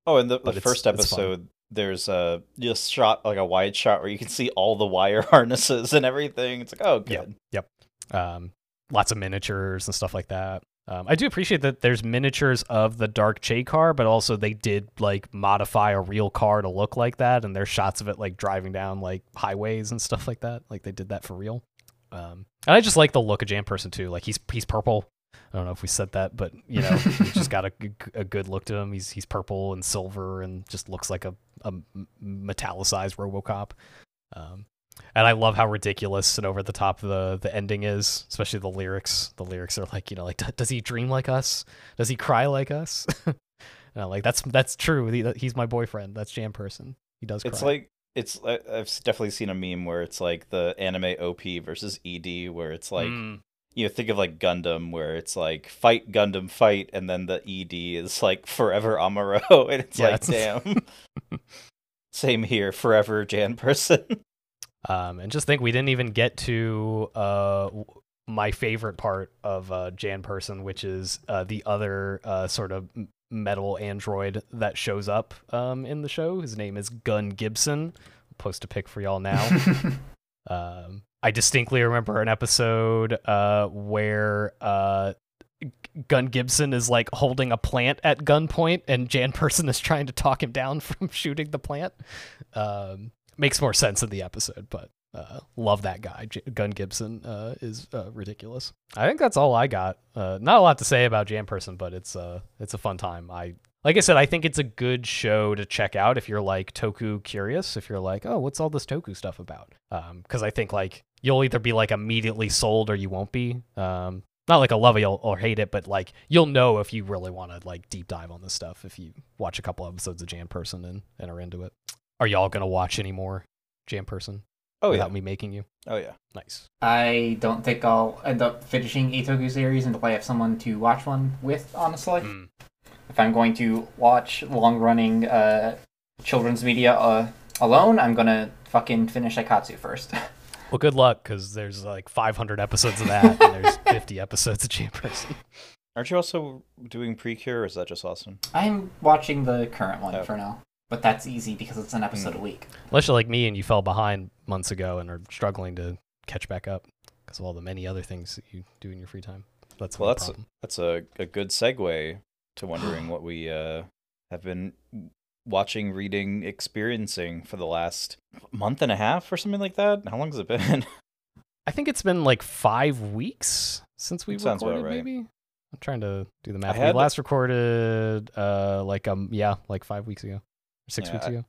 Speaker 2: Oh, and the, the first episode, there's a just shot like a wide shot where you can see all the wire harnesses and everything. It's like, oh, good.
Speaker 1: Yep. Um, lots of miniatures and stuff like that. Um, I do appreciate that there's miniatures of the Dark J car, but also they did like modify a real car to look like that, and there's shots of it like driving down like highways and stuff like that. Like they did that for real. Um, and I just like the look of Jan Person too. Like he's he's purple. I don't know if we said that, but you know, he's just got a, a good look to him. He's he's purple and silver and just looks like a, a metallicized RoboCop. Um, and I love how ridiculous and over the top the the ending is, especially the lyrics. The lyrics are like, you know, like does he dream like us? Does he cry like us? and I'm like that's that's true. He, he's my boyfriend. That's Jan Person. He does.
Speaker 2: It's
Speaker 1: cry.
Speaker 2: like it's. I've definitely seen a meme where it's like the anime OP versus ED, where it's like
Speaker 1: Mm,
Speaker 2: you know think of like Gundam, where it's like fight Gundam fight, and then the ED is like forever Amuro, and it's
Speaker 1: Yeah,
Speaker 2: like
Speaker 1: it's-
Speaker 2: damn. Same here, forever Jan person.
Speaker 1: Um, and just think we didn't even get to uh, my favorite part of uh, Jan Person, which is uh, the other uh, sort of metal android that shows up um, in the show. His name is Gun Gibson. I'll post a pic for y'all now. Um, I distinctly remember an episode uh, where uh, Gun Gibson is like holding a plant at gunpoint, and Jan Person is trying to talk him down from shooting the plant. Um, makes more sense in the episode, but uh, love that guy. J- Gun Gibson uh, is uh, ridiculous. I think that's all I got. Uh, not a lot to say about Jan Person, but it's uh, it's a fun time. I like I said, I think it's a good show to check out if you're like Toku curious. If you're like, oh, what's all this Toku stuff about? Because I think like you'll either be like immediately sold or you won't be. Um, not like a love it or hate it, but like you'll know if you really want to like deep dive on this stuff if you watch a couple episodes of Jan Person and, and are into it. Are y'all gonna watch any more Jan Person
Speaker 2: Oh yeah.
Speaker 1: without me making you?
Speaker 2: Oh yeah.
Speaker 1: Nice.
Speaker 3: I don't think I'll end up finishing a Toku series until I have someone to watch one with, honestly.
Speaker 1: Mm.
Speaker 3: If I'm going to watch long running uh, children's media uh, alone, I'm gonna fucking finish Aikatsu first.
Speaker 1: Well, good luck because there's like 500 episodes of that, and there's 50 episodes of Jan Person.
Speaker 2: Aren't you also doing Precure, or is that just Austin?
Speaker 3: I'm watching the current one
Speaker 2: Okay.
Speaker 3: for now. But that's easy because it's an episode
Speaker 2: Mm.
Speaker 3: a week.
Speaker 1: Unless you're like me and you fell behind months ago and are struggling to catch back up because of all the many other things that you do in your free time. That's
Speaker 2: Well, that's
Speaker 1: problem.
Speaker 2: that's a, a good segue to wondering what we uh, have been watching, reading, experiencing for the last month and a half or something like that. How long has it been?
Speaker 1: I think it's been like five weeks since we
Speaker 2: That sounds
Speaker 1: recorded.
Speaker 2: right.
Speaker 1: Maybe I'm trying to do the math.
Speaker 2: had-
Speaker 1: We last recorded uh like um yeah like five weeks ago, or six
Speaker 2: Yeah,
Speaker 1: weeks
Speaker 2: I-
Speaker 1: ago.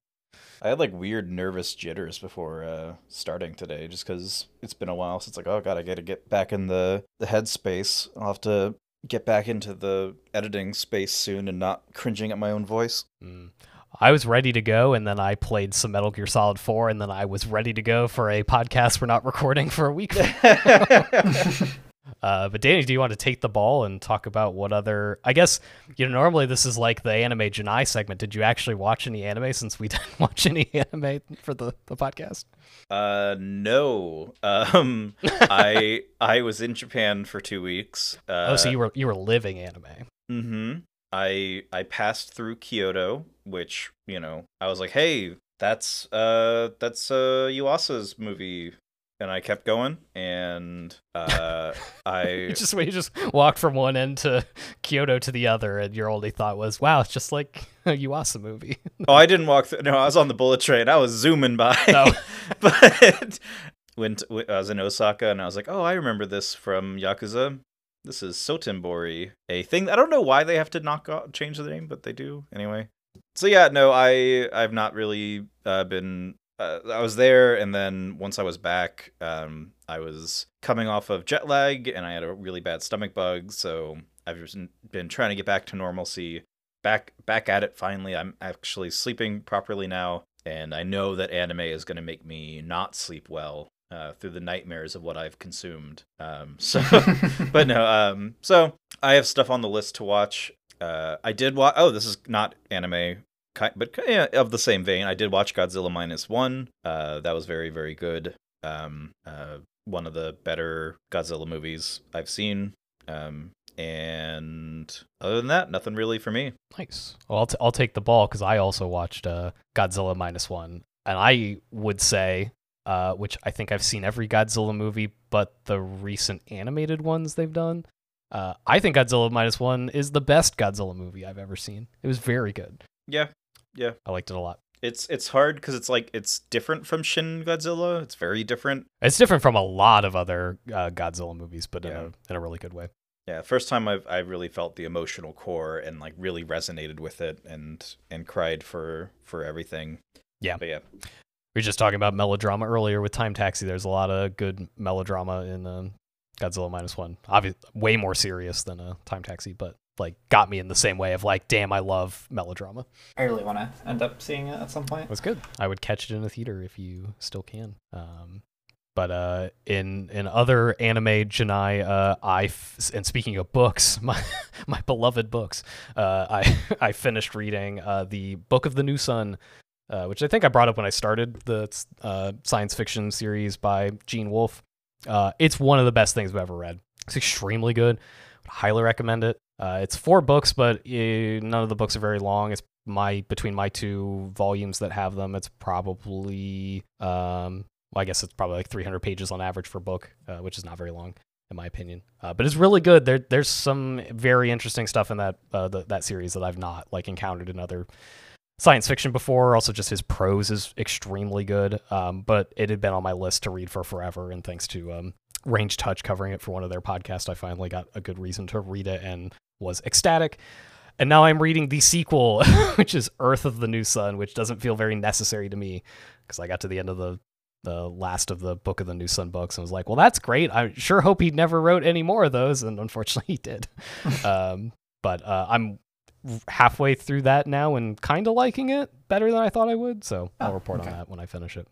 Speaker 2: I had like weird nervous jitters before uh, starting today, just because it's been a while since like oh god, I got to get back in the the headspace. I'll have to get back into the editing space soon and not cringing at my own voice.
Speaker 1: Mm. I was ready to go, and then I played some Metal Gear Solid 4, and then I was ready to go for a podcast we're not recording for a week. Uh, but Danny, do you want to take the ball and talk about what other? I guess you know normally this is like the anime Ja Nai segment. Did you actually watch any anime since we didn't watch any anime for the, the podcast?
Speaker 2: Uh, no. Um, I I was in Japan for two weeks. Uh,
Speaker 1: oh, so you were you were living anime.
Speaker 2: Mm-hmm. I I passed through Kyoto, which you know I was like, hey, that's uh that's uh Yuasa's movie and I kept going, and uh, I
Speaker 1: you just you just walked from one end to Kyoto to the other, and your only thought was, "Wow, it's just like a Yuasa movie."
Speaker 2: oh, I didn't walk. through No, I was on the bullet train. I was zooming by. No. but when I was in Osaka, and I was like, "Oh, I remember this from Yakuza." This is Sotenbori, a thing. I don't know why they have to knock out, change the name, but they do anyway. So yeah, no, I I've not really uh, been uh, I was there, and then once I was back, um, I was coming off of jet lag, and I had a really bad stomach bug. So I've just been trying to get back to normalcy. Back back at it finally. I'm actually sleeping properly now, and I know that anime is going to make me not sleep well uh, through the nightmares of what I've consumed. Um, so, but no. Um, so I have stuff on the list to watch. Uh, I did watch. Oh, this is not anime but yeah, of the same vein, I did watch Godzilla minus one. Uh, that was very very good. Um, uh, one of the better Godzilla movies I've seen. Um, and other than that, nothing really for me.
Speaker 1: Nice. Well, I'll, t- I'll take the ball because I also watched uh, Godzilla minus one, and I would say, uh, which I think I've seen every Godzilla movie, but the recent animated ones they've done. Uh, I think Godzilla minus one is the best Godzilla movie I've ever seen. It was very good.
Speaker 2: Yeah, yeah,
Speaker 1: I liked it a lot.
Speaker 2: It's it's hard because it's like it's different from Shin Godzilla. It's very different.
Speaker 1: It's different from a lot of other uh, Godzilla movies, but yeah. in a in a really good way.
Speaker 2: Yeah, first time I've I really felt the emotional core and like really resonated with it and and cried for for everything.
Speaker 1: Yeah,
Speaker 2: but yeah.
Speaker 1: We were just talking about melodrama earlier with Time Taxi. There's a lot of good melodrama in um, Godzilla minus one. Obviously, way more serious than a uh, Time Taxi, but like got me in the same way of like, damn, I love melodrama.
Speaker 3: I really want to end up seeing it at some point. It
Speaker 1: was good. I would catch it in a theater if you still can. Um, but uh, in in other anime Ja Nai, uh, I f- and speaking of books, my my beloved books, uh, I I finished reading uh, the Book of the New Sun, uh, which I think I brought up when I started the uh, science fiction series by Gene Wolfe. Uh, it's one of the best things I've ever read. It's extremely good. highly recommend it. Uh, it's four books, but uh, none of the books are very long. It's my between my two volumes that have them. It's probably, um, well, I guess it's probably like 300 pages on average for a book, uh, which is not very long in my opinion. Uh, but it's really good. There, there's some very interesting stuff in that uh, the, that series that I've not like encountered in other science fiction before. Also, just his prose is extremely good. Um, but it had been on my list to read for forever, and thanks to um, Range Touch covering it for one of their podcasts, I finally got a good reason to read it and was ecstatic. And now I'm reading the sequel, which is Earth of the New Sun, which doesn't feel very necessary to me because I got to the end of the the last of the Book of the New Sun books and was like, well, that's great. I sure hope he never wrote any more of those, and unfortunately he did. um, but uh, I'm halfway through that now and kind of liking it better than I thought I would. So I'll oh, report okay. on that when I finish it.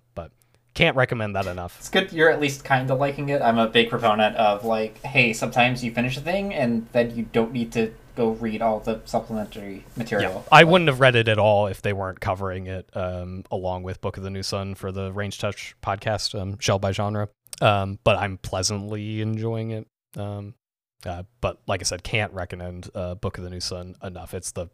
Speaker 1: Can't recommend that enough.
Speaker 3: It's good you're at least kind of liking it. I'm a big proponent of like, hey, sometimes you finish a thing and then you don't need to go read all the supplementary material. Yeah.
Speaker 1: I wouldn't have read it at all if they weren't covering it um, along with Book of the New Sun for the Range Touch podcast, um, Shell by Genre. Um, but I'm pleasantly enjoying it. Um, uh, but like I said, can't recommend uh, Book of the New Sun enough. It's the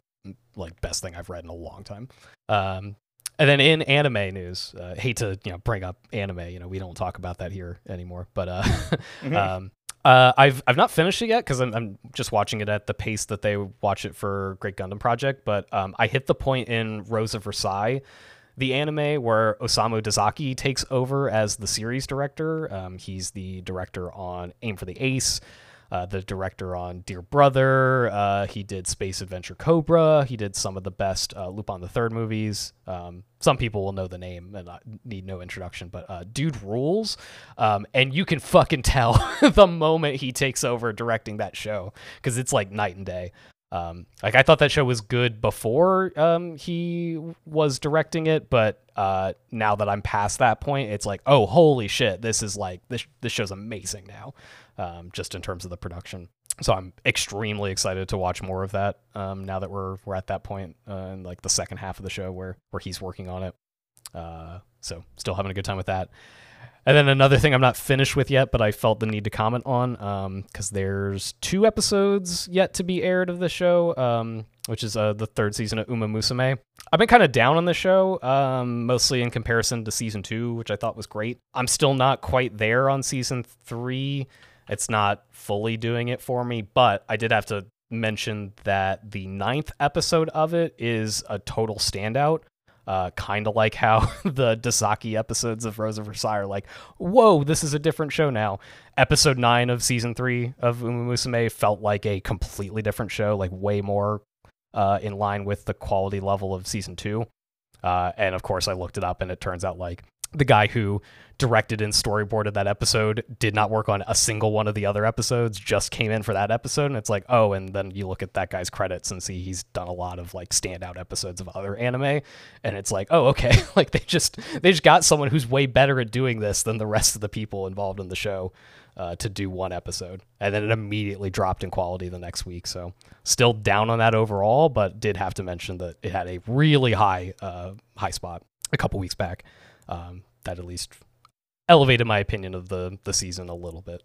Speaker 1: like best thing I've read in a long time. Um, and then in anime news, uh, hate to you know bring up anime. You know we don't talk about that here anymore. But uh, mm-hmm. um, uh, I've I've not finished it yet because I'm, I'm just watching it at the pace that they watch it for Great Gundam Project. But um, I hit the point in Rose of Versailles, the anime where Osamu Dezaki takes over as the series director. Um, he's the director on Aim for the Ace. Uh, the director on Dear Brother. Uh, he did Space Adventure Cobra. He did some of the best uh, Lupin the Third movies. Um, some people will know the name and I need no introduction, but uh, dude rules. Um, and you can fucking tell the moment he takes over directing that show because it's like night and day. Um, like I thought that show was good before um, he was directing it, but uh, now that I'm past that point, it's like, oh, holy shit, this is like this this show's amazing now, um, just in terms of the production. So I'm extremely excited to watch more of that. Um, now that we're we're at that point uh, in like the second half of the show where where he's working on it. Uh, so still having a good time with that. And then another thing I'm not finished with yet, but I felt the need to comment on because um, there's two episodes yet to be aired of the show, um, which is uh, the third season of Uma Musume. I've been kind of down on the show, um, mostly in comparison to season two, which I thought was great. I'm still not quite there on season three. It's not fully doing it for me, but I did have to mention that the ninth episode of it is a total standout uh, kind of like how the Dezaki episodes of Rose of Versailles are like, whoa, this is a different show now. Episode nine of season three of Uma Musume felt like a completely different show, like way more uh, in line with the quality level of season two. Uh, and of course, I looked it up, and it turns out like the guy who directed and storyboarded that episode did not work on a single one of the other episodes just came in for that episode. And it's like oh and then you look at that guy's credits and see he's done a lot of like standout episodes of other anime. And it's like oh okay. Like they just they just got someone who's way better at doing this than the rest of the people involved in the show uh, to do one episode. And then it immediately dropped in quality the next week. So still down on that overall but did have to mention that it had a really high uh, high spot a couple weeks back um, that at least elevated my opinion of the the season a little bit.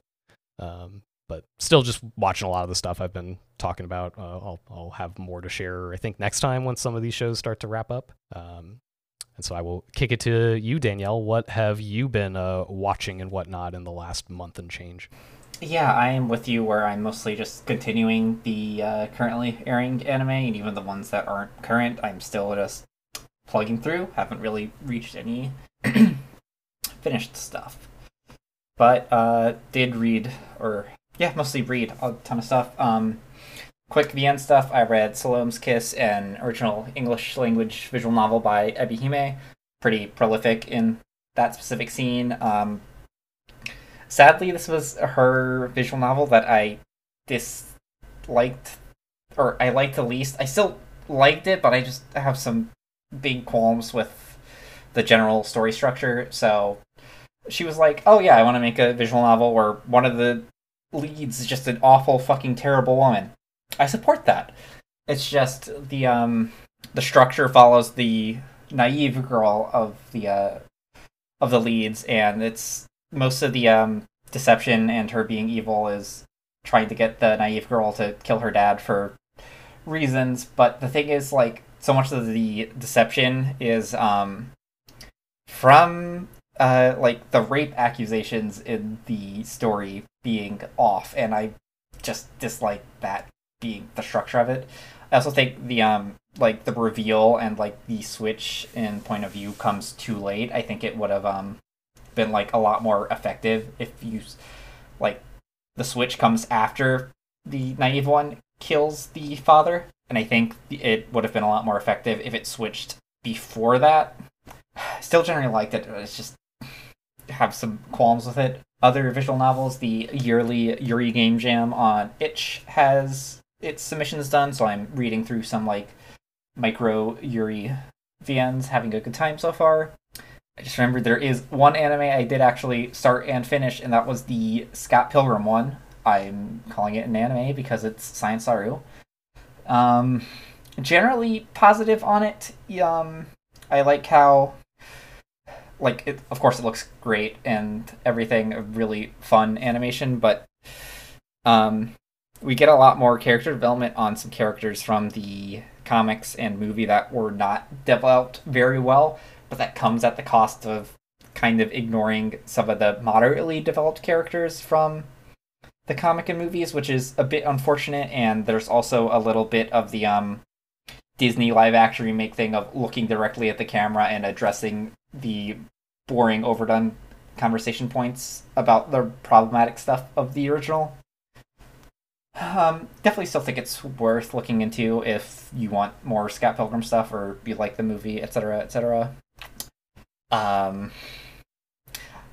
Speaker 1: Um, but still, just watching a lot of the stuff I've been talking about. Uh, I'll I'll have more to share. I think next time once some of these shows start to wrap up. Um, and so I will kick it to you, Danielle. What have you been uh, watching and whatnot in the last month and change?
Speaker 3: Yeah, I am with you where I'm mostly just continuing the uh, currently airing anime, and even the ones that aren't current, I'm still just plugging through. Haven't really reached any finished stuff. But uh, did read, or yeah, mostly read a ton of stuff. Um, quick VN stuff. I read Salome's Kiss, an original English language visual novel by Ebihime. Pretty prolific in that specific scene. Um, sadly, this was her visual novel that I disliked, or I liked the least. I still liked it, but I just have some big qualms with the general story structure. So she was like, "Oh yeah, I want to make a visual novel where one of the leads is just an awful, fucking terrible woman." I support that. It's just the um the structure follows the naive girl of the uh of the leads, and it's most of the um deception and her being evil is trying to get the naive girl to kill her dad for reasons. But the thing is, like, so much of the deception is um from uh, like the rape accusations in the story being off, and I just dislike that being the structure of it. I also think the um like the reveal and like the switch in point of view comes too late. I think it would have um been like a lot more effective if you like the switch comes after the naive one kills the father, and I think it would have been a lot more effective if it switched before that. Still generally liked it. It's just have some qualms with it. Other visual novels, the yearly Yuri Game Jam on itch has its submissions done, so I'm reading through some like micro Yuri VNs, having a good time so far. I just remembered there is one anime I did actually start and finish, and that was the Scott Pilgrim one. I'm calling it an anime because it's Science Saru. Um, generally positive on it. Um, I like how like it, of course it looks great and everything a really fun animation but um we get a lot more character development on some characters from the comics and movie that were not developed very well but that comes at the cost of kind of ignoring some of the moderately developed characters from the comic and movies which is a bit unfortunate and there's also a little bit of the um Disney live action remake thing of looking directly at the camera and addressing the boring, overdone conversation points about the problematic stuff of the original. Um, definitely still think it's worth looking into if you want more Scott Pilgrim stuff or you like the movie, etc., etc. Um,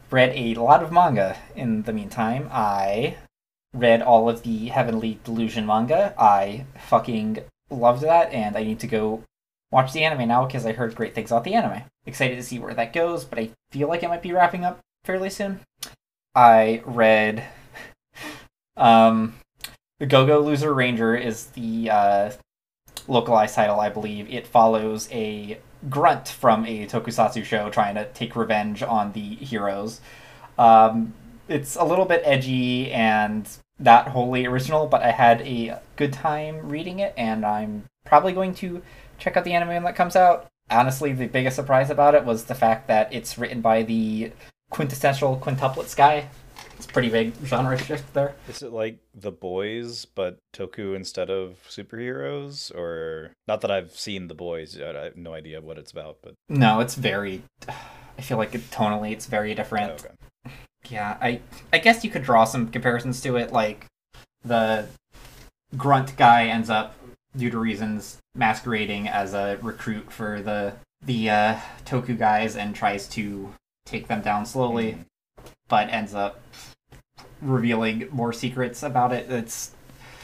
Speaker 3: read a lot of manga in the meantime. I read all of the Heavenly Delusion manga. I fucking loved that, and I need to go watch the anime now because I heard great things about the anime. Excited to see where that goes, but I feel like it might be wrapping up fairly soon. I read um the Go-Go Loser Ranger is the uh, localized title, I believe. It follows a grunt from a tokusatsu show trying to take revenge on the heroes. Um, it's a little bit edgy and not wholly original, but I had a good time reading it, and I'm probably going to check out the anime when that comes out. Honestly, the biggest surprise about it was the fact that it's written by the quintessential quintuplets guy. It's pretty big genre shift there.
Speaker 2: Is it like The Boys, but Toku instead of superheroes? Or not that I've seen The Boys. I have no idea what it's about, but
Speaker 3: No, it's very. I feel like it, tonally it's very different.
Speaker 2: oh, okay.
Speaker 3: Yeah, I I guess you could draw some comparisons to it. Like the grunt guy ends up, due to reasons, masquerading as a recruit for the the uh, Toku guys and tries to take them down slowly,
Speaker 2: Mhm.
Speaker 3: but ends up revealing more secrets about it. It's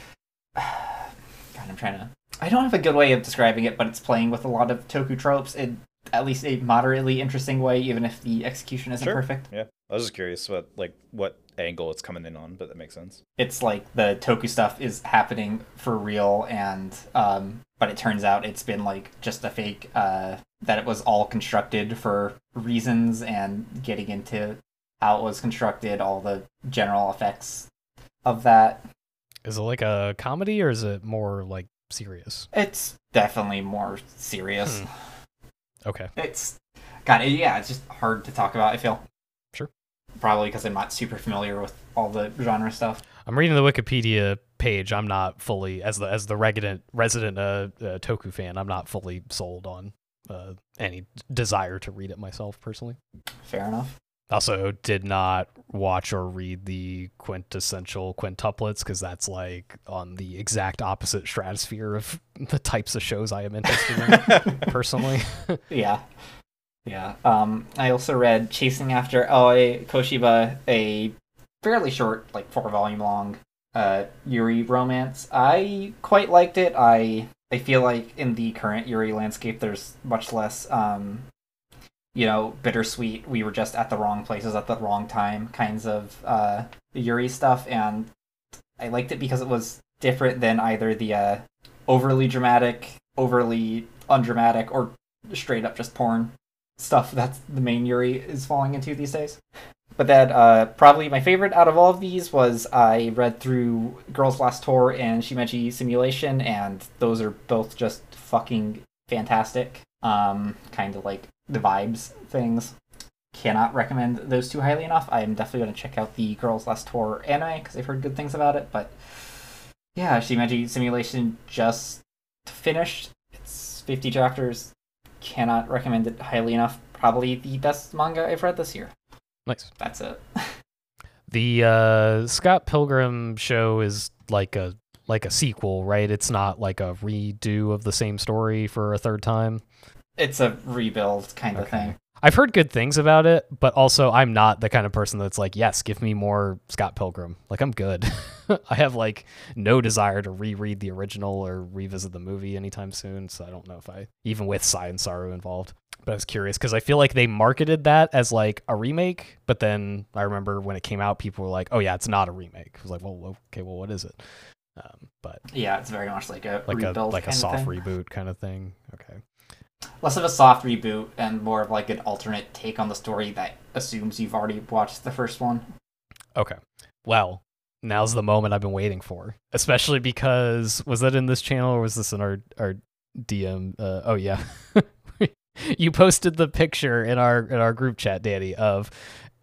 Speaker 3: God, I'm trying to. I don't have a good way of describing it, but it's playing with a lot of Toku tropes in at least a moderately interesting way, even if the execution isn't
Speaker 2: Sure.
Speaker 3: perfect.
Speaker 2: Yeah, I was just curious what like what angle it's coming in on, but that makes sense.
Speaker 3: it's like the Toku stuff is happening for real, and um, but it turns out it's been like just a fake. Uh, that it was all constructed for reasons, and getting into how it was constructed, all the general effects of that.
Speaker 1: Is it like a comedy or is it more like serious?
Speaker 3: It's definitely more serious.
Speaker 1: Hmm. Okay.
Speaker 3: It's God, yeah, it's just hard to talk about. I feel
Speaker 1: Sure.
Speaker 3: probably because I'm not super familiar with all the genre stuff.
Speaker 1: I'm reading the Wikipedia page. I'm not fully as the as the resident resident uh, uh, Toku fan. I'm not fully sold on uh, any desire to read it myself personally.
Speaker 3: Fair enough.
Speaker 1: Also, did not watch or read the quintessential quintuplets because that's like on the exact opposite stratosphere of the types of shows I am interested in personally.
Speaker 3: Yeah. Yeah. Um, I also read Chasing After Aoi Koshiba, a fairly short, like four volume long uh, Yuri romance. I quite liked it. I I feel like in the current Yuri landscape, there's much less, um, you know, bittersweet. We were just at the wrong places at the wrong time kinds of uh, Yuri stuff, and I liked it because it was different than either the uh, overly dramatic, overly undramatic, or straight up just porn stuff that's the main Yuri is falling into these days. But that uh, probably my favorite out of all of these was I read through Girls Last Tour and Shimeji Simulation, and those are both just fucking fantastic. Um, kind of like the vibes things. Cannot recommend those two highly enough. I am definitely going to check out the Girls Last Tour anime because I've heard good things about it. But yeah, Shimeji Simulation just finished. It's 50 chapters. Cannot recommend it highly enough. Probably the best manga I've read this year.
Speaker 1: nice.
Speaker 3: That's it.
Speaker 1: The uh, Scott Pilgrim show is like a like a sequel, right? It's not like a redo of the same story for a third time.
Speaker 3: It's a rebuild kind of thing.
Speaker 1: I've heard good things about it, but also I'm not the kind of person that's like, yes, give me more Scott Pilgrim. Like I'm good. I have like no desire to reread the original or revisit the movie anytime soon, so I don't know if I even with Science Saru involved. But I was curious because I feel like they marketed that as like a remake, but then I remember when it came out, people were like, "Oh yeah, it's not a remake." I was like, "Well, okay, well, what is it?" Um, but
Speaker 3: Yeah, it's very much like a
Speaker 1: like a
Speaker 3: rebuild
Speaker 1: like a soft reboot kind of thing. Okay.
Speaker 3: Less of a soft reboot and more of like an alternate take on the story that assumes you've already watched the first one.
Speaker 1: Okay. Well, now's the moment I've been waiting for. Especially because was that in this channel or was this in our our DM? Uh, oh yeah, you posted the picture in our in our group chat, Danny, of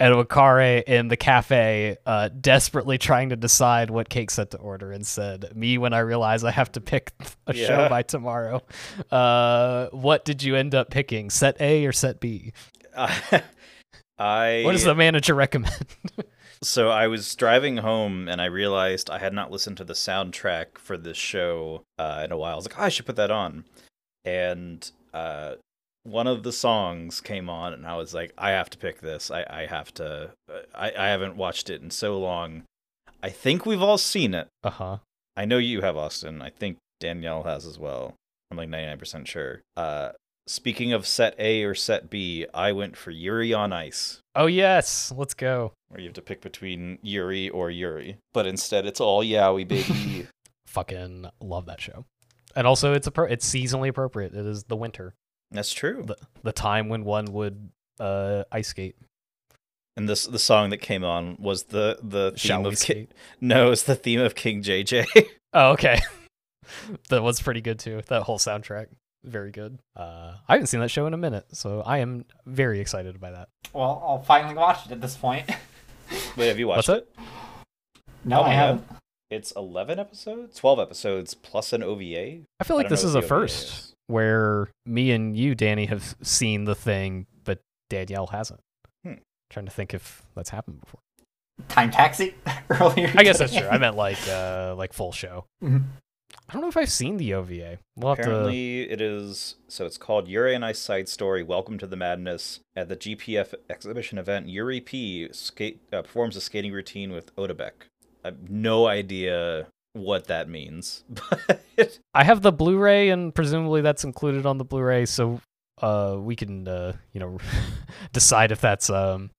Speaker 1: Edwakare in the cafe, uh, desperately trying to decide what cake set to order, and said, "Me when I realize I have to pick a show by tomorrow." Uh, what did you end up picking? Set A or set B?
Speaker 2: I
Speaker 1: What does the manager recommend?
Speaker 2: So I was driving home and I realized I had not listened to the soundtrack for this show uh, in a while. I was like, oh, I should put that on. And uh, one of the songs came on, and I was like, I have to pick this. I, I have to. I, I haven't watched it in so long. I think we've all seen it.
Speaker 1: Uh huh.
Speaker 2: I know you have, Austin. I think Danielle has as well. I'm like 99% sure. Uh, speaking of set A or set B, I went for Yuri on Ice.
Speaker 1: Oh yes, let's go.
Speaker 2: where you have to pick between Yuri or Yuri. But instead, it's all yaoi, baby.
Speaker 1: Fucking love that show. And also, it's a it's seasonally appropriate. It is the winter,
Speaker 2: That's true.
Speaker 1: the the time when one would uh ice skate.
Speaker 2: And this the song that came on was the the theme
Speaker 1: Shall
Speaker 2: of Ki-
Speaker 1: skate?
Speaker 2: no, it's the theme of King JJ.
Speaker 1: Oh, okay. that was pretty good too. That whole soundtrack, very good. Uh, I haven't seen that show in a minute, so I am very excited by that.
Speaker 3: Well, I'll finally watch it at this point.
Speaker 2: Wait, have you watched
Speaker 1: What's
Speaker 2: it?
Speaker 3: no,
Speaker 2: Oh
Speaker 3: I haven't.
Speaker 2: It's eleven episodes, twelve episodes plus an OVA.
Speaker 1: I feel like
Speaker 2: don't
Speaker 1: this is a
Speaker 2: OVA
Speaker 1: first
Speaker 2: is.
Speaker 1: Where me and you, Danny, have seen the thing, but Danielle hasn't.
Speaker 2: Hmm.
Speaker 1: Trying to think if that's happened before.
Speaker 3: Time Taxi earlier.
Speaker 1: I guess that's true. I meant like uh like full show.
Speaker 3: Mhm.
Speaker 1: I don't know if I've seen the OVA. We'll have to.
Speaker 2: Apparently, it is. So it's called Yuri and Ice Side Story. Welcome to the Madness. At the GPF exhibition event, Yuri P skate uh, performs a skating routine with Otabek. I have no idea what that means, but
Speaker 1: I have the Blu-ray, and presumably that's included on the Blu-ray, so uh, we can uh, you know decide if that's um,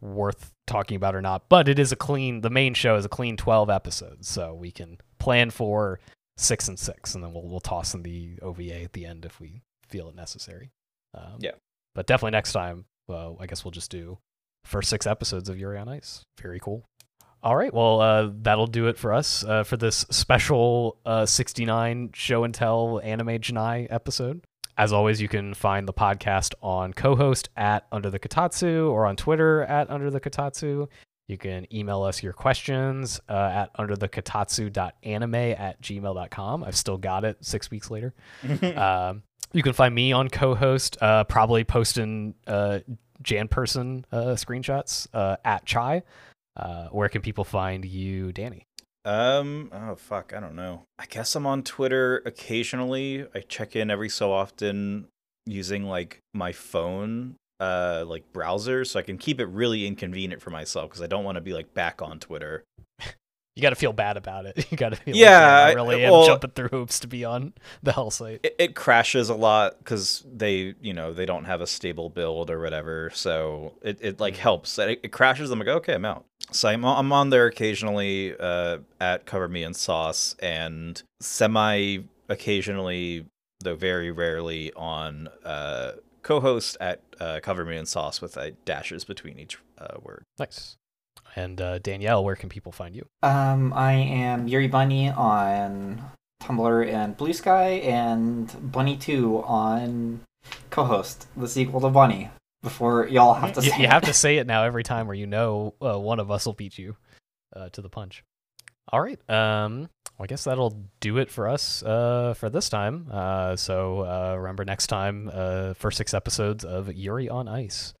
Speaker 1: worth talking about or not. But it is a clean. The main show is a clean twelve episodes, so we can plan for six and six, and then we'll we'll toss in the OVA at the end if we feel it necessary. Um,
Speaker 2: Yeah.
Speaker 1: But definitely next time, well, I guess we'll just do first six episodes of Yuri on Ice. Very cool. All right, well, uh, that'll do it for us uh, for this special uh, 69 show and tell anime Ja Nai episode. As always, you can find the podcast on co-host at Under the Kotatsu or on Twitter at Under the Kotatsu. You can email us your questions uh, at underthekotatsu.anime at gmail.com. I've still got it six weeks later. um, you can find me on co-host, uh, probably posting uh, Jan person uh, screenshots uh, at Chai. Uh, where can people find you, Danny?
Speaker 2: Um, oh fuck, I don't know. I guess I'm on Twitter occasionally. I check in every so often using like my phone uh like browser so I can keep it really inconvenient for myself because I don't want to be like back on Twitter.
Speaker 1: You got to feel bad about it. You got to feel
Speaker 2: Yeah,
Speaker 1: like,
Speaker 2: I-
Speaker 1: I really am jumping through hoops to be on the hell site.
Speaker 2: It, it crashes a lot because they, you know, they don't have a stable build or whatever. So it, it like helps. It, it crashes. I'm like, okay, I'm out. So I'm I'm on there occasionally uh, at Cover Me in Sauce and semi occasionally, though very rarely, on uh, co-host at uh, Cover Me in Sauce with uh, dashes between each uh, word.
Speaker 1: Nice. And uh, Danielle, where can people find you?
Speaker 3: Um, I am Yuri Bunny on Tumblr and Blue Sky, and Bunny2 on co-host, the sequel to Bunny. Before y'all have to
Speaker 1: You,
Speaker 3: say
Speaker 1: you have to say it now every time, or you know uh, one of us will beat you uh, to the punch. All right. Um, well, I guess that'll do it for us uh, for this time. Uh, so uh, remember next time, uh, first six episodes of Yuri on Ice.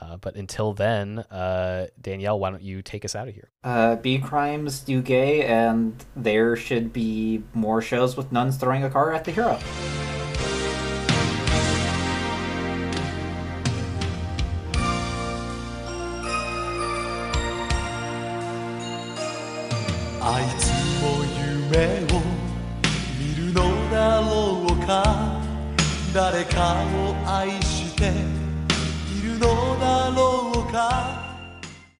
Speaker 1: Uh, but until then, uh, Danielle, why don't you take us out of here?
Speaker 3: Uh, B crimes do gay, and there should be more shows with nuns throwing a car at the hero.
Speaker 4: 夢を見るのだろうか誰かを愛しているの